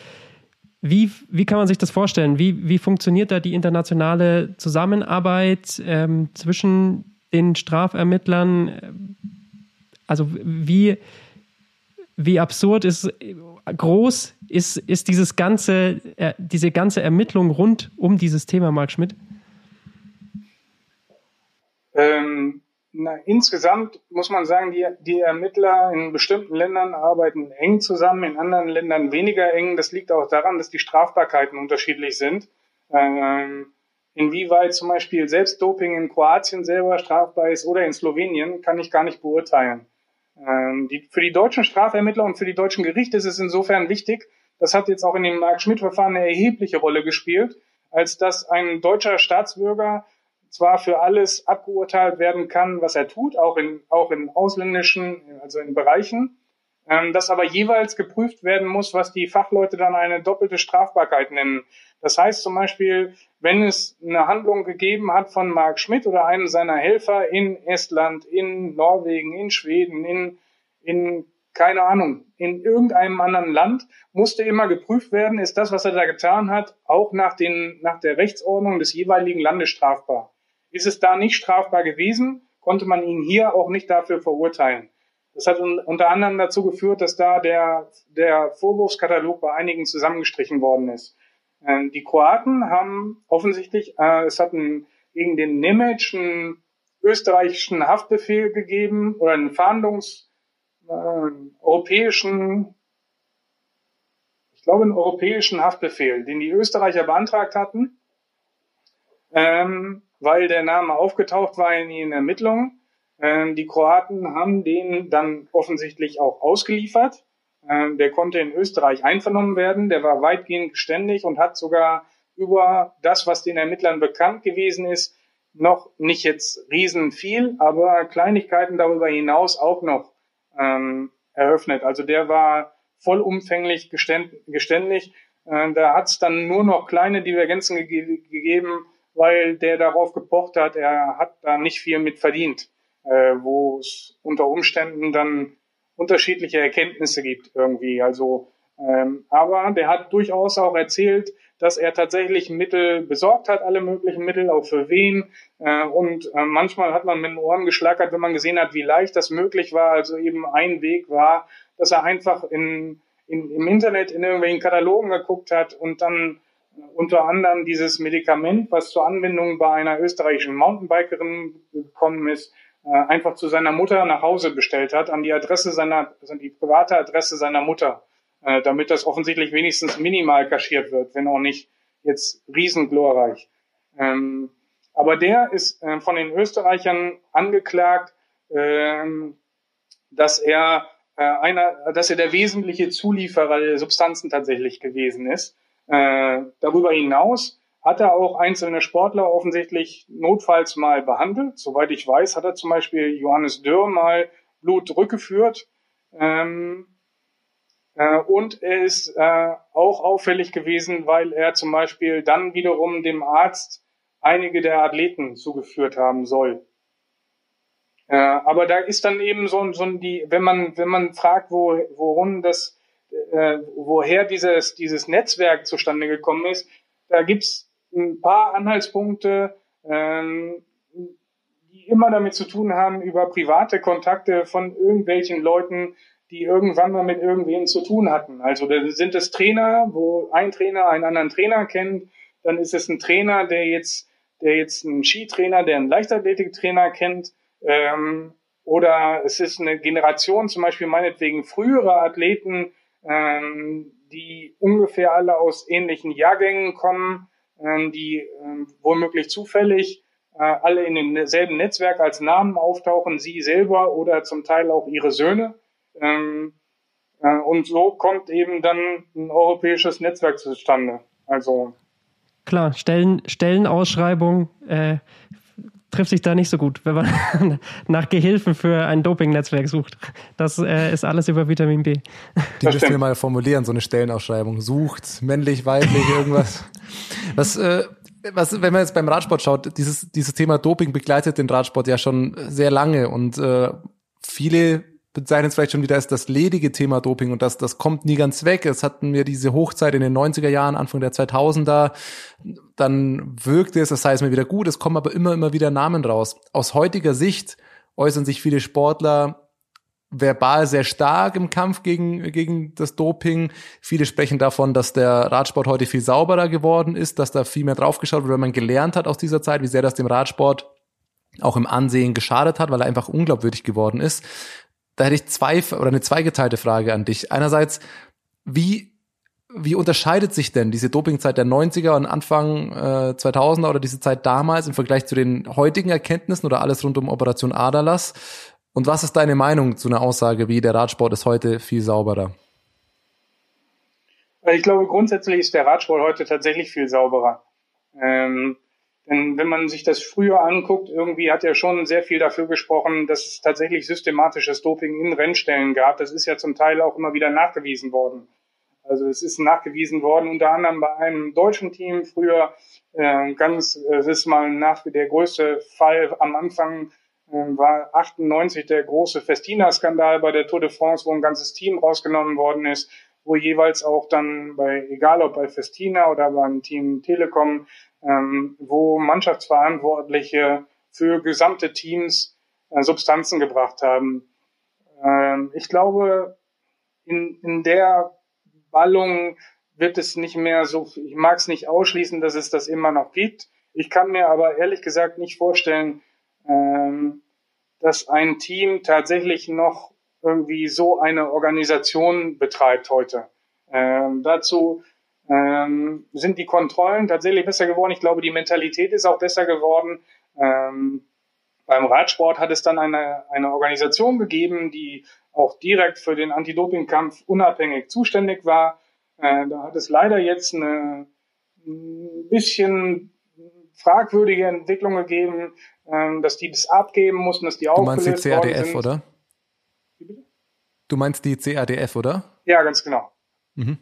[SPEAKER 3] Wie, wie kann man sich das vorstellen? Wie, wie funktioniert da die internationale Zusammenarbeit ähm, zwischen den Strafermittlern? Also wie, wie absurd ist, groß ist, ist dieses ganze, äh, diese ganze Ermittlung rund um dieses Thema, Marc Schmidt?
[SPEAKER 6] Ähm, na, insgesamt muss man sagen, die, die Ermittler in bestimmten Ländern arbeiten eng zusammen, in anderen Ländern weniger eng. Das liegt auch daran, dass die Strafbarkeiten unterschiedlich sind. Ähm, inwieweit zum Beispiel Selbstdoping in Kroatien selber strafbar ist oder in Slowenien, kann ich gar nicht beurteilen. Ähm, die, für die deutschen Strafermittler und für die deutschen Gerichte ist es insofern wichtig, das hat jetzt auch in dem Mark-Schmidt-Verfahren eine erhebliche Rolle gespielt, als dass ein deutscher Staatsbürger zwar für alles abgeurteilt werden kann, was er tut, auch in, auch in ausländischen, also in Bereichen, ähm, dass aber jeweils geprüft werden muss, was die Fachleute dann eine doppelte Strafbarkeit nennen. Das heißt zum Beispiel, wenn es eine Handlung gegeben hat von Mark Schmidt oder einem seiner Helfer in Estland, in Norwegen, in Schweden, in, in keine Ahnung, in irgendeinem anderen Land, musste immer geprüft werden, ist das, was er da getan hat, auch nach, den, nach der Rechtsordnung des jeweiligen Landes strafbar. Ist es da nicht strafbar gewesen, konnte man ihn hier auch nicht dafür verurteilen. Das hat unter anderem dazu geführt, dass da der, der Vorwurfskatalog bei einigen zusammengestrichen worden ist. Ähm, die Kroaten haben offensichtlich, äh, es hat einen, gegen den Nemec einen österreichischen Haftbefehl gegeben oder einen Fahndungs, äh, europäischen, ich glaube, einen europäischen Haftbefehl, den die Österreicher beantragt hatten, ähm, weil der Name aufgetaucht war in ihren Ermittlungen. Ähm, die Kroaten haben den dann offensichtlich auch ausgeliefert. Ähm, der konnte in Österreich einvernommen werden. Der war weitgehend geständig und hat sogar über das, was den Ermittlern bekannt gewesen ist, noch nicht jetzt riesen viel, aber Kleinigkeiten darüber hinaus auch noch ähm, eröffnet. Also der war vollumfänglich geständig. Äh, da hat es dann nur noch kleine Divergenzen ge gegeben, weil der darauf gepocht hat, er hat da nicht viel mit verdient, äh, wo es unter Umständen dann unterschiedliche Erkenntnisse gibt irgendwie. Also, ähm, aber der hat durchaus auch erzählt, dass er tatsächlich Mittel besorgt hat, alle möglichen Mittel, auch für wen. Äh, und äh, manchmal hat man mit den Ohren geschlackert, wenn man gesehen hat, wie leicht das möglich war. Also eben ein Weg war, dass er einfach in, in, im Internet in irgendwelchen Katalogen geguckt hat und dann äh, unter anderem dieses Medikament, was zur Anwendung bei einer österreichischen Mountainbikerin gekommen ist, einfach zu seiner Mutter nach Hause bestellt hat, an die Adresse seiner, also die private Adresse seiner Mutter äh, damit das offensichtlich wenigstens minimal kaschiert wird, wenn auch nicht jetzt riesenglorreich. Ähm, aber der ist äh, von den Österreichern angeklagt, ähm, dass er äh, einer, dass er der wesentliche Zulieferer der Substanzen tatsächlich gewesen ist. Äh, darüber hinaus hat er auch einzelne Sportler offensichtlich notfalls mal behandelt. Soweit ich weiß, hat er zum Beispiel Johannes Dürr mal Blut zurückgeführt. Ähm, äh, und er ist äh, auch auffällig gewesen, weil er zum Beispiel dann wiederum dem Arzt einige der Athleten zugeführt haben soll. Äh, aber da ist dann eben so, so die, wenn man, wenn man fragt, wo, worum das, äh, woher dieses, dieses Netzwerk zustande gekommen ist, da gibt's ein paar Anhaltspunkte, ähm, die immer damit zu tun haben, über private Kontakte von irgendwelchen Leuten die irgendwann mal mit irgendwem zu tun hatten. Also sind es Trainer, wo ein Trainer einen anderen Trainer kennt, dann ist es ein Trainer, der jetzt, der jetzt einen Skitrainer, der einen Leichtathletiktrainer kennt, ähm, oder es ist eine Generation, zum Beispiel meinetwegen frühere Athleten, ähm, die ungefähr alle aus ähnlichen Jahrgängen kommen, die ähm, womöglich zufällig äh, alle in demselben Netzwerk als Namen auftauchen, sie selber oder zum Teil auch ihre Söhne. Ähm, äh, und so kommt eben dann ein europäisches Netzwerk zustande. Also
[SPEAKER 3] klar, Stellen, Stellenausschreibung äh, trifft sich da nicht so gut, wenn man nach Gehilfen für ein Doping-Netzwerk sucht. Das äh, ist alles über Vitamin B.
[SPEAKER 4] Die müssen wir mal formulieren, so eine Stellenausschreibung. Sucht, männlich, weiblich, irgendwas. Was, äh, was, wenn man jetzt beim Radsport schaut, dieses, dieses Thema Doping begleitet den Radsport ja schon sehr lange und äh, viele bezeichnen es vielleicht schon wieder als das ledige Thema Doping und das, das kommt nie ganz weg. Es hatten wir diese Hochzeit in den 90er Jahren, Anfang der 2000er, dann wirkte es, das heißt mir wieder gut, es kommen aber immer, immer wieder Namen raus. Aus heutiger Sicht äußern sich viele Sportler verbal sehr stark im Kampf gegen, gegen das Doping. Viele sprechen davon, dass der Radsport heute viel sauberer geworden ist, dass da viel mehr draufgeschaut wird, wenn man gelernt hat aus dieser Zeit, wie sehr das dem Radsport auch im Ansehen geschadet hat, weil er einfach unglaubwürdig geworden ist da hätte ich zwei oder eine zweigeteilte Frage an dich. Einerseits, wie, wie unterscheidet sich denn diese Dopingzeit der 90er und Anfang äh, 2000er oder diese Zeit damals im Vergleich zu den heutigen Erkenntnissen oder alles rund um Operation Adalas? Und was ist deine Meinung zu einer Aussage wie der Radsport ist heute viel sauberer?
[SPEAKER 6] Ich glaube, grundsätzlich ist der Radsport heute tatsächlich viel sauberer. Ähm, Denn wenn man sich das früher anguckt, irgendwie hat er schon sehr viel dafür gesprochen, dass es tatsächlich systematisches Doping in Rennstellen gab. Das ist ja zum Teil auch immer wieder nachgewiesen worden. Also es ist nachgewiesen worden, unter anderem bei einem deutschen Team früher äh, ganz, es ist mal nach der größte Fall am Anfang äh, war 98 der große Festina-Skandal bei der Tour de France, wo ein ganzes Team rausgenommen worden ist, wo jeweils auch dann bei, egal ob bei Festina oder beim Team Telekom, ähm, wo Mannschaftsverantwortliche für gesamte Teams äh, Substanzen gebracht haben. Ähm, ich glaube, in, in der Ballung wird es nicht mehr so, ich mag es nicht ausschließen, dass es das immer noch gibt. Ich kann mir aber ehrlich gesagt nicht vorstellen, ähm, dass ein Team tatsächlich noch irgendwie so eine Organisation betreibt heute. Ähm, dazu ähm, sind die Kontrollen tatsächlich besser geworden. Ich glaube, die Mentalität ist auch besser geworden. Ähm, beim Radsport hat es dann eine, eine Organisation gegeben, die auch direkt für den Anti-Doping-Kampf unabhängig zuständig war. Äh, da hat es leider jetzt eine ein bisschen fragwürdige Entwicklung gegeben, äh, dass die das abgeben mussten, dass die
[SPEAKER 4] auch. Du meinst die CADF, oder? Du meinst die CADF, oder?
[SPEAKER 6] Ja, ganz genau. Mhm.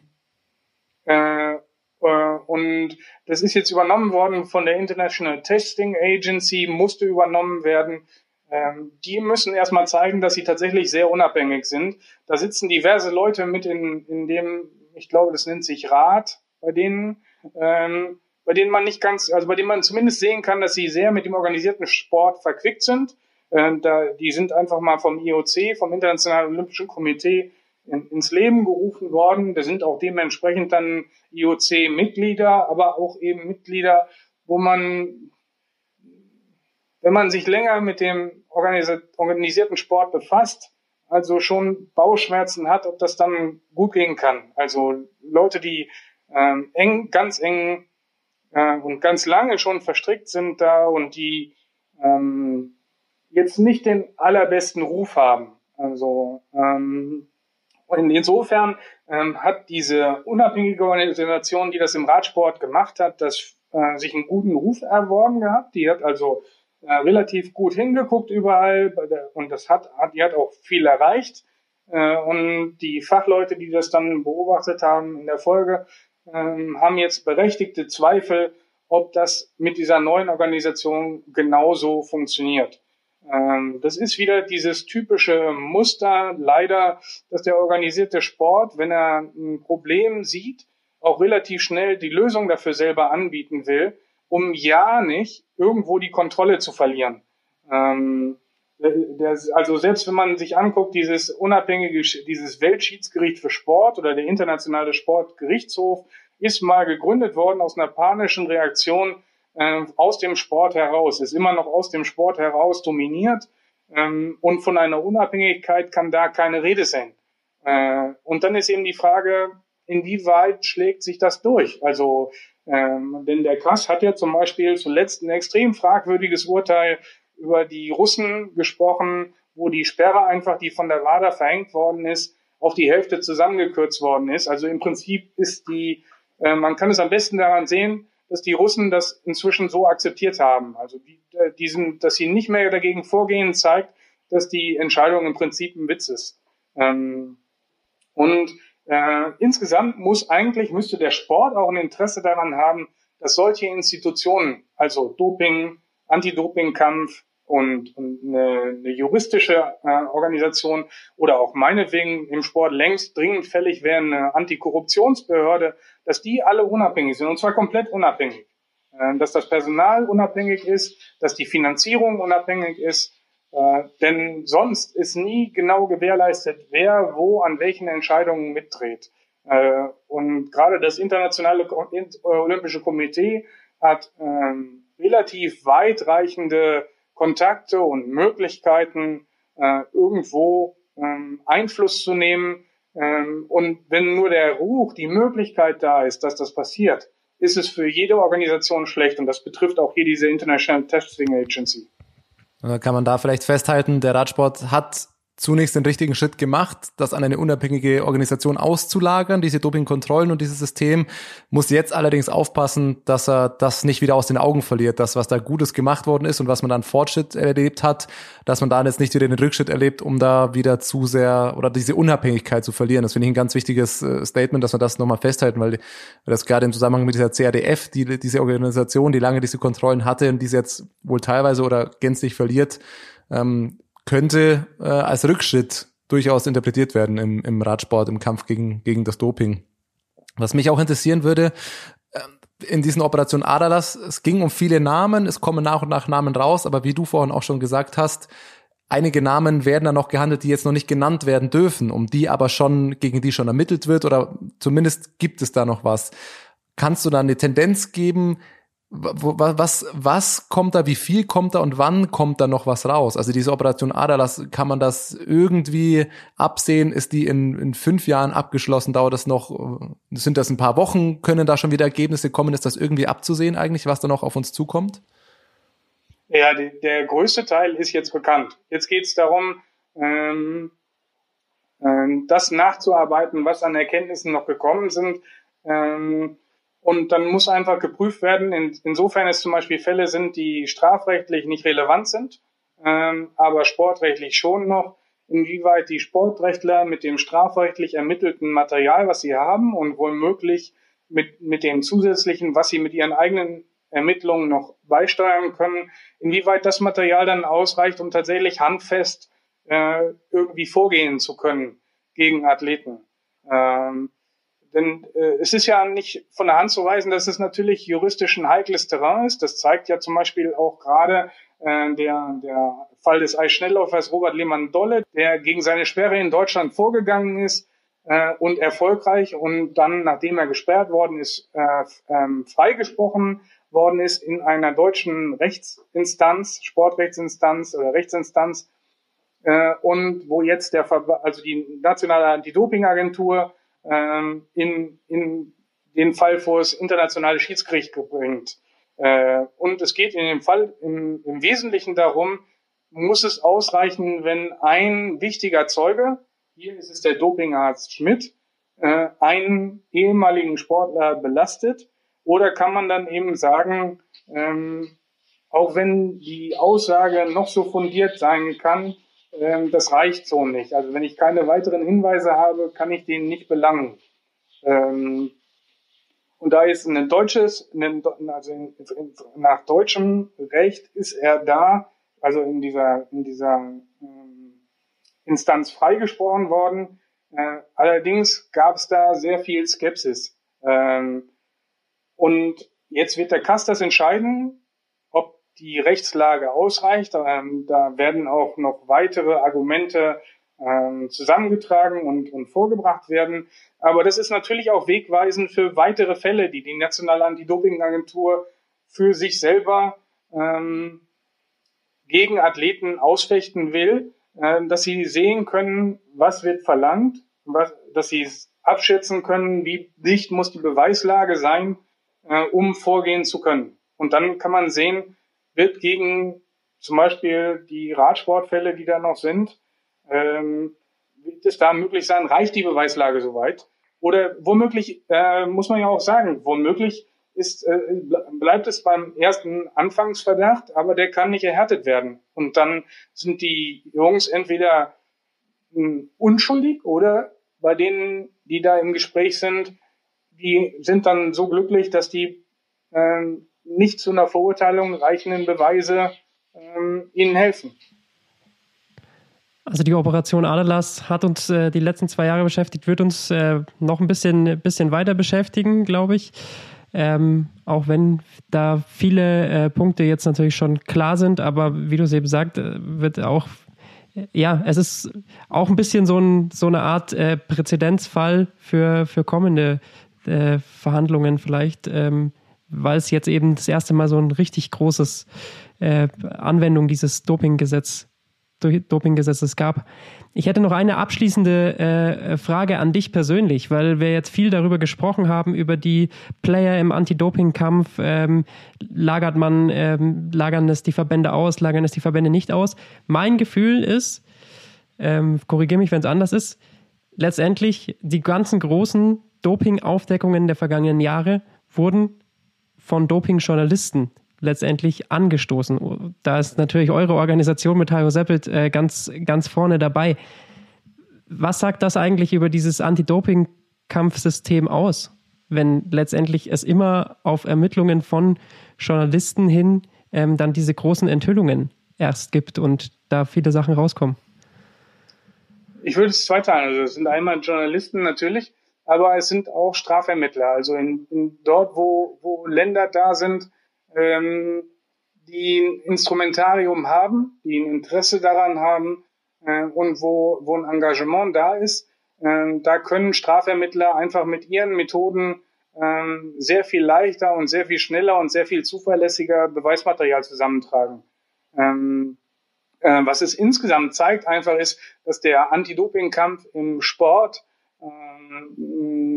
[SPEAKER 6] Äh, äh, und das ist jetzt übernommen worden von der International Testing Agency, musste übernommen werden. Ähm, die müssen erstmal zeigen, dass sie tatsächlich sehr unabhängig sind. Da sitzen diverse Leute mit in, in dem, ich glaube, das nennt sich Rat bei denen, ähm, bei denen man nicht ganz, also bei denen man zumindest sehen kann, dass sie sehr mit dem organisierten Sport verquickt sind. Äh, da, die sind einfach mal vom IOC, vom Internationalen Olympischen Komitee, in, ins Leben gerufen worden. Da sind auch dementsprechend dann IOC-Mitglieder, aber auch eben Mitglieder, wo man wenn man sich länger mit dem organisierten Sport befasst, also schon Bauchschmerzen hat, ob das dann gut gehen kann. Also Leute, die ähm, eng, ganz eng äh, und ganz lange schon verstrickt sind da und die ähm, jetzt nicht den allerbesten Ruf haben. Also ähm, insofern ähm, hat diese unabhängige Organisation, die das im Radsport gemacht hat, das äh, sich einen guten Ruf erworben gehabt. Die hat also äh, relativ gut hingeguckt überall und das hat, hat, die hat auch viel erreicht. Äh, und die Fachleute, die das dann beobachtet haben in der Folge, äh, haben jetzt berechtigte Zweifel, ob das mit dieser neuen Organisation genauso funktioniert. Ähm, das ist wieder dieses typische Muster, leider, dass der organisierte Sport, wenn er ein Problem sieht, auch relativ schnell die Lösung dafür selber anbieten will um ja nicht irgendwo die Kontrolle zu verlieren. Ähm, also selbst wenn man sich anguckt, dieses unabhängige, dieses Weltschiedsgericht für Sport oder der internationale Sportgerichtshof ist mal gegründet worden aus einer panischen Reaktion äh, aus dem Sport heraus, ist immer noch aus dem Sport heraus dominiert ähm, und von einer Unabhängigkeit kann da keine Rede sein. Äh, und dann ist eben die Frage, inwieweit schlägt sich das durch? Also ähm, denn der Kass hat ja zum Beispiel zuletzt ein extrem fragwürdiges Urteil über die Russen gesprochen, wo die Sperre einfach, die von der WADA verhängt worden ist, auf die Hälfte zusammengekürzt worden ist. Also im Prinzip ist die, äh, man kann es am besten daran sehen, dass die Russen das inzwischen so akzeptiert haben. Also die, äh, diesen, dass sie nicht mehr dagegen vorgehen, zeigt, dass die Entscheidung im Prinzip ein Witz ist. Ähm, und äh, insgesamt muss eigentlich, müsste der Sport auch ein Interesse daran haben, dass solche Institutionen, also Doping, Anti-Doping-Kampf und, und eine, eine juristische äh, Organisation oder auch meinetwegen im Sport längst dringend fällig wäre eine Antikorruptionsbehörde, dass die alle unabhängig sind und zwar komplett unabhängig. Äh, dass das Personal unabhängig ist, dass die Finanzierung unabhängig ist, äh, denn sonst ist nie genau gewährleistet, wer wo an welchen Entscheidungen mitdreht. Äh, und gerade das Internationale Olympische Komitee hat ähm, relativ weitreichende Kontakte und Möglichkeiten, äh, irgendwo ähm, Einfluss zu nehmen. Ähm, und wenn nur der Ruch, die Möglichkeit da ist, dass das passiert, ist es für jede Organisation schlecht. Und das betrifft auch hier diese International Testing Agency.
[SPEAKER 4] Kann man da vielleicht festhalten, der Radsport hat zunächst den richtigen Schritt gemacht, das an eine unabhängige Organisation auszulagern, diese Dopingkontrollen und dieses System, muss jetzt allerdings aufpassen, dass er das nicht wieder aus den Augen verliert, das, was da Gutes gemacht worden ist und was man dann Fortschritt erlebt hat, dass man da jetzt nicht wieder den Rückschritt erlebt, um da wieder zu sehr oder diese Unabhängigkeit zu verlieren. Das finde ich ein ganz wichtiges äh, Statement, dass wir das nochmal festhalten, weil das gerade im Zusammenhang mit dieser CRDF, die, diese Organisation, die lange diese Kontrollen hatte und diese jetzt wohl teilweise oder gänzlich verliert, ähm, könnte äh, als Rückschritt durchaus interpretiert werden im, im Radsport, im Kampf gegen, gegen das Doping. Was mich auch interessieren würde, äh, in diesen Operation Adalas, es ging um viele Namen, es kommen nach und nach Namen raus, aber wie du vorhin auch schon gesagt hast, einige Namen werden da noch gehandelt, die jetzt noch nicht genannt werden dürfen, um die aber schon, gegen die schon ermittelt wird oder zumindest gibt es da noch was. Kannst du da eine Tendenz geben, was, was kommt da, wie viel kommt da und wann kommt da noch was raus? Also diese Operation Adalas, kann man das irgendwie absehen? Ist die in, in fünf Jahren abgeschlossen? Dauert das noch, sind das ein paar Wochen? Können da schon wieder Ergebnisse kommen? Ist das irgendwie abzusehen eigentlich, was da noch auf uns zukommt?
[SPEAKER 6] Ja, die, der größte Teil ist jetzt bekannt. Jetzt geht es darum, ähm, ähm, das nachzuarbeiten, was an Erkenntnissen noch gekommen sind. Ähm, und dann muss einfach geprüft werden, in, insofern es zum Beispiel Fälle sind, die strafrechtlich nicht relevant sind, ähm, aber sportrechtlich schon noch, inwieweit die Sportrechtler mit dem strafrechtlich ermittelten Material, was sie haben und womöglich mit, mit dem zusätzlichen, was sie mit ihren eigenen Ermittlungen noch beisteuern können, inwieweit das Material dann ausreicht, um tatsächlich handfest äh, irgendwie vorgehen zu können gegen Athleten. Ähm, denn äh, es ist ja nicht von der Hand zu weisen, dass es natürlich juristisch ein heikles Terrain ist. Das zeigt ja zum Beispiel auch gerade äh, der, der Fall des Eisschnellläufers Robert Lehmann-Dolle, der gegen seine Sperre in Deutschland vorgegangen ist äh, und erfolgreich und dann, nachdem er gesperrt worden ist, äh, ähm, freigesprochen worden ist in einer deutschen Rechtsinstanz, Sportrechtsinstanz oder Rechtsinstanz, äh, und wo jetzt der, Ver also die nationale Anti-Doping-Agentur ähm, in, in den Fall vor das internationale Schiedsgericht gebringt. Äh, und es geht in dem Fall im, im Wesentlichen darum, muss es ausreichen, wenn ein wichtiger Zeuge, hier ist es der Dopingarzt Schmidt, äh, einen ehemaligen Sportler belastet? Oder kann man dann eben sagen, ähm, auch wenn die Aussage noch so fundiert sein kann, ähm, das reicht so nicht. Also wenn ich keine weiteren Hinweise habe, kann ich den nicht belangen. Ähm, und da ist ein deutsches, ein, also in, in, nach deutschem Recht ist er da, also in dieser, in dieser ähm, Instanz freigesprochen worden. Äh, allerdings gab es da sehr viel Skepsis. Ähm, und jetzt wird der Kass das entscheiden, die Rechtslage ausreicht. Ähm, da werden auch noch weitere Argumente ähm, zusammengetragen und, und vorgebracht werden. Aber das ist natürlich auch wegweisend für weitere Fälle, die die Nationale Anti-Doping-Agentur für sich selber ähm, gegen Athleten ausfechten will, äh, dass sie sehen können, was wird verlangt, was, dass sie abschätzen können, wie dicht muss die Beweislage sein, äh, um vorgehen zu können. Und dann kann man sehen, wird gegen zum Beispiel die Radsportfälle, die da noch sind, ähm, wird es da möglich sein, reicht die Beweislage soweit? Oder womöglich, äh, muss man ja auch sagen, womöglich ist, äh, bleibt es beim ersten Anfangsverdacht, aber der kann nicht erhärtet werden. Und dann sind die Jungs entweder mh, hm, unschuldig oder bei denen, die da im Gespräch sind, die sind dann so glücklich, dass die ähm, nicht zu einer Verurteilung reichenden Beweise ähm, ihnen helfen.
[SPEAKER 3] Also die Operation Adelas hat uns äh, die letzten zwei Jahre beschäftigt, wird uns äh, noch ein bisschen, bisschen weiter beschäftigen, glaube ich. Ähm, auch wenn da viele äh, Punkte jetzt natürlich schon klar sind, aber wie du es eben sagt, äh, wird auch, ja, es ist auch ein bisschen so, ein, so eine Art äh, Präzedenzfall für, für kommende äh, Verhandlungen vielleicht. Ähm, weil es jetzt eben das erste Mal so ein richtig großes äh, Anwendung dieses Dopinggesetz, Dopinggesetzes gab. Ich hätte noch eine abschließende äh, Frage an dich persönlich, weil wir jetzt viel darüber gesprochen haben, über die Player im Anti-Doping-Kampf. Ähm, lagert man, ähm, lagern es die Verbände aus, lagern es die Verbände nicht aus? Mein Gefühl ist, ähm, korrigiere mich, wenn es anders ist, letztendlich die ganzen großen Doping-Aufdeckungen der vergangenen Jahre wurden von Doping-Journalisten letztendlich angestoßen. Da ist natürlich eure Organisation mit Hajo Seppelt äh, ganz, ganz vorne dabei. Was sagt das eigentlich über dieses Anti-Doping-Kampfsystem aus, wenn letztendlich es immer auf Ermittlungen von Journalisten hin ähm, dann diese großen Enthüllungen erst gibt und da viele Sachen rauskommen?
[SPEAKER 6] Ich würde es zweiteilen. Also es sind einmal Journalisten natürlich, aber es sind auch Strafermittler. Also in, in dort, wo, wo Länder da sind, ähm, die ein Instrumentarium haben, die ein Interesse daran haben äh, und wo, wo ein Engagement da ist, äh, da können Strafvermittler einfach mit ihren Methoden äh, sehr viel leichter und sehr viel schneller und sehr viel zuverlässiger Beweismaterial zusammentragen. Ähm, äh, was es insgesamt zeigt einfach ist, dass der Anti-Doping-Kampf im Sport ähm,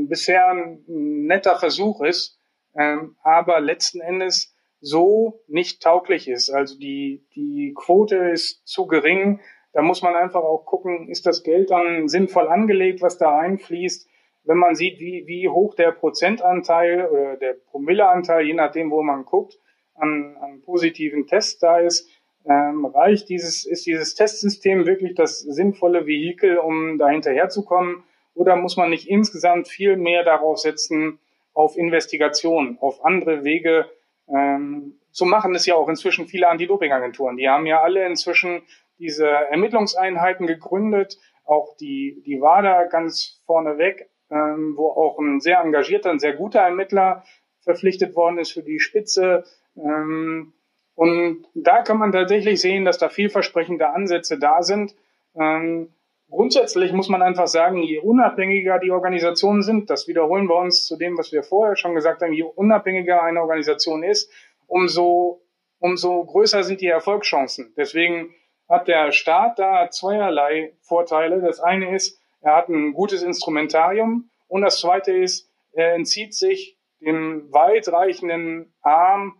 [SPEAKER 6] bisher ein netter Versuch ist, ähm, aber letzten Endes so nicht tauglich ist. Also die, die Quote ist zu gering. Da muss man einfach auch gucken, ist das Geld dann sinnvoll angelegt, was da einfließt. Wenn man sieht, wie, wie hoch der Prozentanteil oder der Promilleanteil, je nachdem, wo man guckt, an, an positiven Tests da ist, ähm, reicht dieses, ist dieses Testsystem wirklich das sinnvolle Vehikel, um da hinterherzukommen? Oder muss man nicht insgesamt viel mehr darauf setzen, auf Investigation, auf andere Wege, ähm, so machen es ja auch inzwischen viele Anti-Doping-Agenturen. Die haben ja alle inzwischen diese Ermittlungseinheiten gegründet, auch die, die WADA ganz vorneweg, ähm, wo auch ein sehr engagierter, ein sehr guter Ermittler verpflichtet worden ist für die Spitze. Ähm, und da kann man tatsächlich sehen, dass da vielversprechende Ansätze da sind. Ähm, grundsätzlich muss man einfach sagen, je unabhängiger die Organisationen sind, das wiederholen wir uns zu dem, was wir vorher schon gesagt haben, je unabhängiger eine Organisation ist, umso, umso größer sind die Erfolgschancen. Deswegen hat der Staat da zweierlei Vorteile. Das eine ist, er hat ein gutes Instrumentarium und das zweite ist, er entzieht sich dem weitreichenden Arm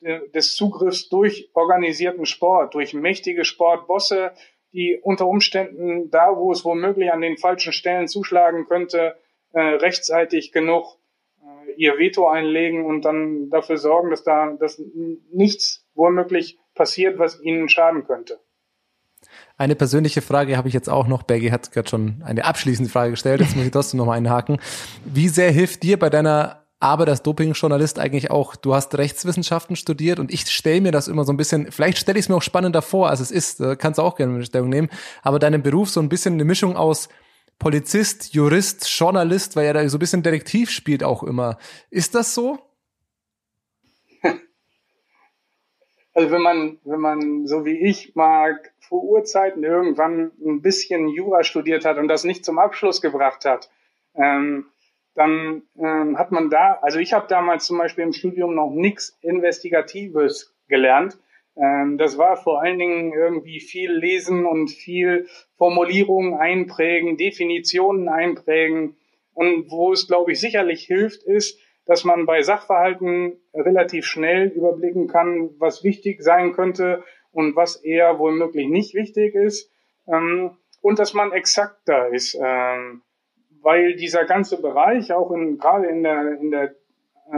[SPEAKER 6] des Zugriffs durch organisierten Sport, durch mächtige Sportbosse, die unter Umständen da, wo es womöglich an den falschen Stellen zuschlagen könnte, äh, rechtzeitig genug äh, ihr Veto einlegen und dann dafür sorgen, dass da dass nichts womöglich passiert, was ihnen schaden könnte.
[SPEAKER 4] Eine persönliche Frage habe ich jetzt auch noch. Bergi hat gerade schon eine abschließende Frage gestellt. Jetzt muss ich trotzdem noch mal einhaken. Wie sehr hilft dir bei deiner aber das Doping-Journalist eigentlich auch, du hast Rechtswissenschaften studiert und ich stelle mir das immer so ein bisschen, vielleicht stelle ich es mir auch spannender vor, als es ist, da kannst du auch gerne eine Stellung nehmen, aber deinem Beruf so ein bisschen eine Mischung aus Polizist, Jurist, Journalist, weil er da so ein bisschen Detektiv spielt auch immer. Ist das so?
[SPEAKER 6] Also wenn man, wenn man so wie ich mal vor Urzeiten irgendwann ein bisschen Jura studiert hat und das nicht zum Abschluss gebracht hat, ähm, dann ähm, hat man da, also ich habe damals zum Beispiel im Studium noch nichts Investigatives gelernt. Ähm, das war vor allen Dingen irgendwie viel Lesen und viel Formulierungen einprägen, Definitionen einprägen. Und wo es, glaube ich, sicherlich hilft, ist, dass man bei Sachverhalten relativ schnell überblicken kann, was wichtig sein könnte und was eher womöglich nicht wichtig ist. Ähm, und dass man exakter ist. Ähm, weil dieser ganze Bereich auch in, gerade in der, in der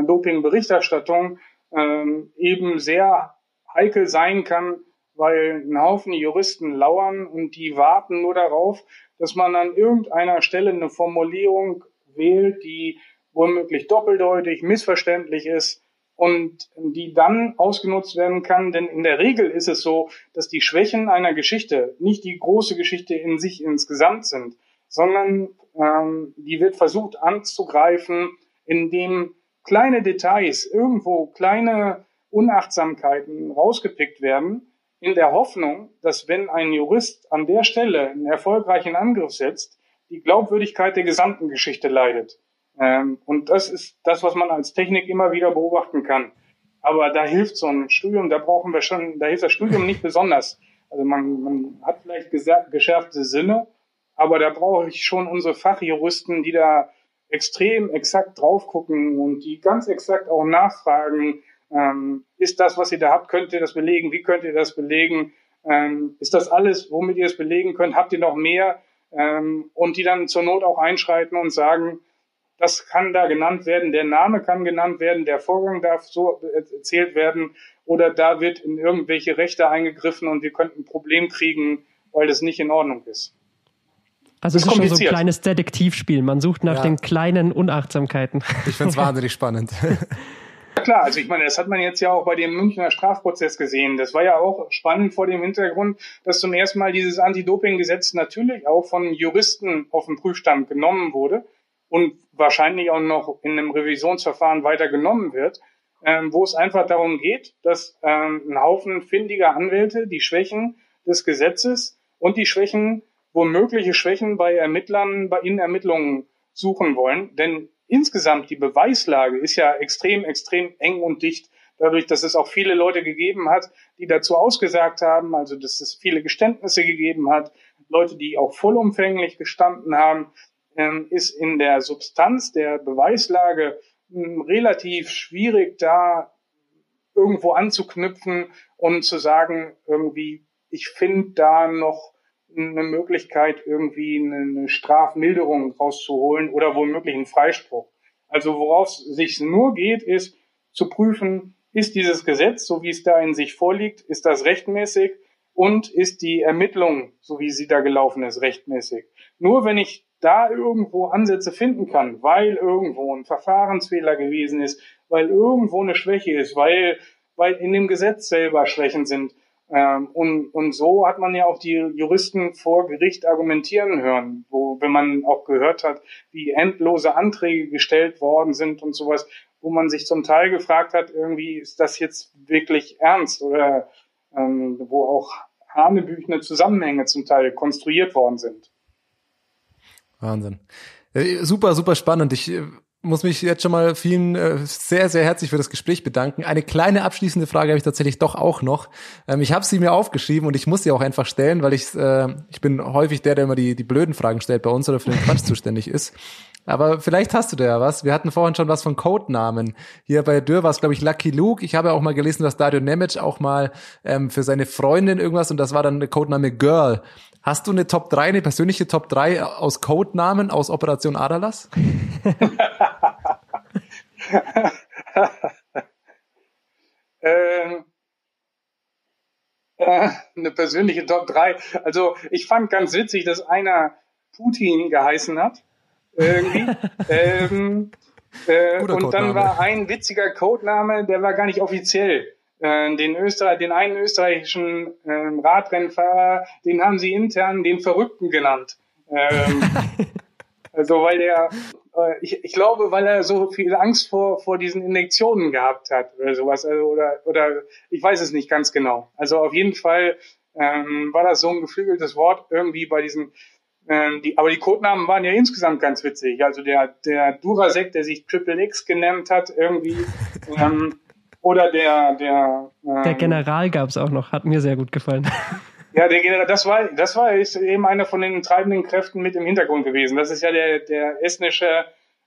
[SPEAKER 6] Doping-Berichterstattung ähm, eben sehr heikel sein kann, weil ein Haufen Juristen lauern und die warten nur darauf, dass man an irgendeiner Stelle eine Formulierung wählt, die womöglich doppeldeutig, missverständlich ist und die dann ausgenutzt werden kann. Denn in der Regel ist es so, dass die Schwächen einer Geschichte nicht die große Geschichte in sich insgesamt sind, sondern ähm, die wird versucht anzugreifen, indem kleine Details, irgendwo kleine Unachtsamkeiten rausgepickt werden, in der Hoffnung, dass wenn ein Jurist an der Stelle einen erfolgreichen Angriff setzt, die Glaubwürdigkeit der gesamten Geschichte leidet. Ähm, und das ist das, was man als Technik immer wieder beobachten kann. Aber da hilft so ein Studium, da brauchen wir schon, da hilft das Studium nicht besonders. Also man, man hat vielleicht geschärfte Sinne, aber da brauche ich schon unsere Fachjuristen, die da extrem exakt drauf gucken und die ganz exakt auch nachfragen, ähm, ist das, was ihr da habt, könnt ihr das belegen, wie könnt ihr das belegen? Ähm, ist das alles, womit ihr es belegen könnt? Habt ihr noch mehr? Ähm, und die dann zur Not auch einschreiten und sagen, das kann da genannt werden, der Name kann genannt werden, der Vorgang darf so erzählt werden oder da wird in irgendwelche Rechte eingegriffen und wir könnten ein Problem kriegen, weil das nicht in Ordnung ist.
[SPEAKER 3] Also es ist schon so ein kleines Detektivspiel. Man sucht nach ja. den kleinen Unachtsamkeiten.
[SPEAKER 4] Ich finde es wahnsinnig spannend.
[SPEAKER 6] Ja klar, also ich meine, das hat man jetzt ja auch bei dem Münchner Strafprozess gesehen. Das war ja auch spannend vor dem Hintergrund, dass zum ersten Mal dieses Anti-Doping-Gesetz natürlich auch von Juristen auf den Prüfstand genommen wurde und wahrscheinlich auch noch in einem Revisionsverfahren weiter genommen wird, ähm, wo es einfach darum geht, dass ähm, ein Haufen findiger Anwälte die Schwächen des Gesetzes und die Schwächen womögliche Schwächen bei Ermittlern bei in Ermittlungen suchen wollen. Denn insgesamt die Beweislage ist ja extrem, extrem eng und dicht. Dadurch, dass es auch viele Leute gegeben hat, die dazu ausgesagt haben, also dass es viele Geständnisse gegeben hat, Leute, die auch vollumfänglich gestanden haben, ähm, ist in der Substanz der Beweislage hm, relativ schwierig da irgendwo anzuknüpfen und zu sagen, irgendwie, ich finde da noch eine Möglichkeit, irgendwie eine Strafmilderung rauszuholen oder womöglich einen Freispruch. Also worauf es sich nur geht, ist zu prüfen, ist dieses Gesetz, so wie es da in sich vorliegt, ist das rechtmäßig und ist die Ermittlung, so wie sie da gelaufen ist, rechtmäßig. Nur wenn ich da irgendwo Ansätze finden kann, weil irgendwo ein Verfahrensfehler gewesen ist, weil irgendwo eine Schwäche ist, weil, weil in dem Gesetz selber Schwächen sind, ähm, und, und so hat man ja auch die Juristen vor Gericht argumentieren hören, wo, wenn man auch gehört hat, wie endlose Anträge gestellt worden sind und sowas, wo man sich zum Teil gefragt hat, irgendwie ist das jetzt wirklich ernst oder ähm, wo auch hanebüchene Zusammenhänge zum Teil konstruiert worden sind.
[SPEAKER 4] Wahnsinn. Äh, super, super spannend. Ich äh, muss mich jetzt schon mal vielen äh, sehr, sehr herzlich für das Gespräch bedanken. Eine kleine abschließende Frage habe ich tatsächlich doch auch noch. Ähm, ich habe sie mir aufgeschrieben und ich muss sie auch einfach stellen, weil ich, äh, ich bin häufig der, der immer die, die blöden Fragen stellt bei uns oder für den Quatsch zuständig ist. Aber vielleicht hast du da ja was. Wir hatten vorhin schon was von Codenamen. Hier bei Dürr war es, glaube ich, Lucky Luke. Ich habe auch mal gelesen, dass Dario Nemec auch mal ähm, für seine Freundin irgendwas und das war dann der Codename Girl. Hast du eine Top 3, eine persönliche Top 3 aus Codenamen aus Operation Adalas?
[SPEAKER 6] ähm, äh, eine persönliche Top 3. Also ich fand ganz witzig, dass einer Putin geheißen hat. Irgendwie. ähm, äh, und dann war ein witziger Codename, der war gar nicht offiziell. Äh, den Österreich, den einen österreichischen ähm, Radrennfahrer, den haben sie intern den Verrückten genannt. Ähm, also weil der, äh, ich, ich glaube, weil er so viel Angst vor vor diesen Injektionen gehabt hat oder sowas, also, oder oder ich weiß es nicht ganz genau. Also auf jeden Fall ähm, war das so ein geflügeltes Wort irgendwie bei diesen ähm, die, aber die Codenamen waren ja insgesamt ganz witzig. Also der, der Durasek, der sich Triple X genannt hat, irgendwie, ähm, oder der, der,
[SPEAKER 3] ähm, der General gab es auch noch, hat mir sehr gut gefallen.
[SPEAKER 6] Ja, der General, das war, das war ist eben einer von den treibenden Kräften mit im Hintergrund gewesen. Das ist ja der, der estnische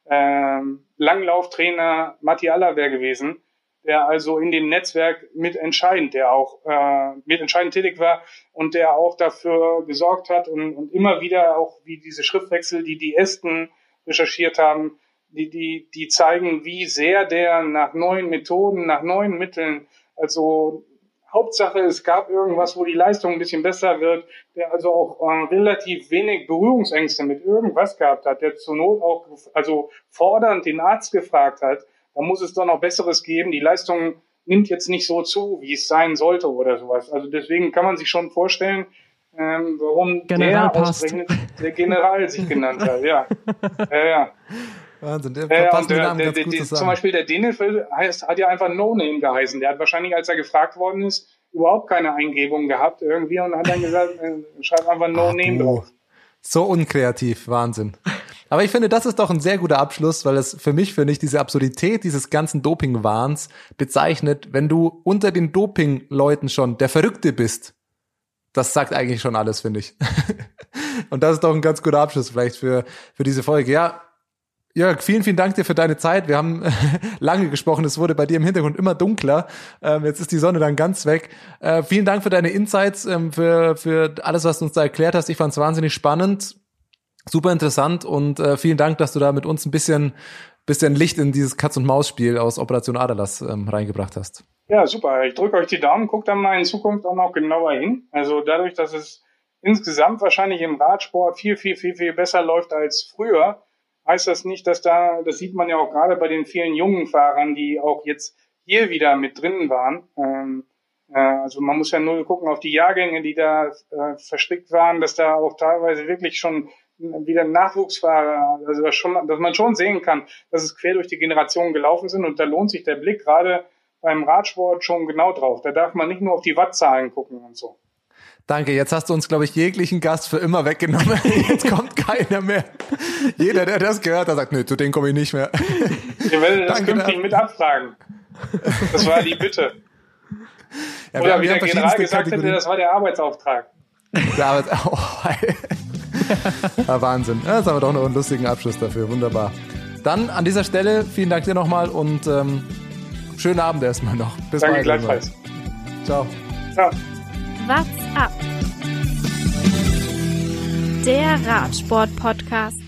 [SPEAKER 6] ähm, Langlauftrainer Matti Allaver gewesen, der also in dem Netzwerk mitentscheidend, der auch äh, mitentscheidend tätig war und der auch dafür gesorgt hat und, und immer wieder auch wie diese Schriftwechsel, die die Esten recherchiert haben, die, die, die zeigen, wie sehr der nach neuen Methoden, nach neuen Mitteln, also Hauptsache, es gab irgendwas, wo die Leistung ein bisschen besser wird, der also auch äh, relativ wenig Berührungsängste mit irgendwas gehabt hat, der zur Not auch also fordernd den Arzt gefragt hat, da muss es doch noch Besseres geben. Die Leistung nimmt jetzt nicht so zu, wie es sein sollte oder sowas. Also deswegen kann man sich schon vorstellen, ähm, warum
[SPEAKER 3] General der
[SPEAKER 6] der General sich genannt hat. Ja, ja, ja.
[SPEAKER 4] Wahnsinn,
[SPEAKER 6] der äh, passt der, Namen der, ganz der, gut Zum Beispiel der Denefil heißt, hat ja einfach No Name geheißen. Der hat wahrscheinlich, als er gefragt worden ist, überhaupt keine Eingebung gehabt irgendwie und hat dann gesagt, äh, schreib einfach No Ach, Name drauf.
[SPEAKER 4] So unkreativ, Wahnsinn. Aber ich finde, das ist doch ein sehr guter Abschluss, weil es für mich, finde ich, diese Absurdität dieses ganzen Doping-Wahns bezeichnet, wenn du unter den Doping-Leuten schon der Verrückte bist. Das sagt eigentlich schon alles, finde ich. Und das ist doch ein ganz guter Abschluss vielleicht für, für diese Folge. Ja, Jörg, vielen, vielen Dank dir für deine Zeit. Wir haben lange gesprochen. Es wurde bei dir im Hintergrund immer dunkler. Ähm, jetzt ist die Sonne dann ganz weg. Äh, vielen Dank für deine Insights, ähm, für, für alles, was du uns da erklärt hast. Ich fand es wahnsinnig spannend, super interessant und äh, vielen Dank, dass du da mit uns ein bisschen, bisschen Licht in dieses Katz-und-Maus-Spiel aus Operation Adalas ähm, reingebracht hast.
[SPEAKER 6] Ja, super. Ich drücke euch die Daumen, guckt dann mal in Zukunft auch noch genauer hin. Also dadurch, dass es insgesamt wahrscheinlich im Radsport viel, viel, viel, viel besser läuft als früher, heißt das nicht, dass da, das sieht man ja auch gerade bei den vielen jungen Fahrern, die auch jetzt hier wieder mit drin waren. Ähm, äh, also man muss ja nur gucken auf die Jahrgänge, die da äh, verstrickt waren, dass da auch teilweise wirklich schon wieder Nachwuchsfahrer, also dass, schon, dass man schon sehen kann, dass es quer durch die Generation gelaufen sind und da lohnt sich der Blick gerade beim Radsport schon genau drauf. Da darf man nicht nur auf die Wattzahlen gucken und so.
[SPEAKER 4] Danke, jetzt hast du uns, glaube ich, jeglichen Gast für immer weggenommen. Jetzt kommt keiner mehr. Jeder, der das gehört hat, sagt, nö, zu denen komme ich nicht mehr.
[SPEAKER 6] Ich werde das Danke, künftig mit abfragen. Das war die Bitte. Ja, Oder wie der General gesagt Kategorien. hätte, das war der Arbeitsauftrag. Der Arbeits oh,
[SPEAKER 4] ja, Wahnsinn. Ja, jetzt haben wir doch noch einen lustigen Abschluss dafür. Wunderbar. Dann an dieser Stelle vielen Dank dir nochmal und ähm, schönen Abend erstmal noch.
[SPEAKER 6] Bis Danke bald. gleichfalls.
[SPEAKER 4] Ciao.
[SPEAKER 1] Ciao. What's up? Der Radsport-Podcast.